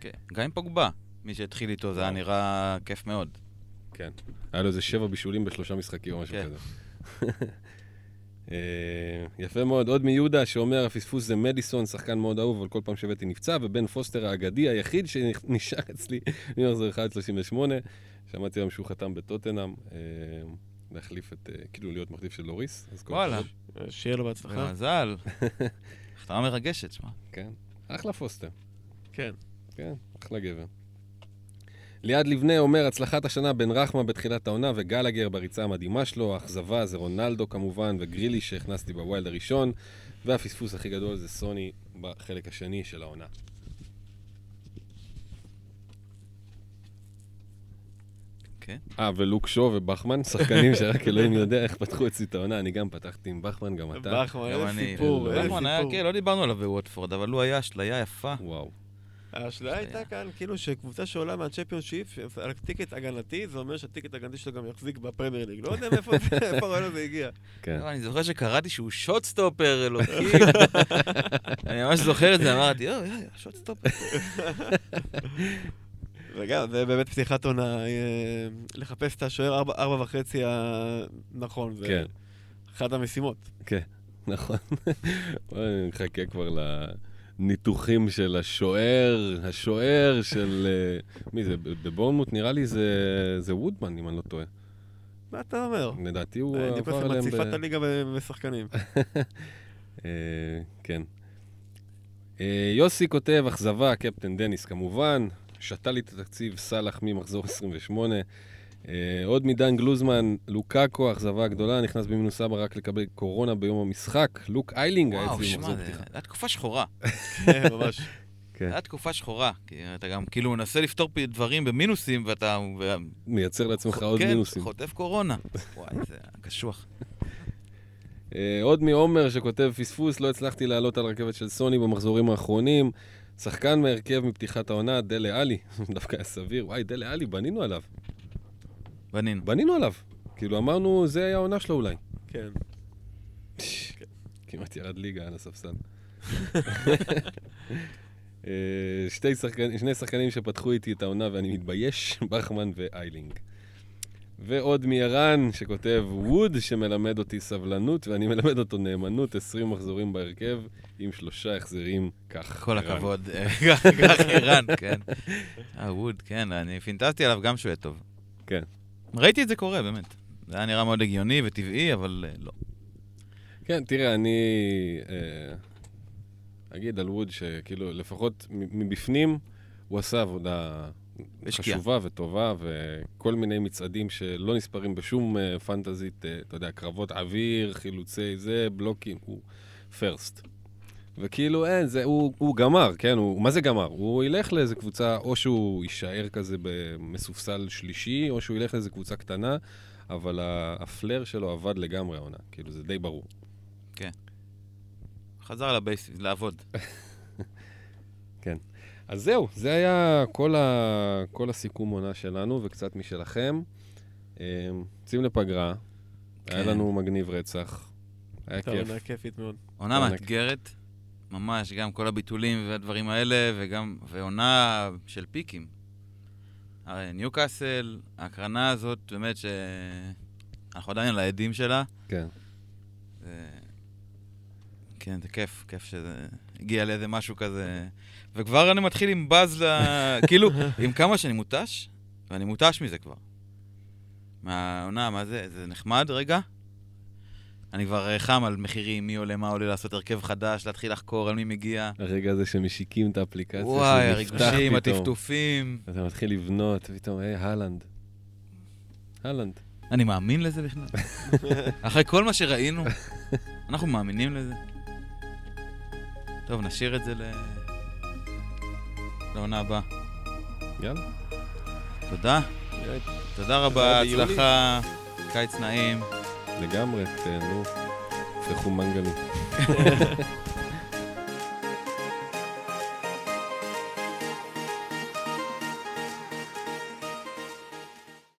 כן, גם עם פוגבה, מי שהתחיל איתו, זה היה. נראה כיף מאוד. כן. היה לו איזה שבע בישולים בשלושה משחקים או משהו כן. כזה. *laughs* אה, יפה מאוד. עוד מיהודה שאומר, הפספוס זה מדיסון, שחקן מאוד אהוב, אבל כל פעם שהבאתי נפצע, ובן פוסטר האגדי היחיד שנשאר אצלי *laughs* ממחזור 1.38. שמעתי היום שהוא חתם בטוטנאם, אה, להחליף את, אה, כאילו להיות מחליף של לוריס. וואלה. שיהיה לו בהצלחה. במזל. *laughs* החתמה מרגשת, שמע. כן. אחלה פוסטר. כן. כן, אחלה גבר. ליעד לבנה אומר, הצלחת השנה בן רחמה בתחילת העונה וגלגר בריצה המדהימה שלו, האכזבה זה רונלדו כמובן, וגרילי שהכנסתי ב wild הראשון, והפספוס הכי גדול זה סוני בחלק השני של העונה. כן. אה, ולוק שו ובכמן, שחקנים שרק אלוהים יודע איך פתחו אצלי את העונה, אני גם פתחתי עם בכמן, גם אתה. בכמן, גם איזה. סיפור, איזה בכמן היה, סיפור. כן, לא דיברנו עליו בווטפורד, אבל הוא היה אשליה יפה. וואו. האשליה הייתה כאן, כאילו שקבוצה שעולה מהצ'מפיונשיפ, על ticket הגנתי, זה אומר שה ticket הגנתי שלו גם יחזיק בפרמייר ליג. לא יודע מאיפה *laughs* הרעיון הזה הגיע. כן. אבל אני זוכר שקראתי שהוא shot stopper, אלוקים. *laughs* אני ממש זוכר את זה, אמרתי, יואו, shot stopper. וגם, זה באמת פתיחת עונה, אה, לחפש את השוער ארבע וחצי הנכון. זה כן. אחת המשימות. כן, נכון. *laughs* בואי, אני מחכה כבר לניתוחים של השוער, השוער של... אה, מי זה? בבורנמוט נראה לי זה, זה וודמן, אם אני לא טועה. מה אתה אומר? לדעתי הוא אני עבר חושב אליהם... מציפה את הליגה בשחקנים. *laughs* אה, כן. אה, יוסי כותב, אכזבה, קפטן דניס כמובן, שתה לי את התקציב סאלח ממחזור 28. אה, עוד מדן גלוזמן, לוקאקו, אכזבה גדולה, נכנס במינוס אבא רק לקבל קורונה ביום המשחק. לוק איילינג היה וואו, אצלי שמע, במחזור זה פתיחה. הייתה תקופה שחורה. *laughs* כן, ממש. כן, הייתה תקופה שחורה. כי אתה גם כאילו מנסה לפתור דברים במינוסים, ואתה... מייצר לעצמך עוד כן, מינוסים. חוטף קורונה. וואי, זה קשוח. *laughs* אה, עוד מעומר שכותב פספוס, לא הצלחתי לעלות על רכבת של סוני במחזורים האחרונים. שחקן מהרכב מפתיחת העונה, דלה עלי, *laughs* דווקא היה סביר. וואי, דלה עלי, בנינו עליו. בנינו. בנינו עליו. כאילו, אמרנו, זה היה העונה שלו אולי. כן. כמעט ירד ליגה על הספסל. אה, שתי שחקנים, שני שחקנים שפתחו איתי את העונה ואני מתבייש, בכמן ואיילינג. ועוד מערן שכותב, ווד שמלמד אותי סבלנות ואני מלמד אותו נאמנות, 20 מחזורים בהרכב עם שלושה החזרים, כך. כל ערן. הכבוד. אה, *laughs* כך כך ערן, כן. אה, ווד, כן, אני פינטזתי עליו גם שהוא יהיה טוב. כן. ראיתי את זה קורה, באמת. זה היה נראה מאוד הגיוני וטבעי, אבל אה, לא. כן, תראה, אני אה, אגיד על ווד שכאילו, לפחות מבפנים, הוא עשה עבודה השקיע. חשובה וטובה, וכל מיני מצעדים שלא נספרים בשום אה, פנטזית, אה, אתה יודע, קרבות אוויר, חילוצי זה, בלוקים, הוא פרסט. וכאילו, אין, זה, הוא, הוא גמר, כן? הוא, מה זה גמר? הוא ילך לאיזה קבוצה, או שהוא יישאר כזה במסופסל שלישי, או שהוא ילך לאיזה קבוצה קטנה, אבל הפלר שלו עבד לגמרי העונה, כאילו, זה די ברור. חזר לבייסיס, לעבוד. *laughs* אז זהו, זה היה כל, ה... כל הסיכום עונה שלנו וקצת משלכם. אה, יוצאים לפגרה, היה כן. לנו מגניב רצח, היה הייתה כיף. עונה כיפית מאוד. עונה. מאתגרת, ממש, גם כל הביטולים והדברים האלה, וגם, ועונה של פיקים. ניוקאסל, ההקרנה הזאת, באמת שאנחנו עדיין על העדים שלה. כן. זה... כן, זה כיף, כיף שזה הגיע לאיזה משהו כזה. וכבר אני מתחיל עם באז ל... *laughs* כאילו, עם כמה שאני מותש, ואני מותש מזה כבר. מהעונה, מה זה? זה נחמד רגע. אני כבר אה, חם על מחירים, מי עולה, מה עולה, לעשות הרכב חדש, להתחיל לחקור על מי מגיע. הרגע הזה שמשיקים את האפליקציה, וואי, פתאום. הטפטופים. אתה מתחיל לבנות, פתאום, היי, הלנד. הלנד. אני מאמין לזה בכלל? *laughs* אחרי כל מה שראינו, אנחנו מאמינים לזה. טוב, נשאיר את זה ל... לעונה הבאה. יאללה. תודה. תודה רבה. הצלחה, קיץ נעים. לגמרי, תהנו, תפתחו מנגלים. *laughs*